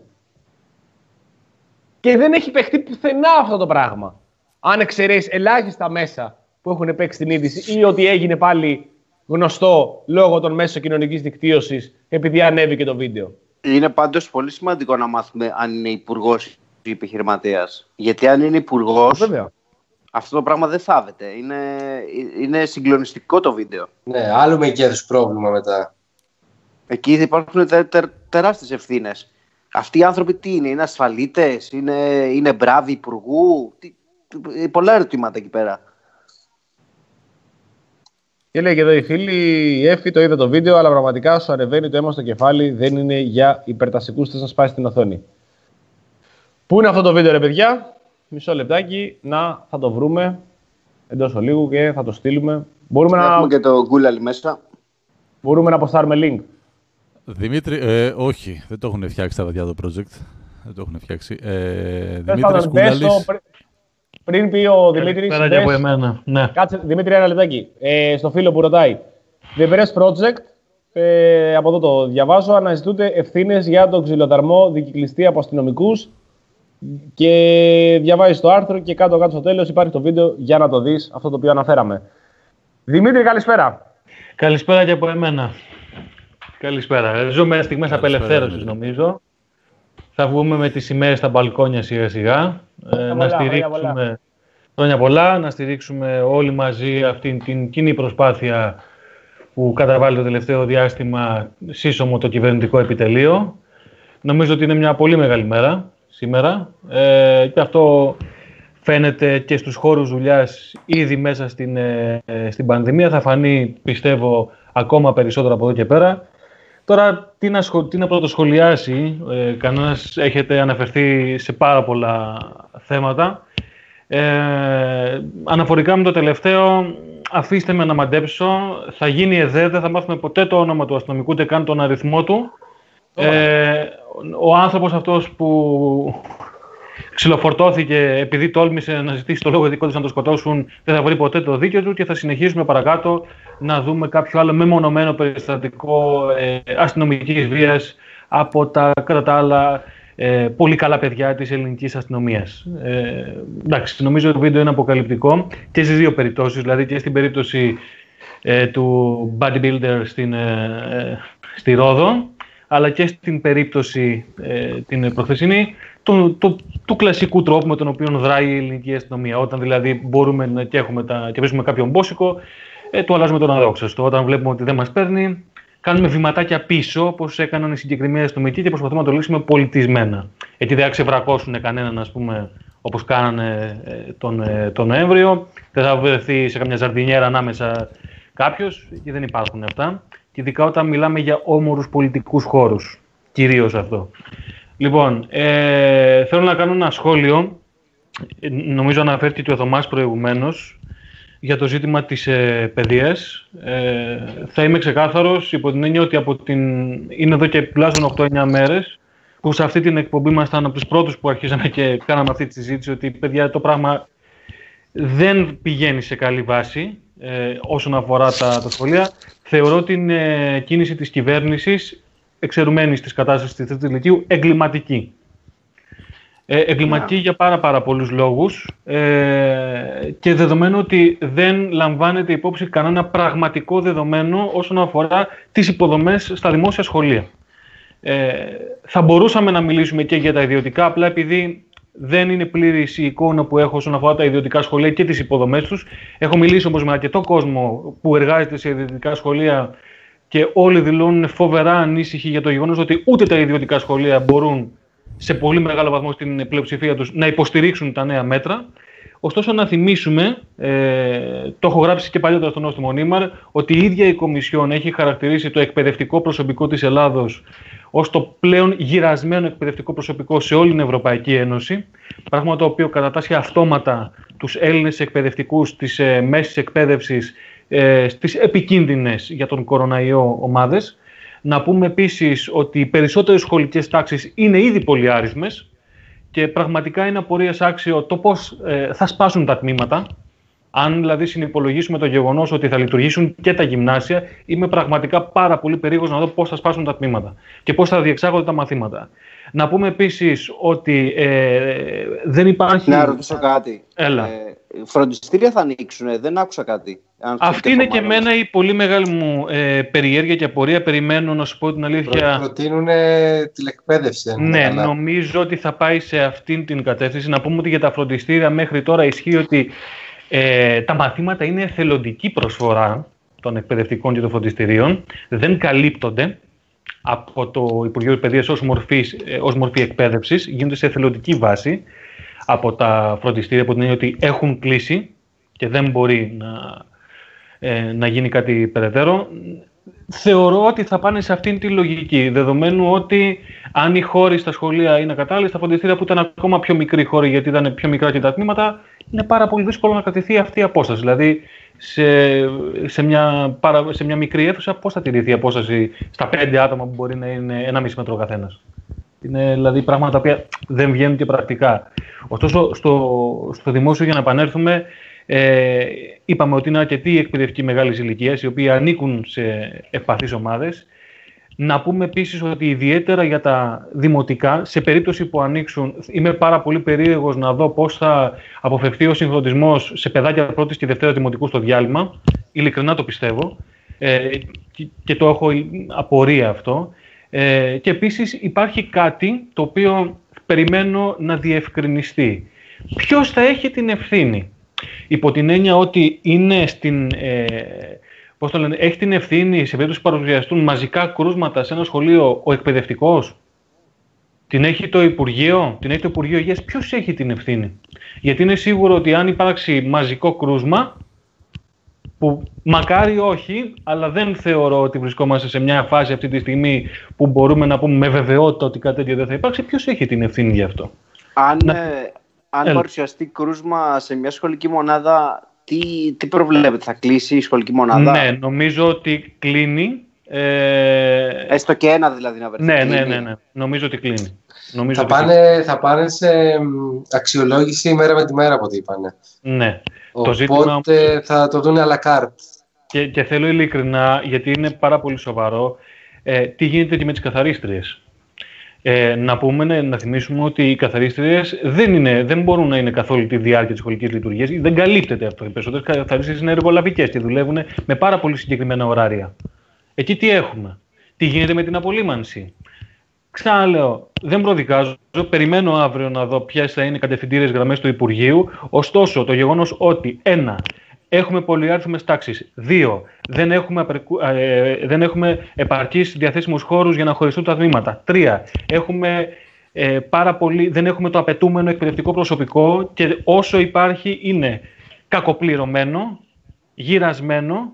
Και δεν έχει παιχτεί πουθενά αυτό το πράγμα. Αν εξαιρέσεις ελάχιστα μέσα που έχουν παίξει την είδηση ή ότι έγινε πάλι γνωστό λόγω των μέσων κοινωνικής δικτύωσης επειδή ανέβηκε το βίντεο. Είναι πάντως πολύ σημαντικό να μάθουμε αν είναι υπουργός ή επιχειρηματίας. Γιατί αν είναι υπουργός, Βέβαια. αυτό το πράγμα δεν θάβεται. Είναι, είναι συγκλονιστικό το βίντεο. ναι, άλλο μεγέθου πρόβλημα μετά. Εκεί υπάρχουν τε, τε, τεράστιες ευθύνες. Αυτοί οι άνθρωποι τι είναι, είναι ασφαλίτες, είναι, είναι μπράβοι υπουργού; Τι, πολλά ερωτήματα εκεί πέρα. Και λέει και εδώ η φίλη, η Εφη το είδε το βίντεο, αλλά πραγματικά σου ανεβαίνει το αίμα στο κεφάλι, δεν είναι για υπερτασικούς, θες να σπάσεις την οθόνη. Πού είναι αυτό το βίντεο, ρε παιδιά, μισό λεπτάκι, να θα το βρούμε εντός ολίγου και θα το στείλουμε. Μπορούμε να, Έχουμε και το Google μέσα. μπορούμε να αποστάρουμε link. Δημήτρη, ε, όχι, δεν το έχουν φτιάξει τα παιδιά το project. Δεν το έχουν φτιάξει. Ε, Τέλος Δημήτρης πάντων, μπες Κούλαλης. στο- πρι- πριν πει ο Δημήτρης. Πέρα και από εμένα. Ναι. Κάτσε, Δημήτρη, ένα λεπτάκι. Ε, στο φίλο που ρωτάει. The Press Project, ε, από εδώ το διαβάζω, αναζητούνται ευθύνες για τον ξυλοδαρμό δικυκλιστή από αστυνομικούς. Και διαβάζει το άρθρο και κάτω-κάτω στο τέλος υπάρχει το βίντεο για να το δεις αυτό το οποίο αναφέραμε. Δημήτρη, καλησπέρα. Καλησπέρα και από εμένα. Καλησπέρα. Ζούμε στιγμές Καλησπέρα, απελευθέρωσης Δημήτρη. νομίζω. Θα βγούμε με τις σημαίες στα μπαλκόνια σιγά σιγά. Ε, πολλά, να χρόνια στηρίξουμε χρόνια πολλά, να στηρίξουμε όλοι μαζί αυτήν την κοινή προσπάθεια που καταβάλει το τελευταίο διάστημα σύσσωμο το κυβερνητικό επιτελείο. Νομίζω ότι είναι μια πολύ μεγάλη μέρα σήμερα ε, και αυτό φαίνεται και στους χώρους δουλειάς ήδη μέσα στην, ε, ε, στην πανδημία. Θα φανεί, πιστεύω, ακόμα περισσότερο από εδώ και πέρα. Τώρα, τι να, σχο... τι να πρωτοσχολιάσει, ε, κανένας έχετε αναφερθεί σε πάρα πολλά θέματα. Ε, αναφορικά με το τελευταίο, αφήστε με να μαντέψω, θα γίνει ΕΔΕ, δεν θα μάθουμε ποτέ το όνομα του αστυνομικού, ούτε καν τον αριθμό του. Ε, ο άνθρωπος αυτός που ξυλοφορτώθηκε επειδή τόλμησε να ζητήσει το λόγο δικό του να το σκοτώσουν, δεν θα βρει ποτέ το δίκαιο του και θα συνεχίσουμε παρακάτω να δούμε κάποιο άλλο μεμονωμένο περιστατικό ε, αστυνομικής βίας από τα κατά τα άλλα ε, πολύ καλά παιδιά της ελληνικής αστυνομίας. Ε, εντάξει, νομίζω ότι το βίντεο είναι αποκαλυπτικό και στις δύο περιπτώσεις, δηλαδή και στην περίπτωση ε, του bodybuilder στην, ε, ε, στη Ρόδο, αλλά και στην περίπτωση ε, την προχθεσινή του, του, του κλασικού τρόπου με τον οποίο δράει η ελληνική αστυνομία. Όταν δηλαδή μπορούμε να και, έχουμε τα, και βρίσκουμε κάποιον μπόσικο, ε, του αλλάζουμε τον αδόξαστο. Όταν βλέπουμε ότι δεν μας παίρνει, κάνουμε βηματάκια πίσω, όπως έκαναν οι συγκεκριμένοι αστυνομικοί και προσπαθούμε να το λύσουμε πολιτισμένα. Έτσι δεν θα ξεβρακώσουν κανέναν, ας πούμε, όπως κάνανε ε, τον, ε, τον Νοέμβριο. Δεν θα βρεθεί σε καμιά ζαρδινιέρα ανάμεσα κάποιος, και δεν υπάρχουν αυτά. Και ειδικά όταν μιλάμε για όμορους πολιτικούς χώρους. Κυρίως αυτό. Λοιπόν, ε, θέλω να κάνω ένα σχόλιο. Ε, Νομίζω αναφέρθηκε και ο Θωμάς προηγουμένως για το ζήτημα της ε, παιδείας. Ε, θα είμαι ξεκάθαρος υπό την έννοια ότι από την... είναι εδώ και τουλάχιστον 8-9 μέρες που σε αυτή την εκπομπή ήμασταν από τους πρώτους που αρχίσαμε και κάναμε αυτή τη συζήτηση ότι παιδιά το πράγμα δεν πηγαίνει σε καλή βάση ε, όσον αφορά τα, τα σχολεία. Θεωρώ την ε, κίνηση της κυβέρνησης εξαιρουμένης της κατάστασης της Τρίτης Λυκείου εγκληματική. Ε, εγκληματική για πάρα πάρα πολλούς λόγους ε, και δεδομένου ότι δεν λαμβάνεται υπόψη κανένα πραγματικό δεδομένο όσον αφορά τις υποδομές στα δημόσια σχολεία. Ε, θα μπορούσαμε να μιλήσουμε και για τα ιδιωτικά, απλά επειδή δεν είναι πλήρης η εικόνα που έχω όσον αφορά τα ιδιωτικά σχολεία και τις υποδομές τους. Έχω μιλήσει όμως με αρκετό κόσμο που εργάζεται σε ιδιωτικά σχολεία και όλοι δηλώνουν φοβερά ανήσυχοι για το γεγονός ότι ούτε τα ιδιωτικά σχολεία μπορούν σε πολύ μεγάλο βαθμό στην πλειοψηφία τους να υποστηρίξουν τα νέα μέτρα. Ωστόσο να θυμίσουμε, ε, το έχω γράψει και παλιότερα στο Νόστιμο Νίμαρ, ότι η ίδια η Κομισιόν έχει χαρακτηρίσει το εκπαιδευτικό προσωπικό της Ελλάδος ως το πλέον γυρασμένο εκπαιδευτικό προσωπικό σε όλη την Ευρωπαϊκή Ένωση, πράγμα το οποίο κατατάσσει αυτόματα τους Έλληνες εκπαιδευτικούς της ε, μέσης εκπαίδευσης ε, στις επικίνδυνες για τον κοροναϊό ομάδες. Να πούμε επίσης ότι οι περισσότερες σχολικές τάξεις είναι ήδη πολύ άριθμες και πραγματικά είναι απορίας άξιο το πώς ε, θα σπάσουν τα τμήματα. Αν δηλαδή συνυπολογίσουμε το γεγονός ότι θα λειτουργήσουν και τα γυμνάσια, είμαι πραγματικά πάρα πολύ περίεργος να δω πώς θα σπάσουν τα τμήματα και πώς θα διεξάγονται τα μαθήματα. Να πούμε επίσης ότι ε, δεν υπάρχει. Να ρωτήσω κάτι. Έλα. Ε, φροντιστήρια θα ανοίξουν, δεν άκουσα κάτι. Αν Αυτή είναι και εμένα η πολύ μεγάλη μου ε, περιέργεια και απορία. Περιμένω να σου πω την αλήθεια. Προτείνουν τηλεκπαίδευση. αν είναι Ναι, καλά. νομίζω ότι θα πάει σε αυτήν την κατεύθυνση. Να πούμε ότι για τα φροντιστήρια μέχρι τώρα ισχύει ότι ε, τα μαθήματα είναι εθελοντική προσφορά των εκπαιδευτικών και των φροντιστηρίων. Δεν καλύπτονται από το Υπουργείο Παιδείας ως, μορφής, ε, ως μορφή εκπαίδευσης. Γίνονται σε εθελοντική βάση. Από τα φροντιστήρια από την έννοια ότι έχουν κλείσει και δεν μπορεί να, ε, να γίνει κάτι περαιτέρω. Θεωρώ ότι θα πάνε σε αυτήν τη λογική, δεδομένου ότι αν οι χώροι στα σχολεία είναι κατάλληλοι, στα φροντιστήρια που ήταν ακόμα πιο μικροί χώροι γιατί ήταν πιο μικρά και τα τμήματα, είναι πάρα πολύ δύσκολο να κρατηθεί αυτή η απόσταση. Δηλαδή, σε, σε, μια, σε μια μικρή αίθουσα, πώς θα τηρηθεί η απόσταση στα πέντε άτομα που μπορεί να είναι ένα μισή μέτρο καθένας; Είναι δηλαδή πράγματα τα οποία δεν βγαίνουν και πρακτικά. Ωστόσο, στο, στο δημόσιο, για να επανέλθουμε, ε, είπαμε ότι είναι αρκετοί εκπαιδευτικοί μεγάλης ηλικίας, οι οποίοι ανήκουν σε ευπαθείς ομάδες. Να πούμε επίσης ότι ιδιαίτερα για τα δημοτικά, σε περίπτωση που ανοίξουν, είμαι πάρα πολύ περίεργος να δω πώς θα αποφευθεί ο συγχρονισμός σε παιδάκια πρώτης και δευτέρα δημοτικού στο διάλειμμα. Ειλικρινά το πιστεύω. Ε, και το έχω απορία αυτό. Ε, και επίσης υπάρχει κάτι το οποίο περιμένω να διευκρινιστεί. Ποιος θα έχει την ευθύνη; Υπό την έννοια ότι είναι στην, ε, πώς το λένε, έχει την ευθύνη σε περίπτωση που παρουσιαστούν μαζικά κρούσματα σε ένα σχολείο ο εκπαιδευτικός; Την έχει το Υπουργείο, την έχει το Υπουργείο Υγείας; Ποιος έχει την ευθύνη; Γιατί είναι σίγουρο ότι αν υπάρξει μαζικό κρούσμα, που μακάρι όχι, αλλά δεν θεωρώ ότι βρισκόμαστε σε μια φάση αυτή τη στιγμή που μπορούμε να πούμε με βεβαιότητα ότι κάτι τέτοιο δεν θα υπάρξει. Ποιος έχει την ευθύνη γι' αυτό; Αν, να... ε, αν παρουσιαστεί κρούσμα σε μια σχολική μονάδα, τι, τι προβλέπετε, θα κλείσει η σχολική μονάδα; Ναι, νομίζω ότι κλείνει. Ε... Έστω και ένα δηλαδή να βρεθεί. Ναι, ναι, ναι, ναι, νομίζω ότι κλείνει. Νομίζω θα, πάνε, θα πάνε σε αξιολόγηση μέρα με τη μέρα από ό,τι είπανε. Ναι. Το ζήτημα... θα το δουν à la carte. Και, και θέλω ειλικρινά, γιατί είναι πάρα πολύ σοβαρό, ε, τι γίνεται και με τις καθαρίστριες. Ε, να πούμε, ναι, να θυμίσουμε ότι οι καθαρίστριες δεν, δεν μπορούν να είναι καθ' όλη τη διάρκεια της σχολικής λειτουργίας. Δεν καλύπτεται αυτό. Οι περισσότερες καθαρίστριες είναι εργολαβικές και δουλεύουν με πάρα πολύ συγκεκριμένα ωράρια. Εκεί τι έχουμε; Τι γίνεται με την απολύμανση; Ξαναλέω, δεν προδικάζω. Περιμένω αύριο να δω ποιες θα είναι οι κατευθυντήριες γραμμές του Υπουργείου. Ωστόσο, το γεγονός ότι ένα, έχουμε πολυάριθμες τάξεις. Δύο, δεν έχουμε, ε, δεν έχουμε επαρκείς διαθέσιμους χώρους για να χωριστούν τα τμήματα. Τρία, έχουμε ε, πάρα πολύ, δεν έχουμε το απαιτούμενο εκπαιδευτικό προσωπικό και όσο υπάρχει είναι κακοπληρωμένο, γυρασμένο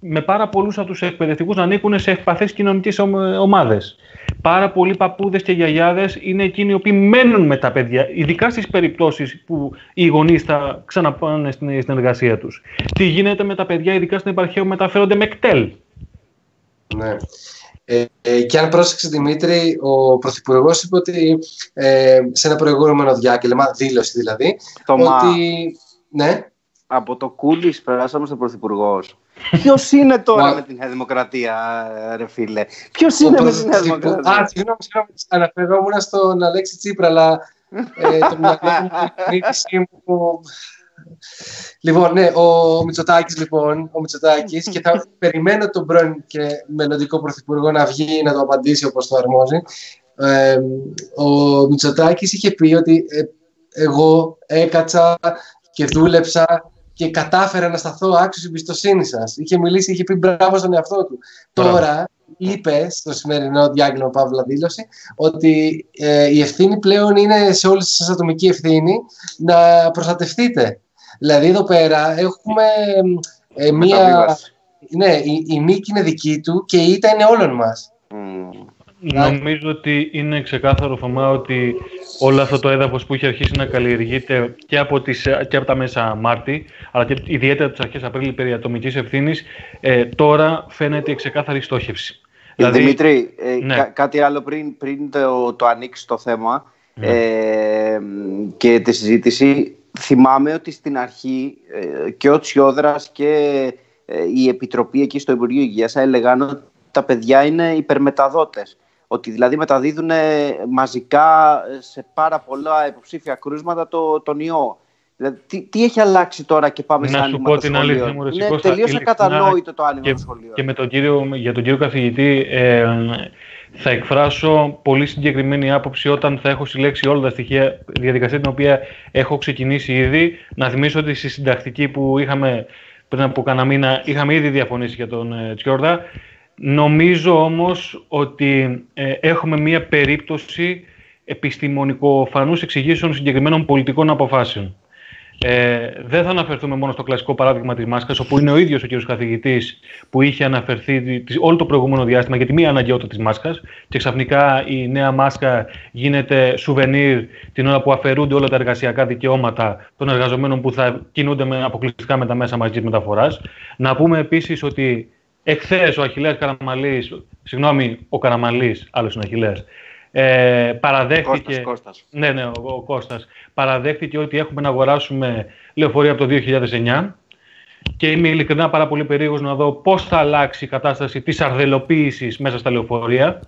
με πάρα πολλούς από τους εκπαιδευτικούς να ανήκουν σε ευπαθές κοινωνικές ομάδες. Πάρα πολλοί παππούδες και γιαγιάδες είναι εκείνοι οι οποίοι μένουν με τα παιδιά, ειδικά στις περιπτώσεις που οι γονείς θα ξαναπάνε στην, στην εργασία τους. Τι γίνεται με τα παιδιά, ειδικά στην επαρχία που μεταφέρονται με κτέλ. Ναι. Ε, ε, και αν πρόσεξε Δημήτρη, ο Πρωθυπουργός είπε ότι ε, σε ένα προηγούμενο διάκελμα, δήλωση δηλαδή, ότι. Ναι. Από το κούλις περάσαμε στον Πρωθυπουργό. Ποιος είναι τώρα με την Νέα Δημοκρατία, ρε φίλε; Ποιος είναι με την Νέα Δημοκρατία; Α, συγγνώμη, συγγνώμη. Αναφερόμουν στον Αλέξη Τσίπρα, αλλά ε, το μυαλό μου Λοιπόν, ναι, ο Μητσοτάκης λοιπόν, ο Μητσοτάκης και θα περιμένω τον πρώην και μελλοντικό πρωθυπουργό να βγει να το απαντήσει όπως το αρμόζει. Ε, ο Μητσοτάκης είχε πει ότι ε, εγώ έκατσα και δούλεψα και κατάφερα να σταθώ άξιος εμπιστοσύνη σας. Είχε μιλήσει, είχε πει μπράβο στον εαυτό του. Τώρα είπε στο σημερινό διάγγελμα Παύλα δήλωση ότι ε, η ευθύνη πλέον είναι σε όλη σας ατομική ευθύνη να προστατευτείτε. Δηλαδή εδώ πέρα έχουμε ε, μία... Ναι, η, η νίκη είναι δική του και η ήττα είναι όλων μας. Νομίζω ότι είναι ξεκάθαρο Θωμά ότι όλο αυτό το έδαφος που έχει αρχίσει να καλλιεργείται και από, τις, και από τα μέσα Μάρτη, αλλά και ιδιαίτερα από τις αρχές Απρίλη περί ατομικής ευθύνης, ε, τώρα φαίνεται η ξεκάθαρη στόχευση. Ε, δηλαδή, Δημήτρη, ε, ναι. κάτι άλλο πριν, πριν το, το ανοίξεις το θέμα ναι. ε, και τη συζήτηση. Θυμάμαι ότι στην αρχή ε, και ο Τσιόδρας και η Επιτροπή εκεί στο Υπουργείο Υγείας έλεγαν ότι τα παιδιά είναι υπερμεταδότες ότι δηλαδή μεταδίδουν μαζικά σε πάρα πολλά υποψήφια κρούσματα το, τον ιό. Δηλαδή, τι, τι έχει αλλάξει τώρα και πάμε να σε άνοιγμα το σχολείο; Είναι τελείως ακατανόητο το άνοιγμα και, του σχολείου. Και με τον κύριο, για τον κύριο καθηγητή ε, θα εκφράσω πολύ συγκεκριμένη άποψη όταν θα έχω συλλέξει όλα τα στοιχεία, διαδικασία την οποία έχω ξεκινήσει ήδη. Να θυμίσω ότι στη συντακτική που είχαμε πριν από κανένα μήνα είχαμε ήδη διαφωνήσει για τον ε, Τσιόρδα. Νομίζω όμως ότι ε, έχουμε μία περίπτωση επιστημονικοφανούς εξηγήσεων συγκεκριμένων πολιτικών αποφάσεων. Ε, δεν θα αναφερθούμε μόνο στο κλασικό παράδειγμα της μάσκας, όπου είναι ο ίδιος ο κ. καθηγητής που είχε αναφερθεί όλο το προηγούμενο διάστημα για τη μία αναγκαιότητα της μάσκας και ξαφνικά η νέα μάσκα γίνεται σουβενίρ την ώρα που αφαιρούνται όλα τα εργασιακά δικαιώματα των εργαζομένων που θα κινούνται με, αποκλειστικά με τα μέσα μαζικής μεταφοράς. Να πούμε επίσης ότι εχθές ο Αχηλέα Καραμαλής, συγγνώμη, ο Καραμαλής, άλλος είναι Αχηλέα, ε, παραδέχτηκε, Κώστας, Κώστας. Ναι, ναι, ο, ο Κώστας. Παραδέχτηκε ότι έχουμε να αγοράσουμε λεωφορεία από το 2009 και είμαι ειλικρινά πάρα πολύ περίεργος να δω πώς θα αλλάξει η κατάσταση της αρδελοποίησης μέσα στα λεωφορεία.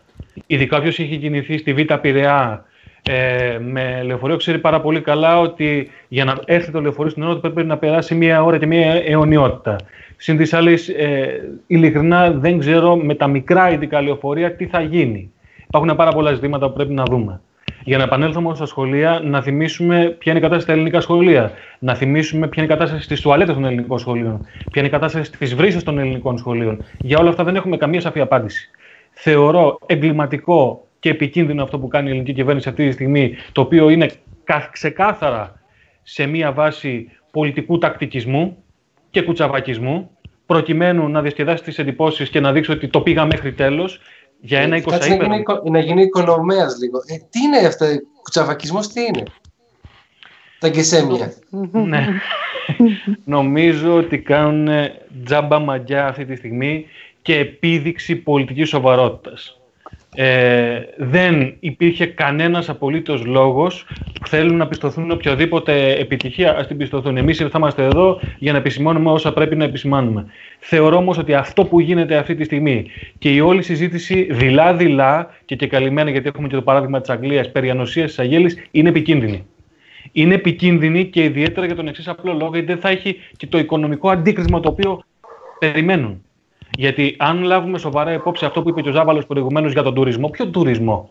Ειδικά όποιος έχει κινηθεί στη Β' Πειραιά ε, με λεωφορείο ξέρει πάρα πολύ καλά ότι για να έρθει το λεωφορείο στην ώρα πρέπει να περάσει μία ώρα και μία αιωνιότητα. Συν της άλλης, ε, ειλικρινά δεν ξέρω με τα μικρά ειδικά λεωφορεία τι θα γίνει. Υπάρχουν πάρα πολλά ζητήματα που πρέπει να δούμε. Για να επανέλθουμε στα σχολεία, να θυμίσουμε ποια είναι η κατάσταση στα ελληνικά σχολεία. Να θυμίσουμε ποια είναι η κατάσταση στις τουαλέτες των ελληνικών σχολείων. Ποια είναι η κατάσταση στις βρύσες των ελληνικών σχολείων. Για όλα αυτά δεν έχουμε καμία σαφή απάντηση. Θεωρώ εγκληματικό και επικίνδυνο αυτό που κάνει η ελληνική κυβέρνηση αυτή τη στιγμή, το οποίο είναι κα- ξεκάθαρα σε μία βάση πολιτικού τακτικισμού και κουτσαβακισμού, προκειμένου να διασκεδάσει τις εντυπώσεις και να δείξει ότι το πήγα μέχρι τέλος για ένα Ε, Κάτσε να γίνει, 20 οικο- να γίνει οικονομέας λίγο. Ε, τι είναι αυτό, κουτσαβακισμός τι είναι; Τα γκεσέμια. *laughs* ναι. Νομίζω ότι κάνουν τζάμπα μαγιά αυτή τη στιγμή και επίδειξη πολιτικής σοβαρότητας. Ε, δεν υπήρχε κανένας απολύτως λόγος που θέλουν να πιστοθούν οποιοδήποτε επιτυχία, ας την πιστοθούν. Εμείς θα είμαστε εδώ για να επισημώνουμε όσα πρέπει να επισημάνουμε. Θεωρώ όμως ότι αυτό που γίνεται αυτή τη στιγμή και η όλη συζήτηση δειλά-δειλά και και καλυμμένα γιατί έχουμε και το παράδειγμα της Αγγλίας περί ανοσίας της Αγέλης είναι επικίνδυνη είναι επικίνδυνη και ιδιαίτερα για τον εξής απλό λόγο, γιατί δεν θα έχει και το οικονομικό αντίκρισμα το οποίο περιμένουν. Γιατί αν λάβουμε σοβαρά υπόψη αυτό που είπε και ο Ζάβαλος προηγουμένως για τον τουρισμό, ποιον τουρισμό;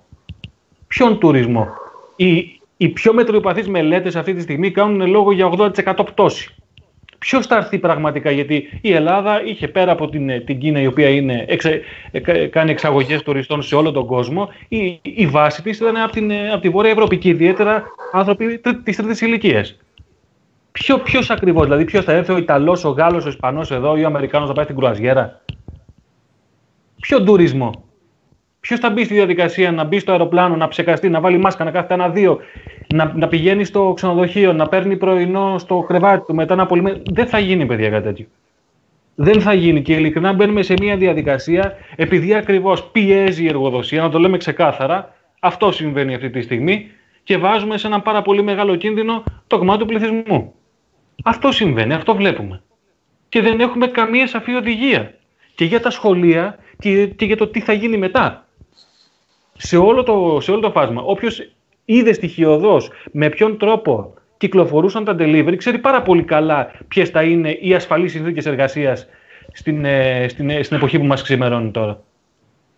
Ποιον τουρισμό; Οι, οι πιο μετριοπαθείς μελέτες αυτή τη στιγμή κάνουν λόγο για 80% πτώση. Ποιος θα έρθει πραγματικά, γιατί η Ελλάδα είχε πέρα από την, ε, την Κίνα, η οποία είναι, εξε, ε, κα- κάνει εξαγωγές τουριστών σε όλο τον κόσμο, η, η βάση της ήταν από, την, ε, από τη Βόρεια Ευρώπη και ιδιαίτερα άνθρωποι της τρίτης ηλικίας. Ποιο ποιος ακριβώς, δηλαδή ποιος θα έρθει, ο Ιταλός, ο Γάλλος, ο Ισπανός εδώ ή ο Αμερικάνος θα πάει στην κρουαζιέρα; Ποιο τουρισμό; Ποιος θα μπει στη διαδικασία να μπει στο αεροπλάνο, να ψεκαστεί, να βάλει μάσκα, να κάθεται ένα-δύο, να, να πηγαίνει στο ξενοδοχείο, να παίρνει πρωινό στο κρεβάτι του, μετά να απολυμμένει. Δεν θα γίνει, παιδιά, κάτι τέτοιο. Δεν θα γίνει και ειλικρινά μπαίνουμε σε μια διαδικασία επειδή ακριβώς πιέζει η εργοδοσία, να το λέμε ξεκάθαρα. Αυτό συμβαίνει αυτή τη στιγμή και βάζουμε σε ένα πάρα πολύ μεγάλο κίνδυνο το κομμάτι του πληθυσμού. Αυτό συμβαίνει, αυτό βλέπουμε. Και δεν έχουμε καμία σαφή οδηγία. Και για τα σχολεία και, και για το τι θα γίνει μετά. Σε όλο το, σε όλο το φάσμα. Όποιος είδε στοιχειοδός με ποιον τρόπο κυκλοφορούσαν τα delivery, ξέρει πάρα πολύ καλά ποιες θα είναι οι ασφαλείς συνθήκες εργασίας στην, ε, στην, ε, στην εποχή που μας ξημερώνει τώρα.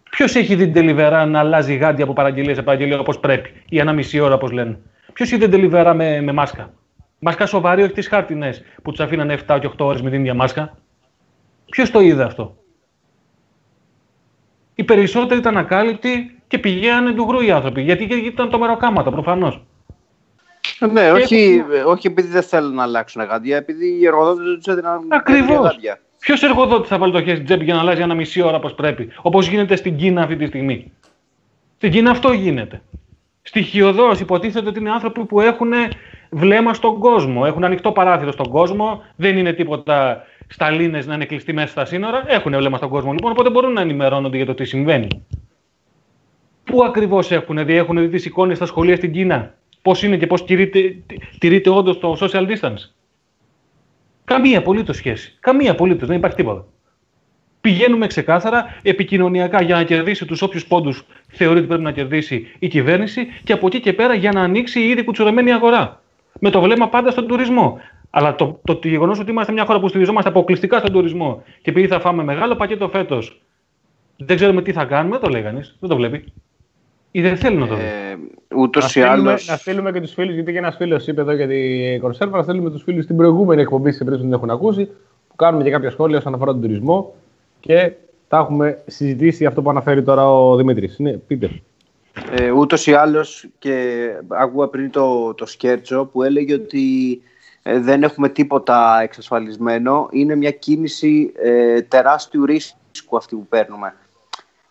Ποιος έχει δει την Deliverá να αλλάζει γάντι από παραγγελία σε παραγγελία όπως πρέπει ή ένα μισή ώρα όπως λένε. Ποιος είδε την Deliverá με, με μάσκα. Μάσκα σοβαρή, όχι τις χάρτινε που τους αφήνανε 7 και 8 ώρες με την ίδια μάσκα. Ποιος το είδε αυτό; Οι περισσότεροι ήταν ακάλυπτοι και πηγαίνανε του γρου οι άνθρωποι. Γιατί γιατί ήταν το μεροκάματα προφανώς. Ναι, όχι, όχι επειδή δεν θέλουν να αλλάξουν γάντια, επειδή οι εργοδότες τους έδιναν Ακριβώς. γάντια. Ποιος εργοδότης θα βάλει το χέρι στην τσέπη για να αλλάζει ένα μισή ώρα όπως πρέπει, όπως γίνεται στην Κίνα αυτή τη στιγμή; Στην Κίνα αυτό γίνεται. Στοιχειοδός υποτίθεται ότι είναι άνθρωποι που έχουν βλέμμα στον κόσμο. Έχουν ανοιχτό παράθυρο στον κόσμο. Δεν είναι τίποτα σταλίνες να είναι κλειστοί μέσα στα σύνορα. Έχουν βλέμμα στον κόσμο λοιπόν, οπότε μπορούν να ενημερώνονται για το τι συμβαίνει. Πού ακριβώς έχουν δει, έχουν δει τις εικόνες στα σχολεία στην Κίνα; Πώς είναι και πώς τηρείται, τηρείται όντως το social distance; Καμία απολύτως σχέση. Καμία απολύτως. Δεν υπάρχει τίποτα. Πηγαίνουμε ξεκάθαρα επικοινωνιακά για να κερδίσει τους όποιους πόντους θεωρεί ότι πρέπει να κερδίσει η κυβέρνηση και από εκεί και πέρα για να ανοίξει η ήδη κουτσουρεμένη αγορά. Με το βλέμμα πάντα στον τουρισμό. Αλλά το, το, το γεγονός ότι είμαστε μια χώρα που στηριζόμαστε αποκλειστικά στον τουρισμό και επειδή θα φάμε μεγάλο πακέτο φέτος, δεν ξέρουμε τι θα κάνουμε, το λέει κανείς. Δεν το βλέπει. Ή δεν θέλει να το δει. Ε, Ούτως Να ή στείλουμε, άλλω. να στείλουμε και τους φίλους, γιατί και ένας φίλος είπε εδώ για την κονσέρβα, να στείλουμε τους φίλους στην προηγούμενη εκπομπή, σε περίπτωση που δεν έχουν ακούσει, που κάνουμε και κάποια σχόλια όσον αφορά τον τουρισμό και τα έχουμε συζητήσει αυτό που αναφέρει τώρα ο Δημήτρης. Ναι, πείτε. Ε, ούτως ή άλλως και άκουγα πριν το, το σκέρτσο που έλεγε ότι ε, δεν έχουμε τίποτα εξασφαλισμένο. Είναι μια κίνηση ε, τεράστιου ρίσκου αυτή που παίρνουμε.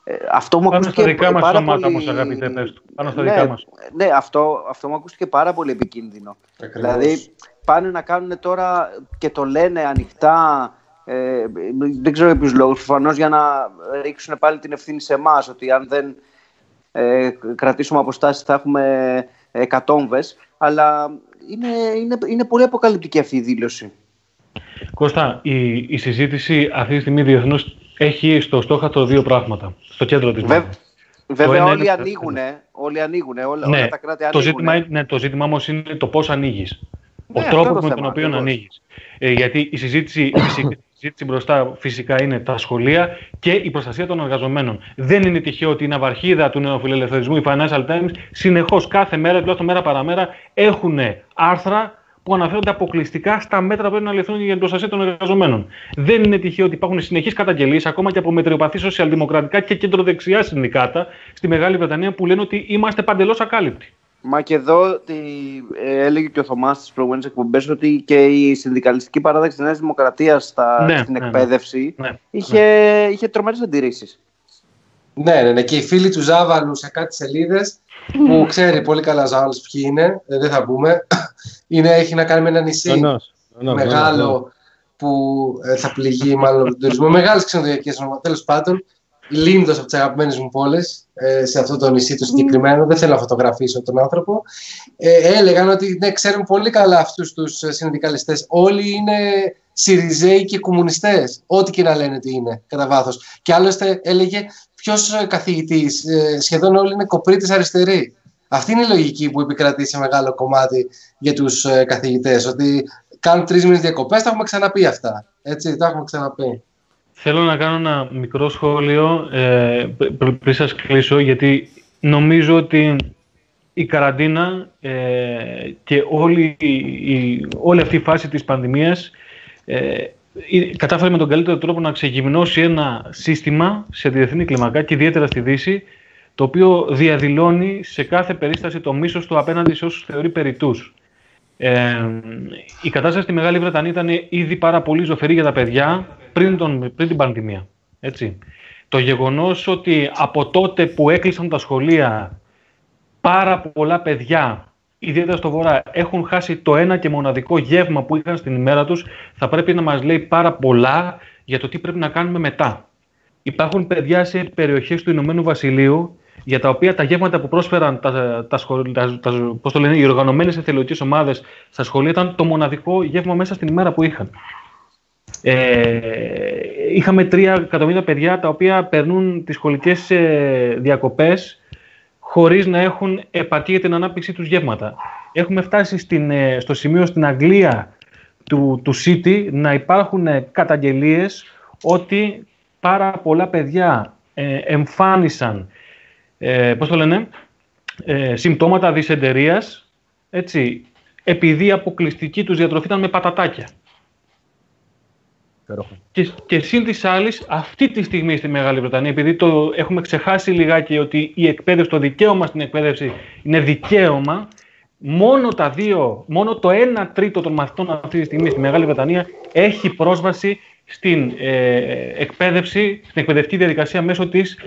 Ε, αυτό μου Πάνω στα δικά μας σώματα πολύ... αγαπητέ πες του. Πάνω στα ναι, δικά μας. Ναι, αυτό, αυτό μου ακούστηκε πάρα πολύ επικίνδυνο. Δηλαδή πάνε να κάνουν τώρα και το λένε ανοιχτά ε, δεν ξέρω για ποιους λόγους. Προφανώς για να ρίξουν πάλι την ευθύνη σε εμάς ότι αν δεν ε, κρατήσουμε αποστάσεις θα έχουμε εκατόμβες. Αλλά είναι, είναι, είναι πολύ αποκαλυπτική αυτή η δήλωση. Κώστα, η, η συζήτηση αυτή τη στιγμή διεθνώς έχει στο στόχατο δύο πράγματα. Στο κέντρο της Βε, Βέβαια, όλοι είναι... ανοίγουν. Όλοι ανοίγουν. Όλα, ναι, όλα τα κράτη ανοίγουν. Το ζήτημα, ναι, το ζήτημα όμως είναι το πώς ανοίγεις. Ναι, ο τρόπος με τον οποίο ανοίγεις. Ε, γιατί η συζήτηση, *coughs* συζήτηση μπροστά φυσικά είναι τα σχολεία και η προστασία των εργαζομένων. Δεν είναι τυχαίο ότι η ναυαρχίδα του νεοφιλελευθερισμού, η Financial Times, συνεχώς κάθε μέρα, τουλάχιστον μέρα παραμέρα, έχουν άρθρα που αναφέρονται αποκλειστικά στα μέτρα που πρέπει να ληφθούν για την προστασία των εργαζομένων. Δεν είναι τυχαίο ότι υπάρχουν συνεχείς καταγγελίες, ακόμα και από μετριοπαθή σοσιαλδημοκρατικά και κεντροδεξιά συνδικάτα στη Μεγάλη Βρετανία, που λένε ότι είμαστε παντελώς ακάλυπτοι. Μα και εδώ τι, ε, έλεγε και ο Θωμάς στις προηγούμενες εκπομπές ότι και η συνδικαλιστική παράδοξη της Νέας Δημοκρατίας ναι, στην ναι, ναι. εκπαίδευση ναι, είχε, ναι. είχε τρομερές αντιρρήσεις. Ναι, ναι, ναι, και οι φίλοι του Ζάβαλου σε κάτι σελίδες που *laughs* ξέρει πολύ καλά Ζάβαλου ποιοι είναι, ε, δεν θα πούμε. *clears throat* Είναι, έχει να κάνει με ένα νησί μεγάλο που ε, θα πληγεί μάλλον τον τουρισμό. Μεγάλες ξενοδοχειακές τέλος πάντων. Λίνδο από τις αγαπημένες μου πόλεις, ε, σε αυτό το νησί το συγκεκριμένο. Δεν θέλω να φωτογραφίσω τον άνθρωπο. Ε, έλεγαν ότι ναι, ξέρουν πολύ καλά αυτούς τους συνδικαλιστές. Όλοι είναι Σιριζέοι και κομμουνιστές. Ό,τι και να λένε ότι είναι, κατά βάθος. Και άλλωστε έλεγε ποιος καθηγητής, ε, σχεδόν όλοι είναι κοπρίτες αριστεροί. Αυτή είναι η λογική που επικρατεί σε μεγάλο κομμάτι για τους καθηγητές. Ότι κάνουν τρεις μήνες διακοπές, τα έχουμε ξαναπεί αυτά. Έτσι, τα έχουμε ξαναπεί. Θέλω να κάνω ένα μικρό σχόλιο ε, πριν σας κλείσω, γιατί νομίζω ότι η καραντίνα ε, και όλη, η, όλη αυτή η φάση της πανδημίας ε, κατάφερε με τον καλύτερο τρόπο να ξεγυμνώσει ένα σύστημα σε διεθνή κλιμακά και ιδιαίτερα στη Δύση, το οποίο διαδηλώνει σε κάθε περίσταση το μίσος του απέναντι σε όσους θεωρεί περιτούς. Ε, η κατάσταση στη Μεγάλη Βρετανία ήταν ήδη πάρα πολύ ζωφερή για τα παιδιά πριν, τον, πριν την πανδημία. Έτσι. Το γεγονός ότι από τότε που έκλεισαν τα σχολεία πάρα πολλά παιδιά, ιδιαίτερα στο Βορρά, έχουν χάσει το ένα και μοναδικό γεύμα που είχαν στην ημέρα τους, θα πρέπει να μας λέει πάρα πολλά για το τι πρέπει να κάνουμε μετά. Υπάρχουν παιδιά σε περιοχές του Ηνωμένου Βασιλείου για τα οποία τα γεύματα που πρόσφεραν τα, τα, τα, τα πώς το λένε, οι οργανωμένες εθελοντικές ομάδες στα σχολεία ήταν το μοναδικό γεύμα μέσα στην ημέρα που είχαν. Ε, είχαμε τρία εκατομμύρια παιδιά τα οποία περνούν τις σχολικές ε, διακοπές χωρίς να έχουν επατή για την ανάπτυξη τους γεύματα. Έχουμε φτάσει στην, ε, στο σημείο στην Αγγλία του, του City να υπάρχουν ε, καταγγελίες ότι πάρα πολλά παιδιά ε, εμφάνισαν ε, πώς το λένε, ε, συμπτώματα δυσεντερίας, έτσι, επειδή η αποκλειστική τους διατροφή ήταν με πατατάκια. Και, και σύν της άλλης, αυτή τη στιγμή στη Μεγάλη Βρετανία, επειδή το έχουμε ξεχάσει λιγάκι ότι η εκπαίδευση, το δικαίωμα στην εκπαίδευση είναι δικαίωμα, μόνο, τα δύο, μόνο το 1 τρίτο των μαθητών αυτή τη στιγμή στη Μεγάλη Βρετανία έχει πρόσβαση στην ε, εκπαίδευση, στην εκπαιδευτική διαδικασία μέσω της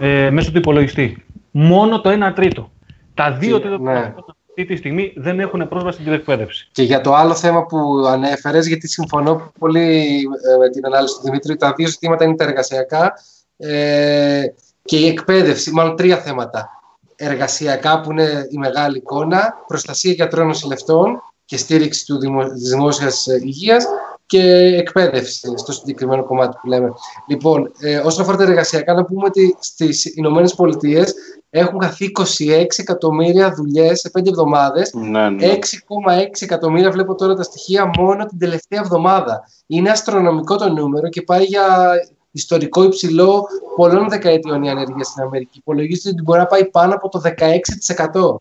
ε, μέσω του υπολογιστή. Μόνο το 1 τρίτο. Τα 2 τρίτα ναι. αυτή τη στιγμή δεν έχουν πρόσβαση στην εκπαίδευση. Και για το άλλο θέμα που ανέφερες, γιατί συμφωνώ πολύ ε, με την ανάλυση του Δημήτρη, τα δύο ζητήματα είναι τα εργασιακά ε, και η εκπαίδευση, μάλλον τρία θέματα. Εργασιακά που είναι η μεγάλη εικόνα, προστασία γιατρών νοσηλευτών και στήριξη του δημο, της δημόσιας υγείας και εκπαίδευση στο συγκεκριμένο κομμάτι που λέμε. Λοιπόν, ε, όσον αφορά τα εργασιακά, να πούμε ότι στις Ηνωμένες Πολιτείες έχουν χαθεί 26 εκατομμύρια δουλειές σε 5 εβδομάδες. Ναι, ναι. 6,6 εκατομμύρια βλέπω τώρα τα στοιχεία μόνο την τελευταία εβδομάδα. Είναι αστρονομικό το νούμερο και πάει για ιστορικό υψηλό πολλών δεκαετιών η ανεργία στην Αμερική. Υπολογίζεται ότι μπορεί να πάει πάνω από το 16%.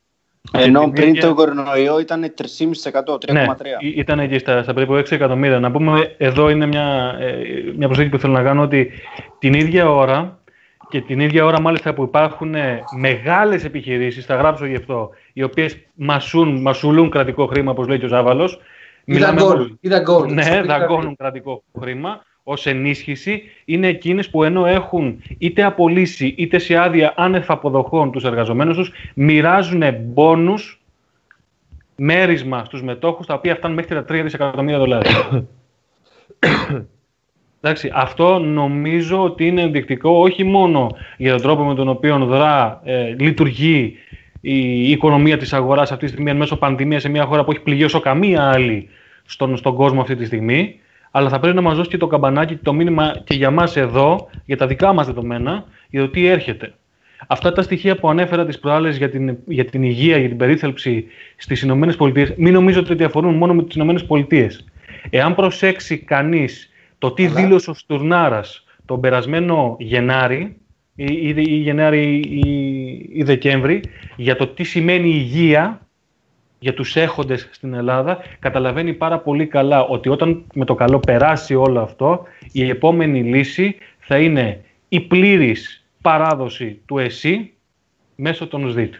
Ενώ πριν το κορονοϊό ήταν 3,5%, 3,3%. Ναι, ήταν εκεί στα, στα περίπου 6 εκατομμύρια. Να πούμε, εδώ είναι μια, ε, μια προσέγγιση που θέλω να κάνω ότι την ίδια ώρα και την ίδια ώρα μάλιστα που υπάρχουν μεγάλες επιχειρήσεις, θα γράψω γι' αυτό, οι οποίες μασούν, μασουλούν κρατικό χρήμα, όπως λέει και ο Ζάβαλος. Ή δαγκώνουν. Ναι, δαγκώνουν κρατικό χρήμα ως ενίσχυση είναι εκείνες που ενώ έχουν είτε απολύσει είτε σε άδεια άνευ αποδοχών τους εργαζομένους τους μοιράζουν μπόνους μέρισμα στους μετόχους τα οποία φτάνουν μέχρι τα 3 δισεκατομμύρια δολάρια. *coughs* Εντάξει, αυτό νομίζω ότι είναι ενδεικτικό όχι μόνο για τον τρόπο με τον οποίο δρά, ε, λειτουργεί η οικονομία της αγοράς αυτή τη στιγμή εν μέσω πανδημίας σε μια χώρα που έχει πληγεί όσο καμία άλλη στον, στον κόσμο αυτή τη στιγμή, αλλά θα πρέπει να μας δώσει και το καμπανάκι το μήνυμα και για μας εδώ, για τα δικά μας δεδομένα, για το τι έρχεται. Αυτά τα στοιχεία που ανέφερα τις προάλλες για την, για την υγεία, για την περίθαλψη στις Ηνωμένες Πολιτείες, μην νομίζετε ότι αφορούν μόνο με τις Ηνωμένες Πολιτείες. Εάν προσέξει κανείς το τι Αλλά... δήλωσε ο Στουρνάρας τον περασμένο Γενάρη, ή, ή, ή Γενάρη ή, ή Δεκέμβρη, για το τι σημαίνει υγεία για τους έχοντες στην Ελλάδα, καταλαβαίνει πάρα πολύ καλά ότι όταν με το καλό περάσει όλο αυτό, η επόμενη λύση θα είναι η πλήρης παράδοση του ΕΣΥ μέσω των ΣΔΙΤ.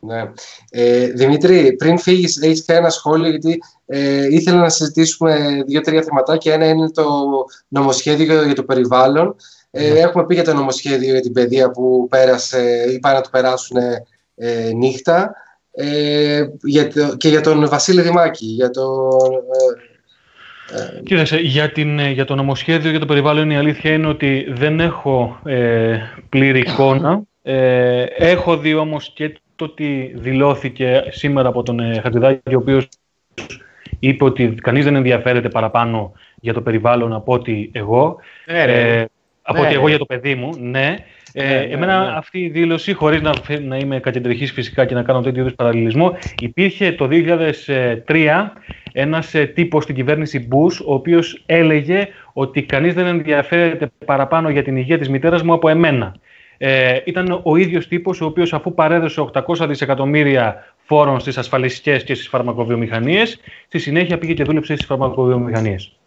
Ναι. Ε, Δημήτρη, πριν φύγεις, έχεις και ένα σχόλιο, γιατί ε, ήθελα να συζητήσουμε δύο-τρία θεματάκια. Ένα είναι το νομοσχέδιο για το περιβάλλον. Ε, ναι. Έχουμε πει για το νομοσχέδιο για την παιδεία που πέρασε ή πάνε να το περάσουν ε, νύχτα. Ε, για το, και για τον Βασίλη Δημάκη, για τον... Ε, Κοίταξε, για, την, για το νομοσχέδιο για το περιβάλλον η αλήθεια είναι ότι δεν έχω ε, πλήρη εικόνα. Ε, έχω δει όμως και το ότι δηλώθηκε σήμερα από τον ε, Χατζηδάκη, ο οποίος είπε ότι κανείς δεν ενδιαφέρεται παραπάνω για το περιβάλλον από ότι εγώ. Ε, από ότι εγώ για το παιδί μου, ναι. Ε, ναι, ναι, εμένα ναι. αυτή η δήλωση, χωρίς να, να είμαι κακεντρεχής φυσικά και να κάνω τέτοιο είδους παραλληλισμό, υπήρχε το 2003 ένας ε, τύπος στην κυβέρνηση Bush, ο οποίος έλεγε ότι κανείς δεν ενδιαφέρεται παραπάνω για την υγεία της μητέρας μου από εμένα. Ε, ήταν ο ίδιος τύπος ο οποίος αφού παρέδωσε 800 δισεκατομμύρια φόρων στις ασφαλιστικές και στις φαρμακοβιομηχανίες, στη συνέχεια πήγε και δούλεψε στις φαρμακοβιομηχανίες.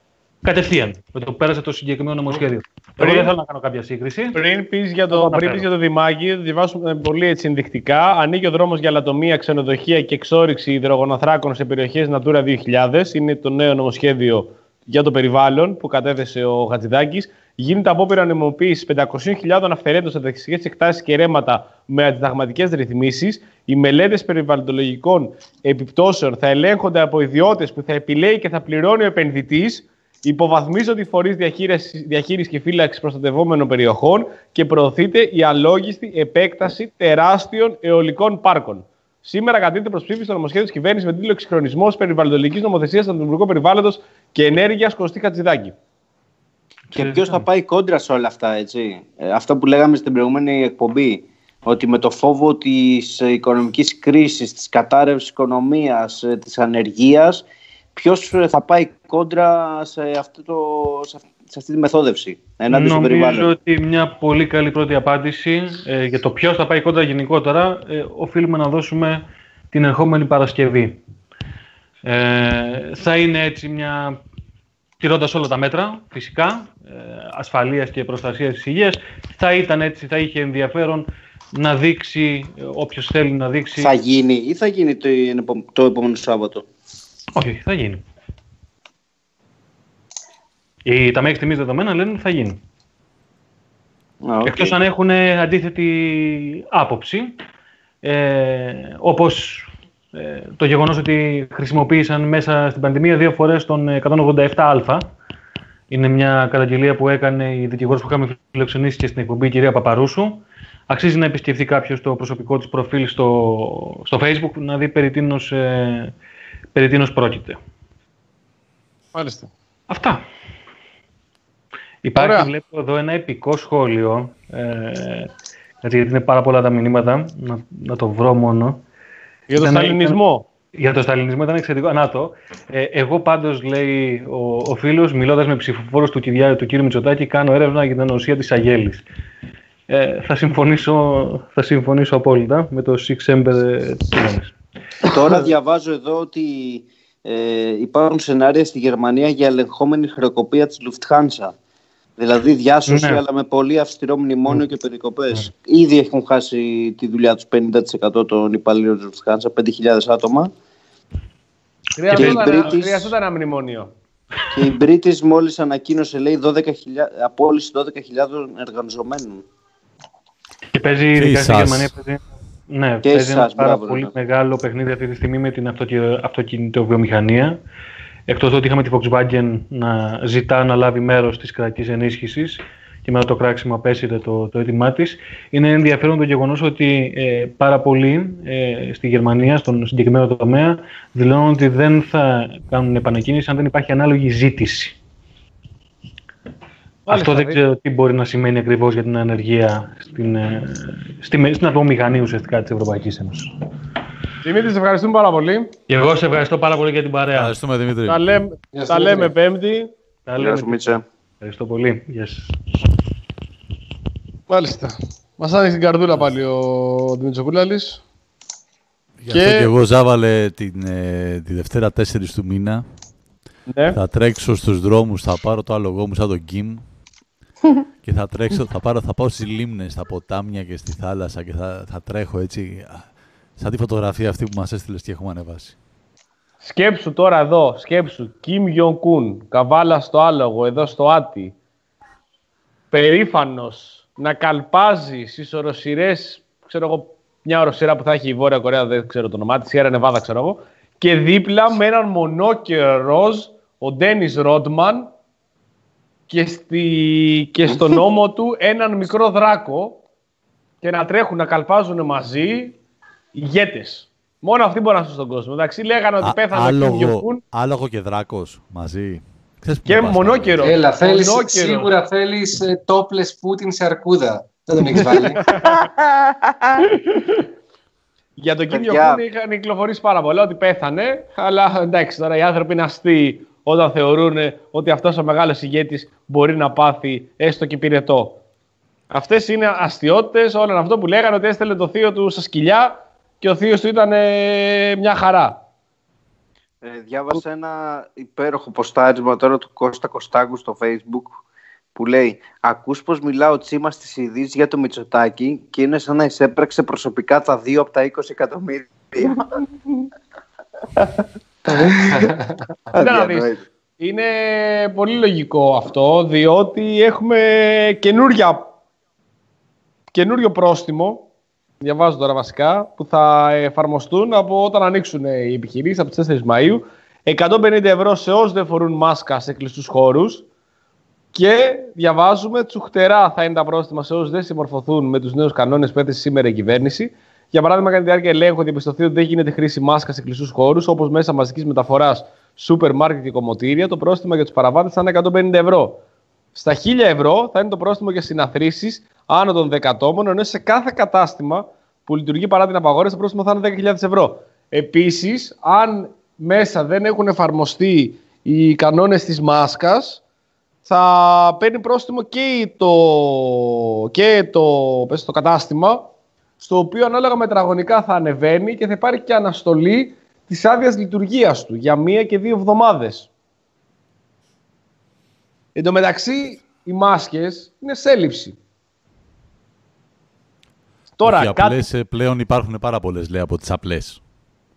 Κατευθείαν, με το που πέρασε το συγκεκριμένο νομοσχέδιο. Πριν, Εγώ δεν θέλω να κάνω κάποια σύγκριση. Πριν πεις για το, πριν για το Δημάκη, το διαβάσουμε πολύ έτσι ενδεικτικά. Ανοίγει ο δρόμος για λατομεία, ξενοδοχεία και εξόριξη υδρογοναθράκων σε περιοχές Natura 2000. Είναι το νέο νομοσχέδιο για το περιβάλλον που κατέθεσε ο Χατζηδάκης. Γίνεται απόπειρα νομιμοποίησης 500.000 αυθαιρέτων σε δεξιέ εκτάσεις και ρέματα με αντιταγματικέ ρυθμίσεις. Οι μελέτες περιβαλλοντολογικών επιπτώσεων θα ελέγχονται από ιδιώτες που θα επιλέγει και θα πληρώνει ο επενδυτής Υποβαθμίζονται οι φορείς διαχείρισης και φύλαξης προστατευόμενων περιοχών και προωθείται η αλόγιστη επέκταση τεράστιων αιωλικών πάρκων. Σήμερα κατήρεται προς ψήφιση το νομοσχέδιο της κυβέρνησης με τίτλο Εξυγχρονισμός περιβαλλοντικής νομοθεσίας στον Υπουργό Περιβάλλοντος και Ενέργειας Κωστή Κατζηδάκη. Και ποιος θα πάει κόντρα σε όλα αυτά, έτσι; Ε, αυτό που λέγαμε στην προηγούμενη εκπομπή, ότι με το φόβο της οικονομικής κρίσης, της κατάρρευσης οικονομίας, ε, της ανεργίας, Ποιος θα πάει κόντρα σε, αυτό το, σε αυτή τη μεθόδευση ενάντια στο περιβάλλον; Νομίζω ότι μια πολύ καλή πρώτη απάντηση ε, για το ποιος θα πάει κόντρα γενικότερα ε, οφείλουμε να δώσουμε την ερχόμενη Παρασκευή. Ε, θα είναι έτσι μια τηρώντας όλα τα μέτρα, φυσικά, ε, ασφαλείας και προστασίας της υγείας, θα ήταν έτσι, θα είχε ενδιαφέρον να δείξει, όποιος θέλει να δείξει... Θα γίνει ή θα γίνει το, το επόμενο Σάββατο; Όχι, θα γίνει. Οι, τα μέχρι στιγμής δεδομένα λένε ότι θα γίνει. Okay. Εκτός αν έχουν αντίθετη άποψη, ε, όπως ε, το γεγονός ότι χρησιμοποίησαν μέσα στην πανδημία δύο φορές τον 187α. Είναι μια καταγγελία που έκανε η δικηγόρος που είχαμε φιλοξενήσει και στην εκπομπή η κυρία Παπαρούσου. Αξίζει να επισκεφθεί κάποιος το προσωπικό της προφίλ στο, στο facebook να δει περί τίνος, ε, περί τίνος πρόκειται. Μάλιστα. Αυτά. Υπάρχει, βλέπω εδώ ένα επικό σχόλιο, ε, γιατί είναι πάρα πολλά τα μηνύματα, να, να το βρω μόνο. Για τον σταλινισμό. Για το σταλινισμό ήταν εξαιρετικό. Να το. Ε, εγώ πάντως, λέει ο, ο φίλος, μιλώντας με ψηφοφόρους του, κυρίου, του κύριου Μητσοτάκη, κάνω έρευνα για την ανοσία της Αγέλης. Ε, θα, συμφωνήσω, θα συμφωνήσω απόλυτα με το Six Ember Τώρα *laughs* διαβάζω εδώ ότι ε, υπάρχουν σενάρια στη Γερμανία για ελεγχόμενη χρεοκοπία της Lufthansa. Δηλαδή διάσωση, Ναι. αλλά με πολύ αυστηρό μνημόνιο και περικοπές. Ήδη έχουν χάσει τη δουλειά τους 50% των υπαλλήλων της Lufthansa, 5.000 άτομα. Χρειαζόταν, Και οι ένα- British- χρειαζόταν ένα μνημόνιο. Και η British μόλις ανακοίνωσε, λέει, 12.000, απόλυση 12.000 εργαζομένων. Και παίζει, Και ειδικά η στη SAS. Γερμανία, παίζει, ναι, Και η παίζει ένα SAS, πάρα μπράβο, πολύ ναι. μεγάλο παιχνίδι αυτή τη στιγμή με την αυτοκι- αυτοκινητοβιομηχανία. Εκτός ότι είχαμε τη Volkswagen να ζητά να λάβει μέρος της κρατικής ενίσχυσης και μετά το κράξιμο απέσυρε το, το αίτημά της. Είναι ενδιαφέρον το γεγονός ότι ε, πάρα πολλοί ε, στη Γερμανία, στον συγκεκριμένο τομέα, δηλώνουν ότι δεν θα κάνουν επανεκκίνηση αν δεν υπάρχει ανάλογη ζήτηση. Αυτό δεν δι- ξέρω τι μπορεί να σημαίνει ακριβώς για την ανεργία στην, ε, στη, με- στην ατομομηχανή ουσιαστικά της Ευρωπαϊκής Ένωσης. Δημήτρη, σε ευχαριστούμε πάρα πολύ. Και εγώ σε ευχαριστώ πάρα πολύ για την παρέα. Ευχαριστούμε Δημήτρη. Τα λέμε, Γεια σου, τα λέμε Δημήτρη. Πέμπτη. Τα Γεια λέμε σου, και- Μίτσα. Ευχαριστώ πολύ. Γεια σας. Μάλιστα. Μας άνοιξε την καρδούλα πάλι ο Δημήτρη Κούλαλη. Γι' Και- αυτό και εγώ ζάβαλε την, ε, τη Δευτέρα 4 του μήνα. Ναι. Θα τρέξω στους δρόμους, θα πάρω το άλογό μου σαν τον Κιμ *laughs* και θα τρέξω, θα, πάρω, θα πάω στις λίμνες, στα ποτάμια και στη θάλασσα και θα, θα τρέχω έτσι α, σαν τη φωτογραφία αυτή που μας έστειλες και έχουμε ανεβάσει. Σκέψου τώρα εδώ, σκέψου. Κιμ Γιον Κουν, καβάλα στο άλογο, εδώ στο Άτι. Περήφανος να καλπάζει στις οροσυρές, ξέρω εγώ, μια οροσυρά που θα έχει η Βόρεια Κορέα, δεν ξέρω το όνομά της, Σιέρα Νεβάδα ξέρω εγώ, και δίπλα με έναν μονόκερο ροζ, ο Ντένις Ρόντμαν, και, στη... και στον *laughs* ώμο του έναν μικρό δράκο και να τρέχουν, να καλπάζουν μαζί ηγέτες. Μόνο αυτοί μπορούν να ζουν στον κόσμο. Εντάξει, λέγανε ότι Α- πέθανε ο Κιμ άλογο, Γιον-κουν άλογο και δράκος μαζί. Ξέρεις που και να πας, μονόκερο. Έλα, θέλεις, Μονόκερο. σίγουρα θέλεις ε, topless Πούτιν σε αρκούδα. Δεν τον έχεις βάλει. Για τον Κιμ Παιδιά. Γιον είχαν κυκλοφορήσει πάρα πολλά ότι πέθανε. Αλλά εντάξει, τώρα οι άνθρωποι είναι αστείοι όταν θεωρούν ότι αυτός ο μεγάλος ηγέτης μπορεί να πάθει έστω και πυρετό. Αυτές είναι αστείωτες όλων αυτό που λέγανε ότι έστελνε το θείο του στα σκυλιά και ο θείος του ήταν ε, μια χαρά. Ε, διάβασα ένα υπέροχο ποστάρισμα τώρα του Κώστα Κωστάκου στο facebook που λέει «Ακούς πως μιλάω τσίμα στις ειδήσεις για το Μητσοτάκι και είναι σαν να εισέπραξε προσωπικά τα δύο από τα 20 εκατομμύρια». *laughs* Κοίτα να δεις. Αδιανόητο. Είναι πολύ λογικό αυτό, διότι έχουμε καινούρια, καινούριο πρόστιμο, διαβάζω τώρα βασικά, που θα εφαρμοστούν από όταν ανοίξουν οι επιχειρήσεις από τις 4 Μαΐου. 150 ευρώ σε όσους δεν φορούν μάσκα σε κλειστούς χώρους και διαβάζουμε τσουχτερά θα είναι τα πρόστιμα σε όσους δεν συμμορφωθούν με τους νέους κανόνες που έθεσε σήμερα η κυβέρνηση. Για παράδειγμα, κατά τη διάρκεια ελέγχου διαπιστωθεί ότι δεν γίνεται χρήση μάσκα σε κλειστούς χώρους, όπως μέσα μαζικής μεταφοράς, σούπερ μάρκετ και κομμωτήρια. Το πρόστιμο για τους παραβάτες θα είναι 150 ευρώ. Στα 1000 ευρώ θα είναι το πρόστιμο για συναθρήσεις άνω των 10 ατόμων, ενώ σε κάθε κατάστημα που λειτουργεί παρά την απαγόρευση, το πρόστιμο θα είναι 10.000 ευρώ. Επίσης, αν μέσα δεν έχουν εφαρμοστεί οι κανόνες της μάσκας, θα παίρνει πρόστιμο και το, και το, πες, το κατάστημα, στο οποίο ανάλογα με τετραγωνικά θα ανεβαίνει και θα υπάρχει και αναστολή της άδειας λειτουργίας του για μία και δύο εβδομάδες. Εν τω μεταξύ, οι μάσκες είναι σε έλλειψη. Τώρα, Όχι, κάτι απλές, ε, πλέον υπάρχουν πάρα πολλές, λέει, από τις απλές.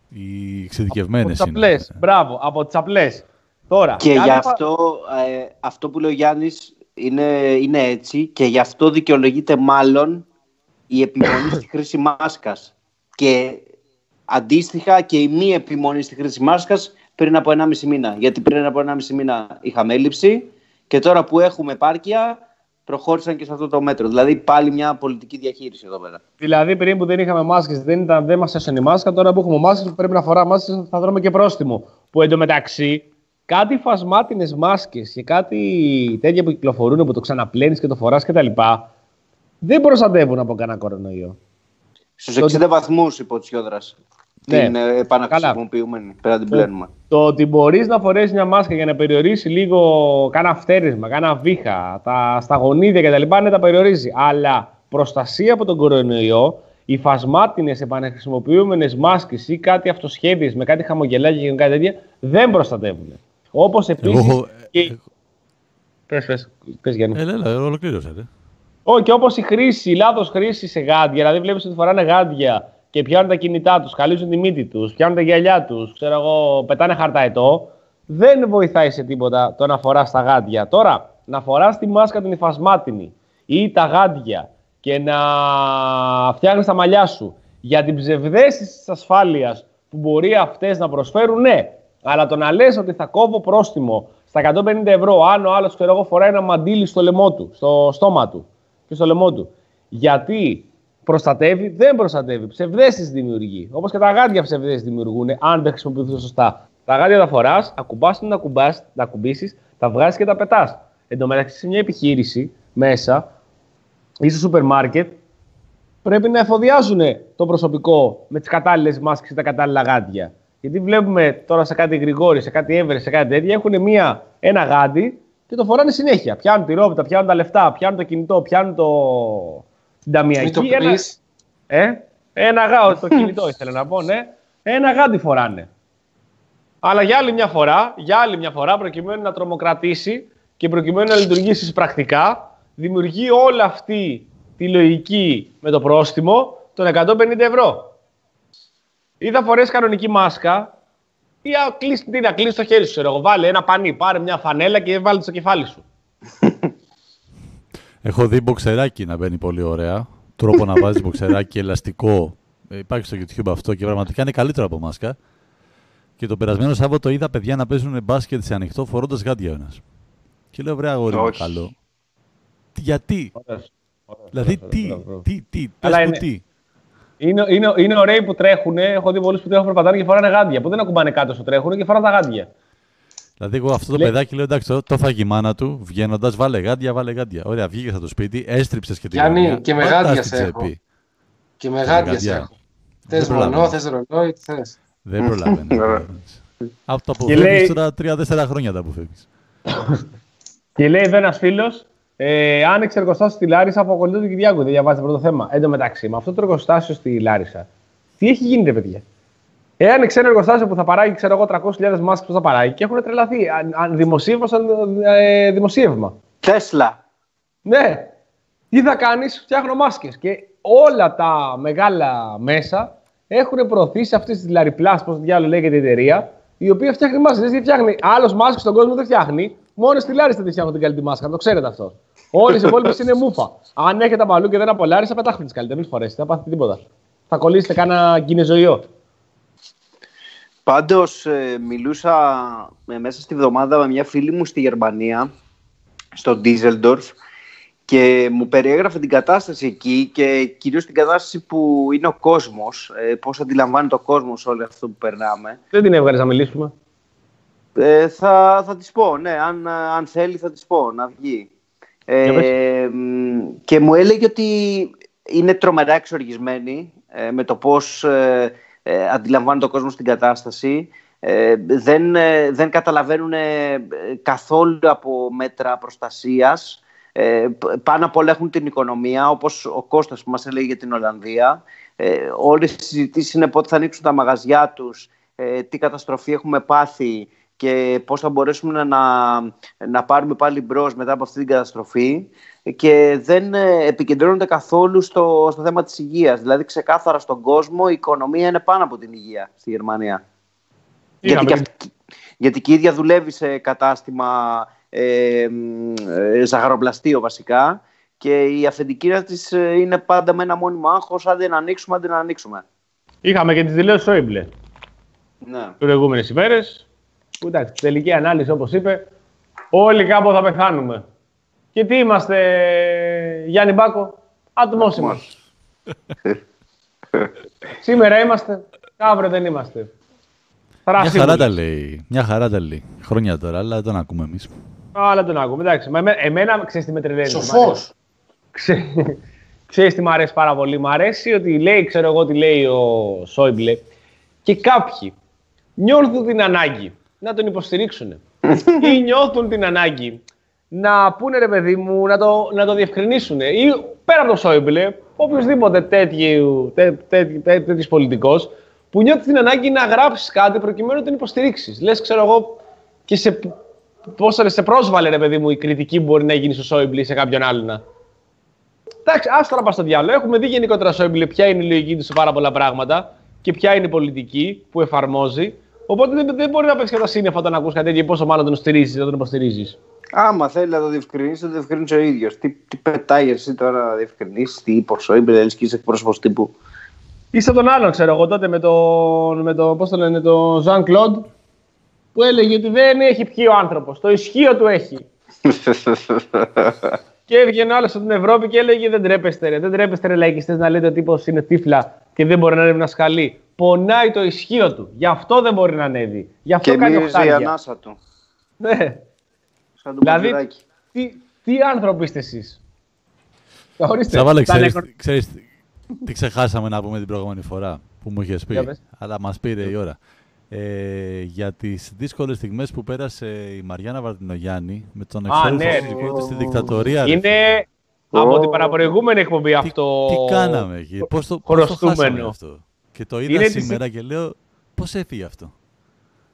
Οι από εξειδικευμένες τις είναι. απλές. Μπράβο, από τις απλές. Τώρα, Και κάτι γι' πα- αυτό, ε, αυτό που λέει ο Γιάννης είναι, είναι έτσι και γι' αυτό δικαιολογείται μάλλον η επιμονή στη χρήση μάσκας. Και αντίστοιχα και η μη επιμονή στη χρήση μάσκας πριν από 1,5 μήνα. Γιατί πριν από 1,5 μήνα είχαμε έλλειψη και τώρα που έχουμε επάρκεια προχώρησαν και σε αυτό το μέτρο. Δηλαδή πάλι μια πολιτική διαχείριση εδώ πέρα. Δηλαδή, πριν που δεν είχαμε μάσκες, δεν, ήταν, δεν μας έσωνε η μάσκα. Τώρα που έχουμε μάσκες, που πρέπει να φοράμε μάσκες, θα δρούμε και πρόστιμο. Που εντωμεταξύ, κάτι φασμάτινες μάσκες και κάτι τέτοια που κυκλοφορούν, που το ξαναπλένεις και το φοράς κτλ. Δεν προστατεύουν από κανένα κορονοϊό. Στους Το- 60 βαθμούς είπε ο Τσιόδρας. Ναι. Την ε, επαναχρησιμοποιούμενη. Πρέπει να την πλένουμε. Το ότι μπορείς να φορέσεις μια μάσκα για να περιορίσει λίγο κάνα φτέρισμα, κάνα βήχα, τα, στα γονίδια κτλ. Ναι, τα περιορίζει. Αλλά προστασία από τον κορονοϊό, οι φασμάτινε επαναχρησιμοποιούμενες μάσκες ή κάτι αυτοσχέδιες με κάτι χαμογελάκια και κάτι τέτοια δεν προστατεύουν. Όπως Εγώ επίσης. έχω- Και... έχω- Πες, πες, πες Γιάννη. Έλα, έλα, ολοκλήρωσα. Ρε. Όχι, όπως η χρήση, η λάθος χρήση σε γάντια. Δηλαδή, βλέπεις ότι φοράνε γάντια και πιάνουν τα κινητά τους, καλύζουν τη μύτη τους, πιάνουν τα γυαλιά τους, ξέρω εγώ, πετάνε χαρταετό. Δεν βοηθάει σε τίποτα το να φοράς τα γάντια. Τώρα, να φοράς τη μάσκα την υφασμάτινη ή τα γάντια και να φτιάχνεις τα μαλλιά σου για την ψευδέστηση της ασφάλειας που μπορεί αυτές να προσφέρουν, ναι. Αλλά το να λες ότι θα κόβω πρόστιμο στα 150 ευρώ, αν ο άλλος φοράει ένα μαντίλι στο λαιμό του, στο στόμα του και στο λαιμό του. Γιατί προστατεύει, δεν προστατεύει. Ψευδέστηση δημιουργεί. Όπως και τα γάντια ψευδέστηση δημιουργούν, αν δεν χρησιμοποιηθούν σωστά. Τα γάντια τα φοράς, ακουμπά την να ακουμπήσει, τα βγάζεις και τα πετάς. Εν τω μεταξύ, σε μια επιχείρηση μέσα ή στο σούπερ μάρκετ, πρέπει να εφοδιάζουν το προσωπικό με τις κατάλληλες μάσκες και τα κατάλληλα γάντια. Γιατί βλέπουμε τώρα σε κάτι γρηγόρη, σε κάτι έβρε, σε κάτι τέτοια, έχουν μία, ένα γάντι και το φοράνε συνέχεια. Πιάνουν τη ρόπιτα, πιάνουν τα λεφτά, πιάνουν το κινητό, πιάνουν το... την ταμιακή. το ένα... Ε, ένα γάο, *laughs* το κινητό ήθελα να πω, ναι. Ένα γάντι φοράνε. Αλλά για άλλη μια φορά, για άλλη μια φορά, προκειμένου να τρομοκρατήσει και προκειμένου να λειτουργήσεις πρακτικά, δημιουργεί όλη αυτή τη λογική με το πρόστιμο των 150 ευρώ. Ή θα φορέσει κανονική μάσκα, ή κλείσει, τι να κλείσει το χέρι σου. Ξέρω, βάλε ένα πανί, πάρε μια φανέλα και βάλε στο κεφάλι σου. *laughs* Έχω δει μποξεράκι να μπαίνει πολύ ωραία. Τρόπο να βάζεις *laughs* μποξεράκι ελαστικό. Ε, υπάρχει στο YouTube αυτό και πραγματικά είναι καλύτερο από μάσκα. Και το περασμένο Σάββατο είδα παιδιά να παίζουν μπάσκετ σε ανοιχτό φορώντας γάντια ένας. Και λέω βρέα αγόρι μου καλό. Γιατί; Ωραίος. Δηλαδή τι, τι, τι, πες μου τι. Είναι, είναι, είναι ωραίοι που τρέχουν. Έχω δει πολλούς που τρέχουν περπατάνε και φοράνε γάντια. Που δεν ακουμπάνε κάτω στο τρέχουν και φοράνε τα γάντια. Δηλαδή, εγώ αυτό το Λέ... παιδάκι λέω εντάξει, το, θα η μάνα του βγαίνοντας, βάλε γάντια, βάλε γάντια. Ωραία, βγήκε από το σπίτι, έστριψες και την Γιάννη, και με γάντια σε έχω. Και με γάντια σε έχω. Θες μονό, θες ρολόι, τι θες. Δεν προλαβαίνεις. Από το αποφεύγει τώρα τρία-τέσσερα χρόνια τα αποφεύγει. Και λέει εδώ ένας φίλος, ε, άνοιξε εργοστάσιο στη Λάρισα από κολλητό του Κυριάκου. Δεν διαβάζει το πρώτο θέμα. Εν τω μεταξύ, με αυτό το εργοστάσιο στη Λάρισα, τι έχει γίνει, ρε παιδιά; Εάν ένα εργοστάσιο που θα παράγει, ξέρω εγώ, 300.000 μάσκες που θα παράγει και έχουν τρελαθεί. Αν, δημοσίευσαν ε, δημοσίευμα. Τέσλα. Ναι. Τι θα κάνεις, φτιάχνω μάσκες. Και όλα τα μεγάλα μέσα έχουν προωθήσει αυτή τη Λαριπλάς, πώς διάλογο λέγεται η εταιρεία, η οποία φτιάχνει μάσκες. Δεν φτιάχνει; Άλλος μάσκες στον κόσμο δεν φτιάχνει. Μόνο στη Λάρισα δεν φτιάχνουν την καλύτερη μάσκα, το ξέρετε αυτό. Όλες οι υπόλοιπες είναι μούφα. Αν έχετε από αλλού και δεν από Λάρισα, πετάχτε τις καλύτερες. Μην φορέσετε, δεν πάθετε τίποτα. Θα κολλήσετε κάνα κινεζοϊό. Πάντως, ε, μιλούσα ε, μέσα στη βδομάδα με μια φίλη μου στη Γερμανία, στο Ντίσελντορφ, και μου περιέγραφε την κατάσταση εκεί και κυρίως την κατάσταση που είναι ο κόσμος, ε, πώς αντιλαμβάνει το κόσμος όλο αυτό που περνάμε. Δεν την έβγαλες να μιλήσουμε. Ε, θα, θα της πω, ναι, αν, αν θέλει θα της πω, να βγει. Ε, και μου έλεγε ότι είναι τρομερά εξοργισμένη ε, με το πώς ε, ε, αντιλαμβάνει το κόσμο στην κατάσταση. δεν, δεν καταλαβαίνουν καθόλου από μέτρα προστασίας. πάνω απ' όλα έχουν την οικονομία, όπως ο Κώστας που μας έλεγε για την Ολλανδία. όλες οι συζητήσεις είναι πότε θα ανοίξουν τα μαγαζιά τους, τι καταστροφή έχουμε πάθει και πώς θα μπορέσουμε να, να πάρουμε πάλι μπρος μετά από αυτή την καταστροφή και δεν ε, επικεντρώνονται καθόλου στο, στο θέμα της υγείας. Δηλαδή ξεκάθαρα στον κόσμο η οικονομία είναι πάνω από την υγεία στη Γερμανία. Γιατί και, γιατί και η ίδια δουλεύει σε κατάστημα ε, ε, ζαχαροπλαστείο βασικά και η αφεντική της ε, είναι πάντα με ένα μόνιμο άγχος αν δεν ανοίξουμε, αν δεν ανοίξουμε. Είχαμε και τις δηλώσεις Σόιμπλε. Ναι. Προηγούμενες ημέρες που εντάξει, τελική ανάλυση όπως είπε, όλοι κάπου θα πεθάνουμε. Και τι είμαστε, Γιάννη Μπάκο, άτομος είμαστε. *laughs* Σήμερα είμαστε, αύριο δεν είμαστε. Μια χαρά τα λέει. Μια χαρά τα λέει. Χρόνια τώρα, αλλά δεν τον ακούμε εμείς. Αλλά τον ακούμε. Εντάξει, εμένα ξέρεις τι με τρελαίνει. Σοφός. Ξέρεις τι μου αρέσει πάρα πολύ. Μ' αρέσει ότι λέει, ξέρω εγώ τι λέει ο Σόιμπλε και κάποιοι νιώθουν την ανάγκη να τον υποστηρίξουν. *laughs* ή νιώθουν την ανάγκη να πούνε ρε παιδί μου, να το, να το διευκρινίσουν. Ή πέρα από το Σόιμπλε, οποιοδήποτε τέτοιο τέτοιος πολιτικός, που νιώθει την ανάγκη να γράψεις κάτι προκειμένου να τον υποστηρίξεις. Λες, ξέρω εγώ, και σε πόσο σε πρόσβαλε, ρε παιδί μου, η κριτική που μπορεί να γίνει στο Σόιμπλε ή σε κάποιον άλλον. Εντάξει, άστο τώρα πας στο διάλογο. Έχουμε δει γενικότερα Σόιμπλε ποια είναι η λογική του σε πάρα πολλά πράγματα και ποια είναι η πολιτική που εφαρμόζει. Οπότε δεν, δεν μπορεί να πέσει κατά σύννεφα όταν ακούς κάτι τέτοιο και πόσο μάλλον τον στηρίζεις, δεν τον υποστηρίζεις. Άμα θέλει να το διευκρινίσει, θα το διευκρινίσει ο ίδιος. Τι, τι πετάει εσύ τώρα να διευκρινίσεις, τι είπες ο Σόιμπλε, λες και είσαι εκπρόσωπος τύπου. Είσαι τον άλλον, ξέρω εγώ τότε με τον, με το, πώς το λένε, τον Ζαν Κλοντ, που έλεγε ότι δεν έχει πιει ο άνθρωπος. Το ισχύο του έχει. *laughs* και έβγαινε άλλος από την Ευρώπη και έλεγε Δεν τρέπεστε, ρε, δεν τρέπεστε, ρε λαϊκιστές, να λέτε ότι τύπος είναι τύφλα και δεν μπορεί να ανέβει να σκαλεί. Πονάει το ισχύο του. Γι' αυτό δεν μπορεί να ανέβει. Γι' αυτό και κάνει μύριζε η οχτάρια. ανάσα του. Ναι. Σαν το Δηλαδή, μπατζουράκι. τι, τι άνθρωποι είστε εσείς. Ορίστε. Τσαβάλε, τα ξέρεις, νεκρο- ξέρεις τι ξεχάσαμε να πούμε την προηγούμενη φορά που μου είχες Για πει, πες. αλλά μας πήρε η ώρα. Ε, για τις δύσκολες στιγμές που πέρασε η Μαριάννα Βαρδινογιάννη με τον Α, εξόριστο ναι. σύζυγό της στη δικτατορία. ρε. Είναι από την παραπροηγούμενη εκπομπή Τι, αυτό. τι κάναμε εκεί, πώς το, πώς το χρωστούμενο. χάσαμε αυτό; Και το είδα Είναι της- σήμερα και λέω πώς έφυγε αυτό;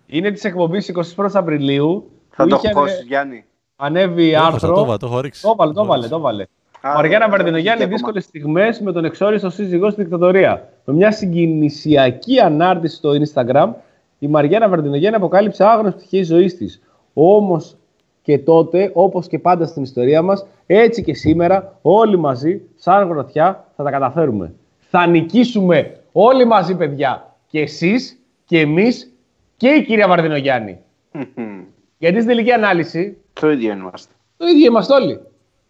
Είναι της εκπομπής 21 Απριλίου. Θα που το είχε χώσει, Γιάννη. ανέβει Το έχασα, άρθρο. το, έβαλα, το έχω ρίξει. Το έβαλε, το έχω έβαλε, ρίξει. το έβαλε. Α, Μαριάννα ναι, Βαρδινογιάννη, ναι, δύσκολες στιγμές με τον εξόριστο σύζυγό στη δικτατορία. Με μια συγκινησιακή ανάρτηση στο Instagram, η Μαριάννα Βαρδινογιάννη αποκάλυψε άγνωστη πτυχή ζωής της. Όμως και τότε, όπως και πάντα στην ιστορία μας, έτσι και σήμερα, όλοι μαζί, σαν γροθιά, θα τα καταφέρουμε. Θα νικήσουμε όλοι μαζί, παιδιά. Και εσείς και εμείς και η κυρία Βαρδινογιάννη. Γιατί στην τελική ανάλυση, Το ίδιο είμαστε. το ίδιο είμαστε όλοι.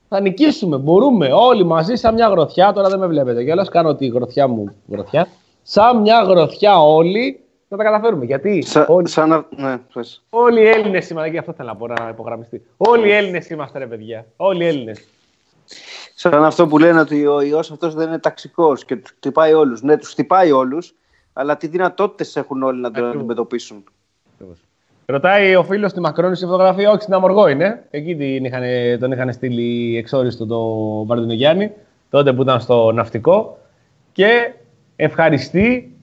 Θα νικήσουμε, μπορούμε όλοι μαζί σαν μια γροθιά. Τώρα δεν με βλέπετε κιόλας. Κάνω τη γροθιά μου γροθιά. Σαν μια γροθιά όλοι θα τα καταφέρουμε. Γιατί Σα, όλοι, σαν να... Ναι, πες. όλοι οι Έλληνες είμαστε. Και αυτό θέλω να πω να υπογραμμιστεί. Όλοι οι Έλληνες είμαστε, ρε παιδιά. Όλοι οι Έλληνες. Σαν αυτό που λένε ότι ο ιός αυτός δεν είναι ταξικός και τους χτυπάει όλους. Ναι, τους χτυπάει όλους, αλλά τι δυνατότητες έχουν όλοι να τον Ακριβώς. αντιμετωπίσουν. Ρωτάει ο φίλος στη Μακρόνη φωτογραφία, όχι στην Αμοργό είναι. Εκεί την είχαν, τον είχαν στείλει εξόριστο το Βαρδινογιάννη, τότε που ήταν στο ναυτικό. Και ευχαριστεί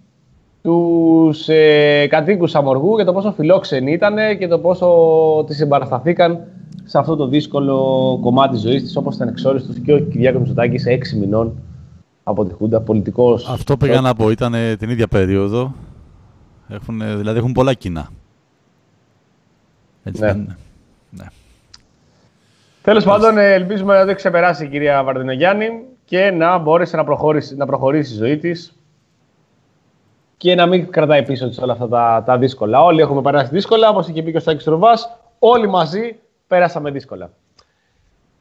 τους ε, κατοίκους Αμοργού για το πόσο φιλόξενοι ήταν και το πόσο τη συμπαρασταθήκαν σε αυτό το δύσκολο κομμάτι της ζωής της, όπως ήταν εξόριστος και ο Κυριάκος Μητσοτάκης σε έξι μηνών από τη Χούντα, πολιτικός. Αυτό πήγα να πω, ήταν ε, την ίδια περίοδο. Έχουν, ε, δηλαδή έχουν πολλά κοινά. Έτσι Ναι. δεν είναι. Ναι. Τέλος πάντων, ε, ελπίζουμε να το έχει ξεπεράσει η κυρία Βαρδινογιάννη και να μπόρεσε να προχωρήσει, να προχωρήσει η ζωή της και να μην κρατάει πίσω της όλα αυτά τα, τα δύσκολα. Όλοι έχουμε περάσει δύσκολα, όπως είχε πει και ο Σάκης Ρουβάς, όλοι μαζί πέρασαμε δύσκολα.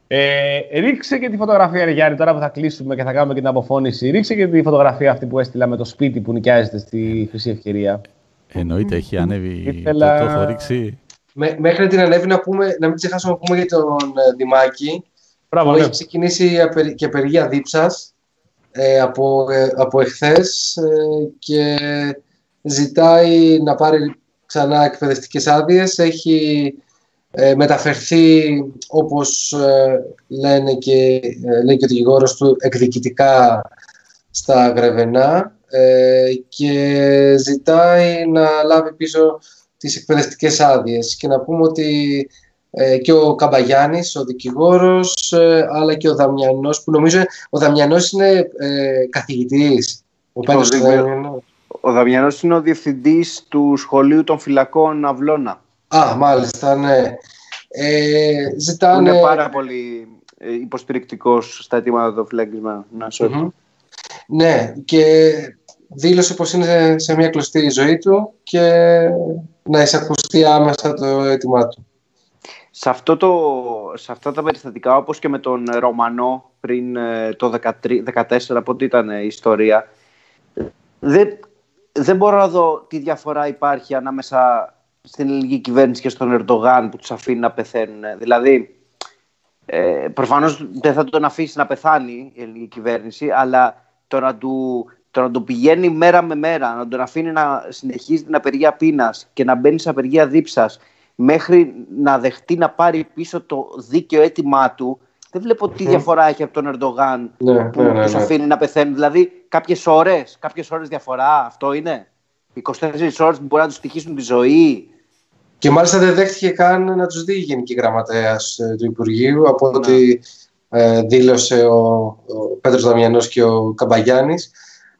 Ε, ρίξε και τη φωτογραφία, ρε Γιάννη, τώρα που θα κλείσουμε και θα κάνουμε και την αποφώνηση. Ρίξε και τη φωτογραφία αυτή που έστειλα με το σπίτι που νοικιάζεται στη Χρυσή Ευκαιρία. Εννοείται, έχει ανέβει. Ήθελα- Το, το έχω ρίξει. Με, μέχρι να την ανέβει να, πούμε, να μην ξεχάσουμε να πούμε για τον ε, Δημάκη Μπράβο, που ναι. έχει ξεκινήσει η απερι- και απεργία δίψας ε, από, ε, από εχθές ε, και ζητάει να πάρει ξανά εκπαιδευτικές άδειες. Έχει ε, μεταφερθεί, όπως ε, λένε και, ε, λέει και ο δικηγόρος του, εκδικητικά στα Γρεβενά ε, και ζητάει να λάβει πίσω τις εκπαιδευτικές άδειες. Και να πούμε ότι ε, και ο Καμπαγιάννης, ο δικηγόρος, ε, αλλά και ο Δαμιανός, που νομίζω ο Δαμιανός είναι ε, καθηγητής. Ο Πέτρος Δήμιο- Δαμιανός. Ο Δαμιανός είναι ο διευθυντής του Σχολείου των Φυλακών Αυλώνα. Α, μάλιστα, ναι. Ε, Που ζητάνε... είναι πάρα πολύ ε, υποστηρικτικός στα αιτήματα των φυλακισμένων. Να, sorry. Μμμ. Ναι, και δήλωσε πως είναι σε μια κλωστή ζωή του και να εισακουστεί άμεσα το αίτημά του. Σε, αυτό το, σε αυτά τα περιστατικά, όπως και με τον Ρωμανό πριν ε, το 13, 14, πότε ήταν ε, η ιστορία, δεν, δεν μπορώ να δω τι διαφορά υπάρχει ανάμεσα στην ελληνική κυβέρνηση και στον Ερντογάν που τους αφήνει να πεθαίνουν. Δηλαδή, ε, προφανώς δεν θα τον αφήσει να πεθάνει η ελληνική κυβέρνηση, αλλά το να του, το να του πηγαίνει μέρα με μέρα, να τον αφήνει να συνεχίζει την απεργία πείνας και να μπαίνει σε απεργία δίψας μέχρι να δεχτεί να πάρει πίσω το δίκαιο αίτημά του, δεν βλέπω τι διαφορά έχει από τον Ερντογάν Ναι, που ναι, ναι, τους ναι. αφήνει να πεθαίνουν. Δηλαδή, κάποιες ώρες, κάποιες ώρες διαφορά, αυτό είναι. 24 ώρες που μπορεί να τους στοιχήσουν τη ζωή. Και μάλιστα δεν δέχτηκε καν να τους δει η Γενική Γραμματέας ε, του Υπουργείου από Ναι. ό,τι ε, δήλωσε ο, ο Πέτρος Δαμιανός και ο Καμπαγιάννης.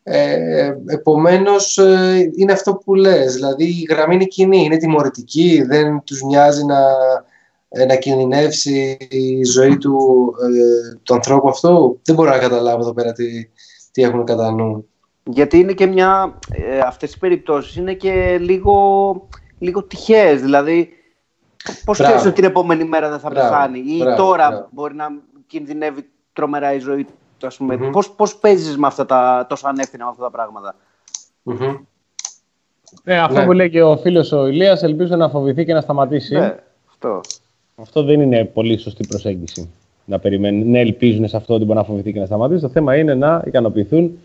Ε, επομένως ε, είναι αυτό που λες, δηλαδή η γραμμή είναι κοινή, είναι τιμωρητική, δεν τους νοιάζει να, ε, να κινδυνεύσει η ζωή του, ε, του ανθρώπου αυτού. Δεν μπορώ να καταλάβω εδώ πέρα τι, τι έχουν κατά νου. Γιατί είναι και μια. Ε, αυτές οι περιπτώσεις είναι και λίγο, λίγο τυχαίες. Δηλαδή, πώς Μπράβο. ξέρεις ότι την επόμενη μέρα δεν θα Μπράβο, πεθάνει ή μπράβο, τώρα μπράβο. μπορεί να κινδυνεύει τρομερά η ζωή του. Ας πούμε. Μμμ. Πώς, πώς παίζεις με αυτά τα τόσο ανεύθυνα με αυτά τα πράγματα; Μμμ. Ναι, αυτό Ναι. που λέει και ο φίλος ο Ηλίας, ελπίζω να φοβηθεί και να σταματήσει. Ναι, αυτό. Αυτό δεν είναι πολύ σωστή προσέγγιση. Να περιμένουν, να ελπίζουν σε αυτό ότι μπορεί να φοβηθεί και να σταματήσει. Το θέμα είναι να ικανοποιηθούν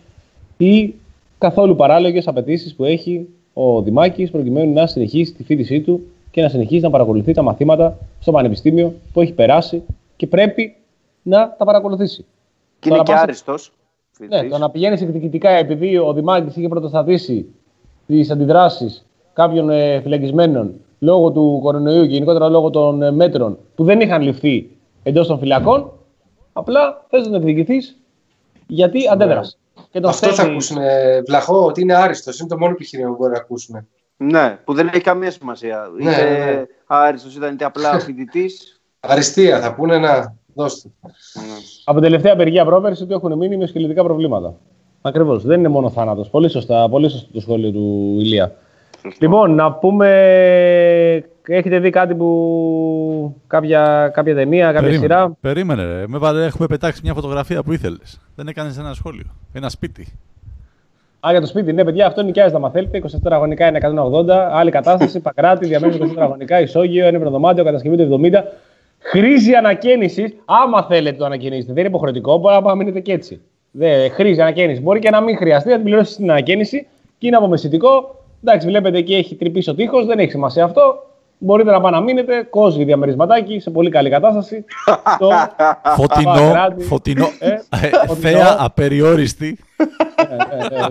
οι καθόλου παράλογες απαιτήσεις που έχει ο Δημάκης προκειμένου να συνεχίσει τη φοιτησή του και να συνεχίσει να παρακολουθεί τα μαθήματα στο πανεπιστήμιο που έχει περάσει και πρέπει να τα παρακολουθήσει. Και είναι Τώρα και πας- άριστος. Ναι, φοιτητής. το να πηγαίνεις εκδικητικά επειδή ο Δημάκης είχε πρωτοστατήσει τις αντιδράσεις κάποιων ε, φυλακισμένων λόγω του κορονοϊού και γενικότερα λόγω των ε, μέτρων που δεν είχαν ληφθεί εντός των φυλακών, απλά θες να τον εκδικηθείς γιατί αντέδρασε. Και τον Ναι. Αυτός θα στέλνει- ακούσουν, ε, Βλαχό, ότι είναι άριστος. Είναι το μόνο επιχείρημα που μπορεί να ακούσουν. Ναι, που δεν έχει καμία σημασία. Ναι, είτε ναι, ναι. άριστος ήταν είτε απλά *laughs* φοιτητής. Αριστεία θα πούνε να δώστε. Από τελευταία απεργία πρόπερση του έχουν μείνει με σκελετικά προβλήματα. Ακριβώς. Δεν είναι μόνο θάνατος. Πολύ σωστά. Πολύ σωστό το σχόλιο του Ηλία. Λοιπόν, να πούμε. Έχετε δει κάτι που. κάποια, κάποια ταινία, κάποια Περίμενε, σειρά; περίμενε ρε. Με βάλε, έχουμε πετάξει μια φωτογραφία που ήθελες. Δεν έκανες ένα σχόλιο. Ένα σπίτι. Α, για το σπίτι, ναι, παιδιά, αυτό νοικιάζεται άμα θέλετε. 24 αγωνικά είναι 180. Άλλη κατάσταση, *laughs* Πακράτη, διαμένει 24 αγωνικά, ισόγειο, ένα δωμάτιο, κατασκευή του 70. Χρήζει ανακαίνιση, άμα θέλετε το ανακαινήσετε. Δεν είναι υποχρεωτικό, μπορεί να μείνετε και έτσι. Δεν, χρήζει ανακαίνιση. Μπορεί και να μην χρειαστεί να την πληρώσετε στην ανακαίνιση και είναι απομεσητικό. Εντάξει, βλέπετε εκεί έχει τρυπήσει ο τείχος, δεν έχει σημασία αυτό. Μπορείτε να πάνε να μείνετε. Κόσμοι διαμερισματάκι σε πολύ καλή κατάσταση. στο *laughs* Φωτεινό, Πακράτη. φωτεινό, Ε, ε, φωτεινό. θέα απεριόριστη. ε, ε,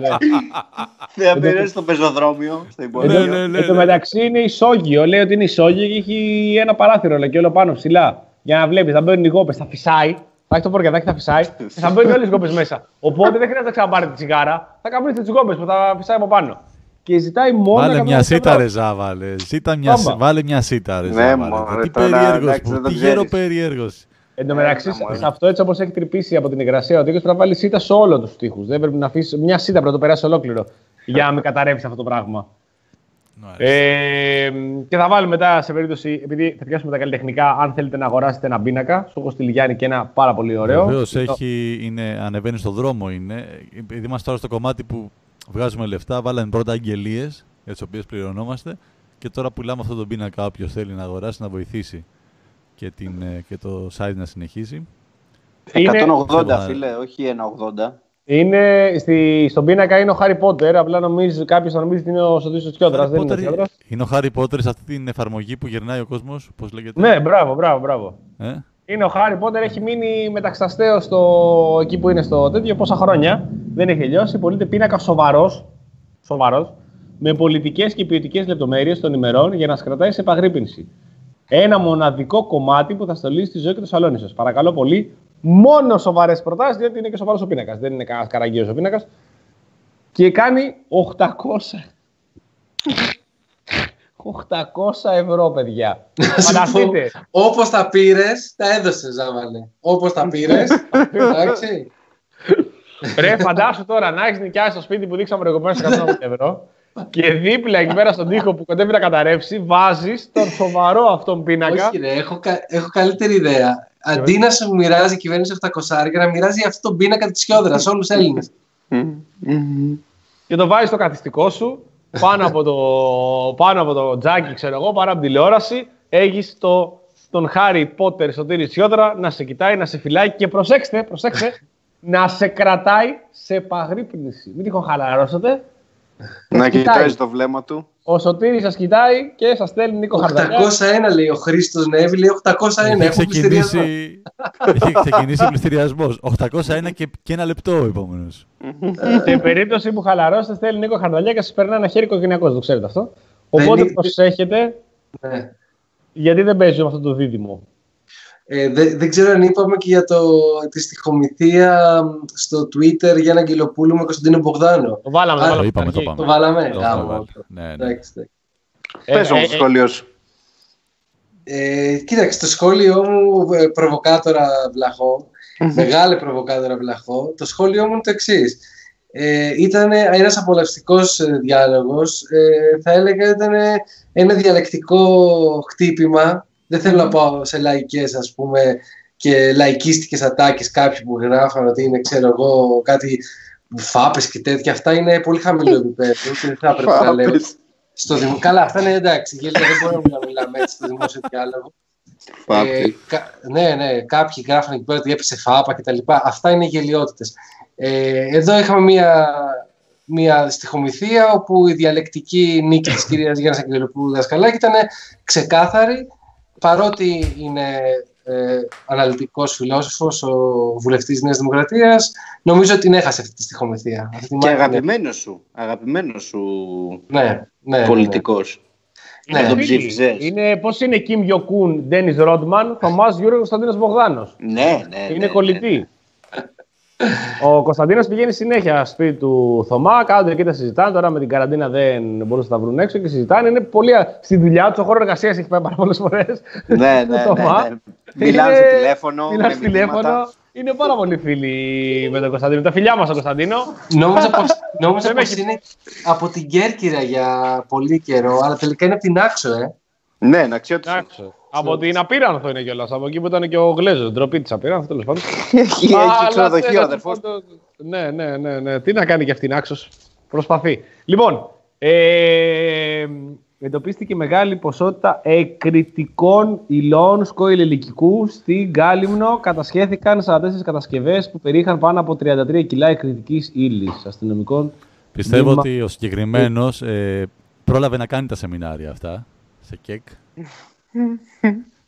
ε, ε. Θα περάσει στο πεζοδρόμιο, στο Ναι, υπόγειο. ναι, ναι, Εν τω ναι. μεταξύ είναι ισόγειο. Λέει ότι είναι ισόγειο και έχει ένα παράθυρο λέει, και όλο πάνω ψηλά. Για να βλέπεις, θα μπαίνουν οι γόπε, θα φυσάει. Θα έχει το πορκατάκι, θα φυσάει. και θα μπαίνουν όλες οι γόπε μέσα. Οπότε δεν χρειάζεται να ξαναπάρετε τη τσιγάρα. Θα καμπνίσετε τις γόπε που θα φυσάει από πάνω. Και ζητάει μόνο. Βάλε 120 μια ευρώ. σίτα ρε Ζάβαλε. Ζήτα μια, Άμα. βάλε μια σίτα ρε Ναι, Ζάβαλε. μωρέ, Τι τώρα, περίεργος εντάξει, που, δεν το τι ξέρεις. γέρο περίεργος. Εν τω μεταξύ, Έλα, μωρέ. σε αυτό έτσι όπως έχει τρυπήσει από την υγρασία ο τείχο, πρέπει να βάλει σίτα σε όλο τους τείχου. Δεν πρέπει να αφήσει μια σίτα πρέπει να το περάσει ολόκληρο. για να μην καταρρεύσει αυτό το πράγμα. Μάλιστα. Ε, και θα βάλουμε μετά σε περίπτωση, επειδή θα πιάσουμε τα καλλιτεχνικά, αν θέλετε να αγοράσετε ένα πίνακα. Σου έχω στείλει Γιάννη και ένα πάρα πολύ ωραίο. Βεβαίως έχει, είναι, ανεβαίνει στον δρόμο είναι. Επειδή είμαστε τώρα στο κομμάτι που βγάζουμε λεφτά, βάλαμε πρώτα αγγελίες για τις οποίες πληρωνόμαστε και τώρα πουλάμε αυτό τον πίνακα. Όποιος θέλει να αγοράσει, να βοηθήσει και, την, ε, και το site να συνεχίσει. Είναι- 180 φίλε, όχι 1,80. Είναι στη, στον πίνακα είναι ο Χάρι Πότερ. Απλά νομίζει κάποιος θα νομίζει ότι είναι ο Σωτή Τσιόδρα. Δεν είναι ο Potter Τσιόδρας. είναι ο Χάρι Πότερ σε αυτή την εφαρμογή που γυρνάει ο κόσμος, πώς λέγεται; Ναι, μπράβο, μπράβο, μπράβο. Ε; Είναι ο Χάρι Πότερ, έχει μείνει μεταξαστέο στο... εκεί που είναι στο τέτοιο πόσα χρόνια. Δεν έχει τελειώσει. Πωλείται πίνακα σοβαρός, σοβαρός, με πολιτικές και ποιοτικές λεπτομέρειες των ημερών για να σα κρατάει σε επαγρύπνηση. Ένα μοναδικό κομμάτι που θα στολίσει τη ζωή και το σαλόνι σας. Παρακαλώ πολύ, μόνο σοβαρές προτάσεις, διότι είναι και σοβαρός ο πίνακας. Δεν είναι κανένα καραγκαίο ο πίνακας. Και κάνει 800. 800 ευρώ, παιδιά. Φανταστείτε. Όπως τα πήρες, τα έδωσες, Ζάβαλε. Όπως τα πήρες. εντάξει. Ρε, φαντάσου τώρα να έχεις νοικιάσει το σπίτι που δείξαμε προηγουμένως 180 ευρώ και δίπλα εκεί πέρα στον τοίχο που κοντεύει να καταρρεύσει, βάζεις τον σοβαρό αυτόν πίνακα. Όχι, ρε, έχω, κα- έχω καλύτερη ιδέα. Αντί να σου μοιράζει η κυβέρνηση 700 να μοιράζει αυτόν τον πίνακα της Χιόδρα σε όλους τους Έλληνες. και το βάζεις στο καθιστικό σου πάνω από το, πάνω από το τζάκι, ξέρω εγώ, πάνω από την τηλεόραση. Έχεις το, τον Χάρι Πότερ Σωτήρη Σιόδρα να σε κοιτάει, να σε φυλάει και προσέξτε, προσέξτε, να σε κρατάει σε επαγρύπνηση. Μην τυχόν χαλαρώσετε. Να κοιτάει. κοιτάζει το βλέμμα του. Ο Σωτήρης σας κοιτάει και σας στέλνει Νίκο Χαρδαλιάς. 801 λέει ο Χρήστος Νέβη, λέει 801. Έχει Έχω πληστηριασμό. ξεκινήσει, έχει ξεκινήσει πληστηριασμό. 801 και, και ένα λεπτό επόμενος. Σε περίπτωση που χαλαρώσετε, στέλνει Νίκο Χαρδαλιά και σας περνάει ένα χέρι οικογενειακός. Το ξέρετε αυτό. Δεν Οπότε είναι- προσέχετε, Ναι. Γιατί δεν παίζει με αυτό το δίδυμο. Ε, δεν, δεν ξέρω αν είπαμε και για το, τη στοιχομηθεία στο Twitter για ένα Αγγελοπούλου με Κωνσταντίνο Μπογδάνο. Το βάλαμε, το Α, Το βάλαμε. είπαμε, το στην αρχή. είπαμε. Το βάλαμε. Το Γάμο. είχαμε βάλει. Ναι, ναι. Εντάξει, εντάξει. Ε, Πες όμως ε, το σχόλιος σου. Ε, κοίταξε, το σχόλιο μου, ε, προβοκάτορα βλαχό, μεγάλη προβοκάτορα βλαχό, το σχόλιο μου είναι το εξής. Ε, ήταν ένας απολαυστικός ε, διάλογος, ε, θα έλεγα ήταν ένα διαλεκτικό χτύπημα, δεν θέλω να πάω σε λαϊκές ας πούμε και λαϊκίστικες ατάκες κάποιοι που γράφαν ότι είναι ξέρω εγώ κάτι φάπες και τέτοια, αυτά είναι πολύ χαμηλό επίπεδο και δεν θα έπρεπε να λέω Φάπες. στο δημο... Καλά, αυτά είναι εντάξει. Γέλια, δεν μπορούμε να μιλάμε έτσι στο δημόσιο διάλογο. Ε, Φάπες. κα- ναι, ναι, κάποιοι γράφουν εκεί πέρα ότι έπεσε φάπα κτλ. Αυτά είναι γελιότητες. Ε, εδώ είχαμε μία, μία στοιχομηθεία όπου η διαλεκτική νίκη της κυρίας Γιάννης Αγγελοπούλου Δασκαλάκη ήταν ξεκάθαρη παρότι είναι ε, αναλυτικός φιλόσοφος, ο βουλευτής της Νέας Δημοκρατίας, νομίζω ότι την έχασε αυτή τη στοιχομηθεία. Αυτή τη Και μάχη, αγαπημένος σου, αγαπημένος σου ναι, ναι, ναι, ναι. πολιτικός. Ναι, τον φίλοι. ψήφισες. Είναι, πώς είναι Κιμ Γιοκούν, Ντένις Ρόντμαν, Θωμάς Γιώργος Κωνσταντίνος Μπογδάνος. Ναι, ναι, ναι. Είναι ναι, κολλητή. Ο Κωνσταντίνος πηγαίνει συνέχεια σπίτι του Θωμά, κάθονται και τα συζητάνε. Τώρα με την καραντίνα δεν μπορούσαν να τα βρουν έξω και συζητάνε. Είναι πολύ. α- Στη δουλειά τους, ο χώρος εργασίας έχει πάει πάρα πολλές φορές. Ναι, ναι, *laughs* ναι, Θωμά. ναι. Μιλάνε στο Είναι- τηλέφωνο. Μιλάνε με στο τηλέφωνο. μηνύματα. Είναι πάρα πολύ φίλοι με τον Κωνσταντίνο. Τα φιλιά μας τον Κωνσταντίνο. Νόμιζα πως, *laughs* νόμιζα Δεν πως έχει- είναι από την Κέρκυρα για πολύ καιρό, αλλά τελικά είναι από την Άξο, ε. Ναι, να ξέρω Εντάξει. Από την Απίρανθο είναι κιόλας. Από εκεί που ήταν και ο Γλέζο. Ντροπή της Απίρανθο, τέλος πάντων. *laughs* Έχει έχει Αλλά ξενοδοχείο ο τέλος αδερφός. πάντων, Ναι, ναι, ναι, ναι. Τι να κάνει και αυτήν άξος. Προσπαθεί. Λοιπόν, ε, εντοπίστηκε μεγάλη ποσότητα εκρητικών υλών σκόηλ ελικικού στην Κάλυμνο. Κατασχέθηκαν 44 κατασκευές που περιείχαν πάνω από 33 κιλά εκρητικής ύλης αστυνομικών. Πιστεύω Μήμα- ότι ο συγκεκριμένος ε, πρόλαβε να κάνει τα σεμινάρια αυτά σε ΚΕΚ.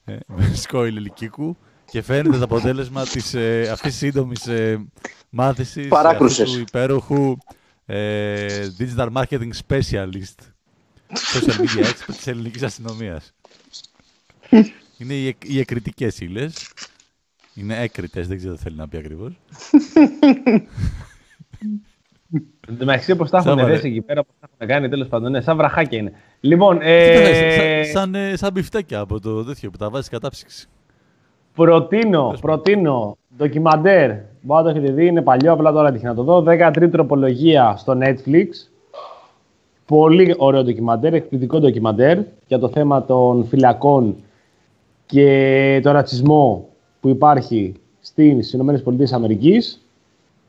Ε, με σκόιλ ηλικίκου και φαίνεται το αποτέλεσμα της, ε, αυτής της σύντομης ε, μάθησης Παράκρουσες. αυτού του υπέροχου ε, digital marketing specialist social media expert της ελληνικής αστυνομίας. Είναι οι, εκ- οι εκρητικές ύλες. Είναι έκρητες, δεν ξέρω τι θέλει να πει ακριβώς. Εν τω μεταξύ, πώ τα έχουν Σάβα, ρε. δέσει εκεί πέρα, πώ τα έχουν κάνει, τέλος πάντων. Ναι, σαν βραχάκια είναι. Λοιπόν, Τι θα ε, δεις, σαν, σαν, ε, σαν μπιφτέκια από το τέτοιο που τα βάζεις κατάψυξης. Προτείνω, προτείνω ντοκιμαντέρ. Μπορεί να το έχετε δει, είναι παλιό, απλά τώρα τύχει να το δω. 13 τροπολογία στο Netflix. Πολύ ωραίο ντοκιμαντέρ, εκπληκτικό ντοκιμαντέρ για το θέμα των φυλακών και το ρατσισμό που υπάρχει στις ΗΠΑ.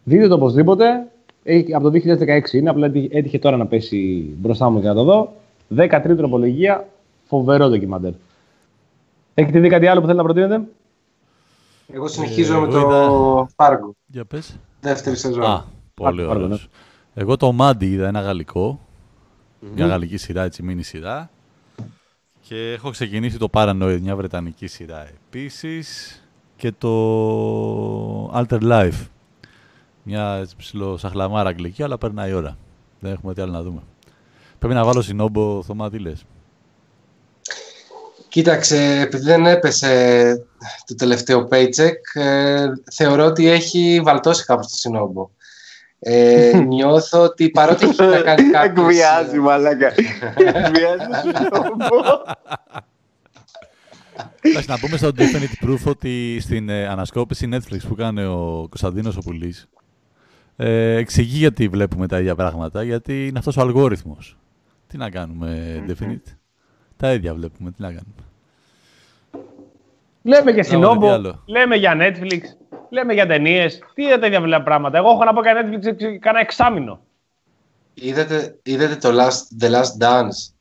Δείτε το οπωσδήποτε. Έχει- Από το 2016 είναι, απλά έτυχε- έτυχε τώρα να πέσει μπροστά μου για να το δω. 13 τροπολογία, φοβερό ντοκιμαντέρ. Έχετε δει κάτι άλλο που θέλετε να προτείνετε; Εγώ συνεχίζω Ε, με εγώ το είδα- Πάργο. Για πες. Δεύτερη σεζόν. Α, πολύ Πάρ' το, ναι. ωραίος. Εγώ το Μάντι είδα ένα γαλλικό. Μια γαλλική σειρά, έτσι, μίνι σειρά. Και έχω ξεκινήσει το Paranoid, μια βρετανική σειρά επίσης. Και το Alter Life. Μια έτσι ψηλό σαχλαμάρα αγγλική, αλλά περνάει η ώρα. Δεν έχουμε τι άλλο να δούμε. Πρέπει να βάλω συνόμπο, Θωμά, τι λες; Κοίταξε, επειδή δεν έπεσε το τελευταίο paycheck, ε, θεωρώ ότι έχει βαλτώσει κάπως το συνόμπο. Ε, *laughs* νιώθω ότι παρότι έχει να κάνει *laughs* κάποιες... Εκβιάζει, μαλάκα. Εκβιάζει στον Εντάξει, να πούμε στο Definite Proof ότι στην ε, ανασκόπηση Netflix που κάνει ο Κωνσταντίνος ο Πουλής ε, εξηγεί γιατί βλέπουμε τα ίδια πράγματα, γιατί είναι αυτός ο αλγόριθμος. Τι να κάνουμε, Definite. Τα ίδια βλέπουμε, τι να κάνουμε. Λέμε για τι Σινόμπο, άλλο. λέμε για Netflix, λέμε για ταινίες. Τι είναι τέτοια βλά- πράγματα; Εγώ έχω να πω για Netflix εξ- κάνα εξάμηνο. Είδατε, είδατε το last, The Last Dance;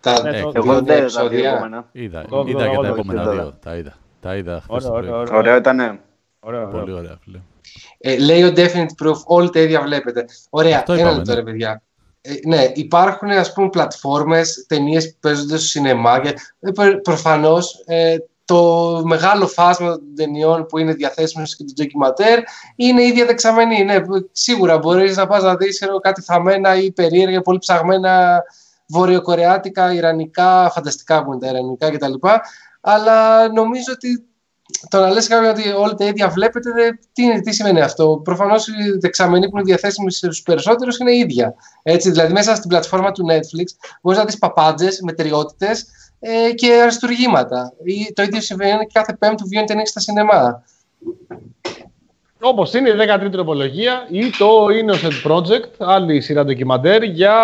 Τα Ναι, δύο το- Εγώ δεν δύο είδα τα επεισόδια. δύο επόμενα. Είδα, Το- είδα και το- τα το- επόμενα το- δύο. Τα είδα. Τα είδα χθες Ωραίο, το ωραίο, πρωί. ωραίο. Ωραίο ήταν. Ωραίο, ωραίο. Πολύ ωραία, φίλε. Ε, λέει ο Definite Proof, όλοι τα ίδια βλέπετε. Ωραία, Αυτό ένα είπαμε, λεπτό ναι. ρε παιδιά. Ε, ναι, υπάρχουν ας πούμε πλατφόρμες, ταινίες που παίζονται στο σινεμά και ε, προ- προφανώς ε, το μεγάλο φάσμα των ταινιών που είναι διαθέσιμες και το ντοκιματέρ είναι ήδη δεξαμενή. Ναι, που- σίγουρα μπορείς να πας να δεις ξέρω, κάτι θαμμένα ή περίεργα, πολύ ψαγμένα βορειοκορεάτικα, ιρανικά, φανταστικά που είναι τα ιρανικά κτλ. Αλλά νομίζω ότι το να λες κάποιον ότι όλα τα ίδια βλέπετε, τι, τι σημαίνει αυτό; Προφανώς οι δεξαμενοί που είναι διαθέσιμοι στους περισσότερους είναι ίδια. Έτσι, δηλαδή μέσα στην πλατφόρμα του Netflix μπορείς να δεις παπάντζες, μετριότητες ε, και αριστουργήματα. Ή, το ίδιο συμβαίνει και κάθε πέμπτο βγαίνει ταινία στα σινεμά. Όπως είναι η 13η τροπολογία ή το Innocent Project, άλλη σειρά ντοκιμαντέρ για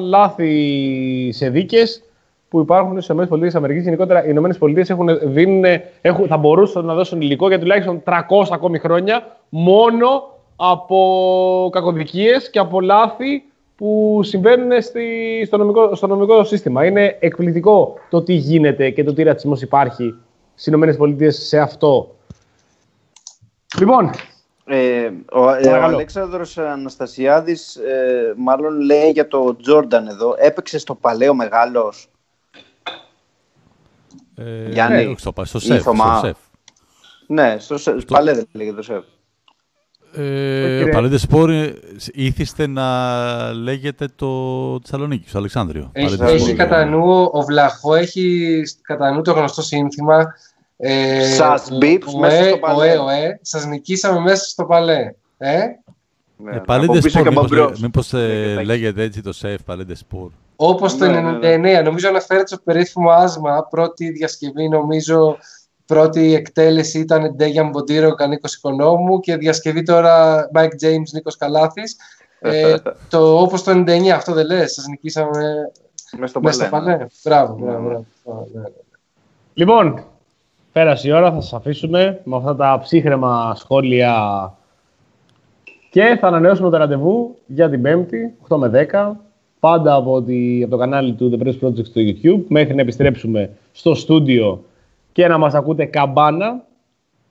λάθη σε δίκες που υπάρχουν στι ΗΠΑ. Γενικότερα οι ΗΠΑ έχουν, δίνουν, έχουν, θα μπορούσαν να δώσουν υλικό για τουλάχιστον 300 ακόμη χρόνια μόνο από κακοδικίες και από λάθη που συμβαίνουν στη, στο, νομικό, στο νομικό σύστημα. Είναι εκπληκτικό το τι γίνεται και το τι ρατσισμός υπάρχει στις ΗΠΑ σε αυτό. Λοιπόν, ε, ο, ε, ο Αλέξανδρος Αναστασιάδης ε, μάλλον λέει για το Τζόρνταν εδώ. Έπαιξε στο παλαιό μεγάλος. Ε, Γιάννη, ναι, στο, στο, σεφ, στο σεφ. Ναι, στο, στο... παλέ δεν λέγεται το σεφ. Ε, ο Παλέντε Σπόρ ήθιστε να λέγεται το Θεσσαλονίκη, στο Αλεξάνδριο. Έχει, έχει κατά νου, ο Βλαχό έχει κατά νου το γνωστό σύνθημα ε, Σας μπιπς μέσα στο παλέ. Ωε, ωε, σας νικήσαμε μέσα στο παλέ. Ε; Ναι, ε, Παλέντε Σπορ, μήπως, μήπως ε, λέγεται έτσι το σεφ Παλέντε Σπορ. Όπως το 99, ναι, ναι, νομίζω αναφέρεται στο περίφημο άσμα, πρώτη διασκευή νομίζω Πρώτη εκτέλεση ήταν Ντέγιαν Μποντήρο, Κανίκος Οικονόμου. Και διασκευή τώρα Mike James, Νίκος Καλάθης. ε, *laughs* το, όπως το 99, αυτό δεν λες, σας νικήσαμε μέσα στο παλέ. Ναι. Μπράβο, μπράβο. Ναι, λοιπόν, πέρασε η ώρα, θα σας αφήσουμε με αυτά τα ψύχρεμα σχόλια. Και θα ανανεώσουμε το ραντεβού για την Πέμπτη, 8 με 10, πάντα από, τη, από το κανάλι του The Press Project στο YouTube, μέχρι να επιστρέψουμε στο στούντιο και να μας ακούτε καμπάνα,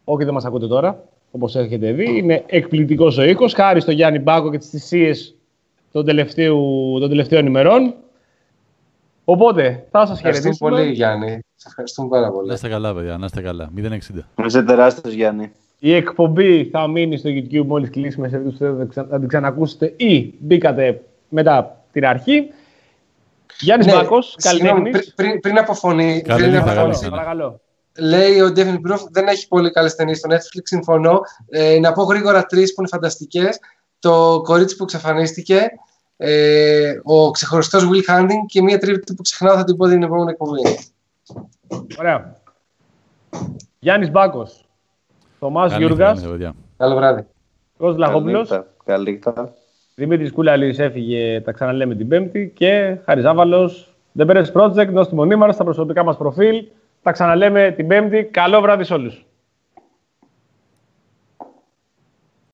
όχι δεν μας ακούτε τώρα, όπως έχετε δει. Είναι εκπληκτικός ο ήχος, χάρη στο Γιάννη Μπάκο και τις θυσίες των τελευταίων, των τελευταίων ημερών. Οπότε, θα σας χαιρετήσουμε. Ευχαριστούμε πολύ, Γιάννη. Σας ευχαριστούμε πάρα πολύ. Να είστε καλά, παιδιά. Να είστε καλά. 060. Να είστε τεράστιος, Γιάννη. Η εκπομπή θα μείνει στο YouTube μόλις κλείσουμε σε θέλετε να την ξανακούσετε ή μπήκατε μετά την αρχή. Γιάννης ναι, Μπάκος, καλή πριν, πριν, από φωνή. Καλή πριν από φωνή. Παρακαλώ λέει ο Ντέφιν Proof δεν έχει πολύ καλές ταινίες στο Netflix. Συμφωνώ. Ε, να πω γρήγορα τρεις που είναι φανταστικές. Το κορίτσι που εξαφανίστηκε. Ε, ο ξεχωριστός Will Hunting και μία τρίτη που ξεχνάω θα την πω την επόμενη εκπομπή. Ωραία. Γιάννης Μπάκος. Θωμάς Γιούργας. Καλό βράδυ. Κώστα Λαχόπουλο. Καλή Δημήτρης Κούλαλης έφυγε, τα ξαναλέμε την Πέμπτη. Και Χαριζάβαλο. The Best Project, δώστε μονίμαρα στα προσωπικά μας προφίλ. Τα ξαναλέμε την Πέμπτη. Καλό βράδυ σε όλους.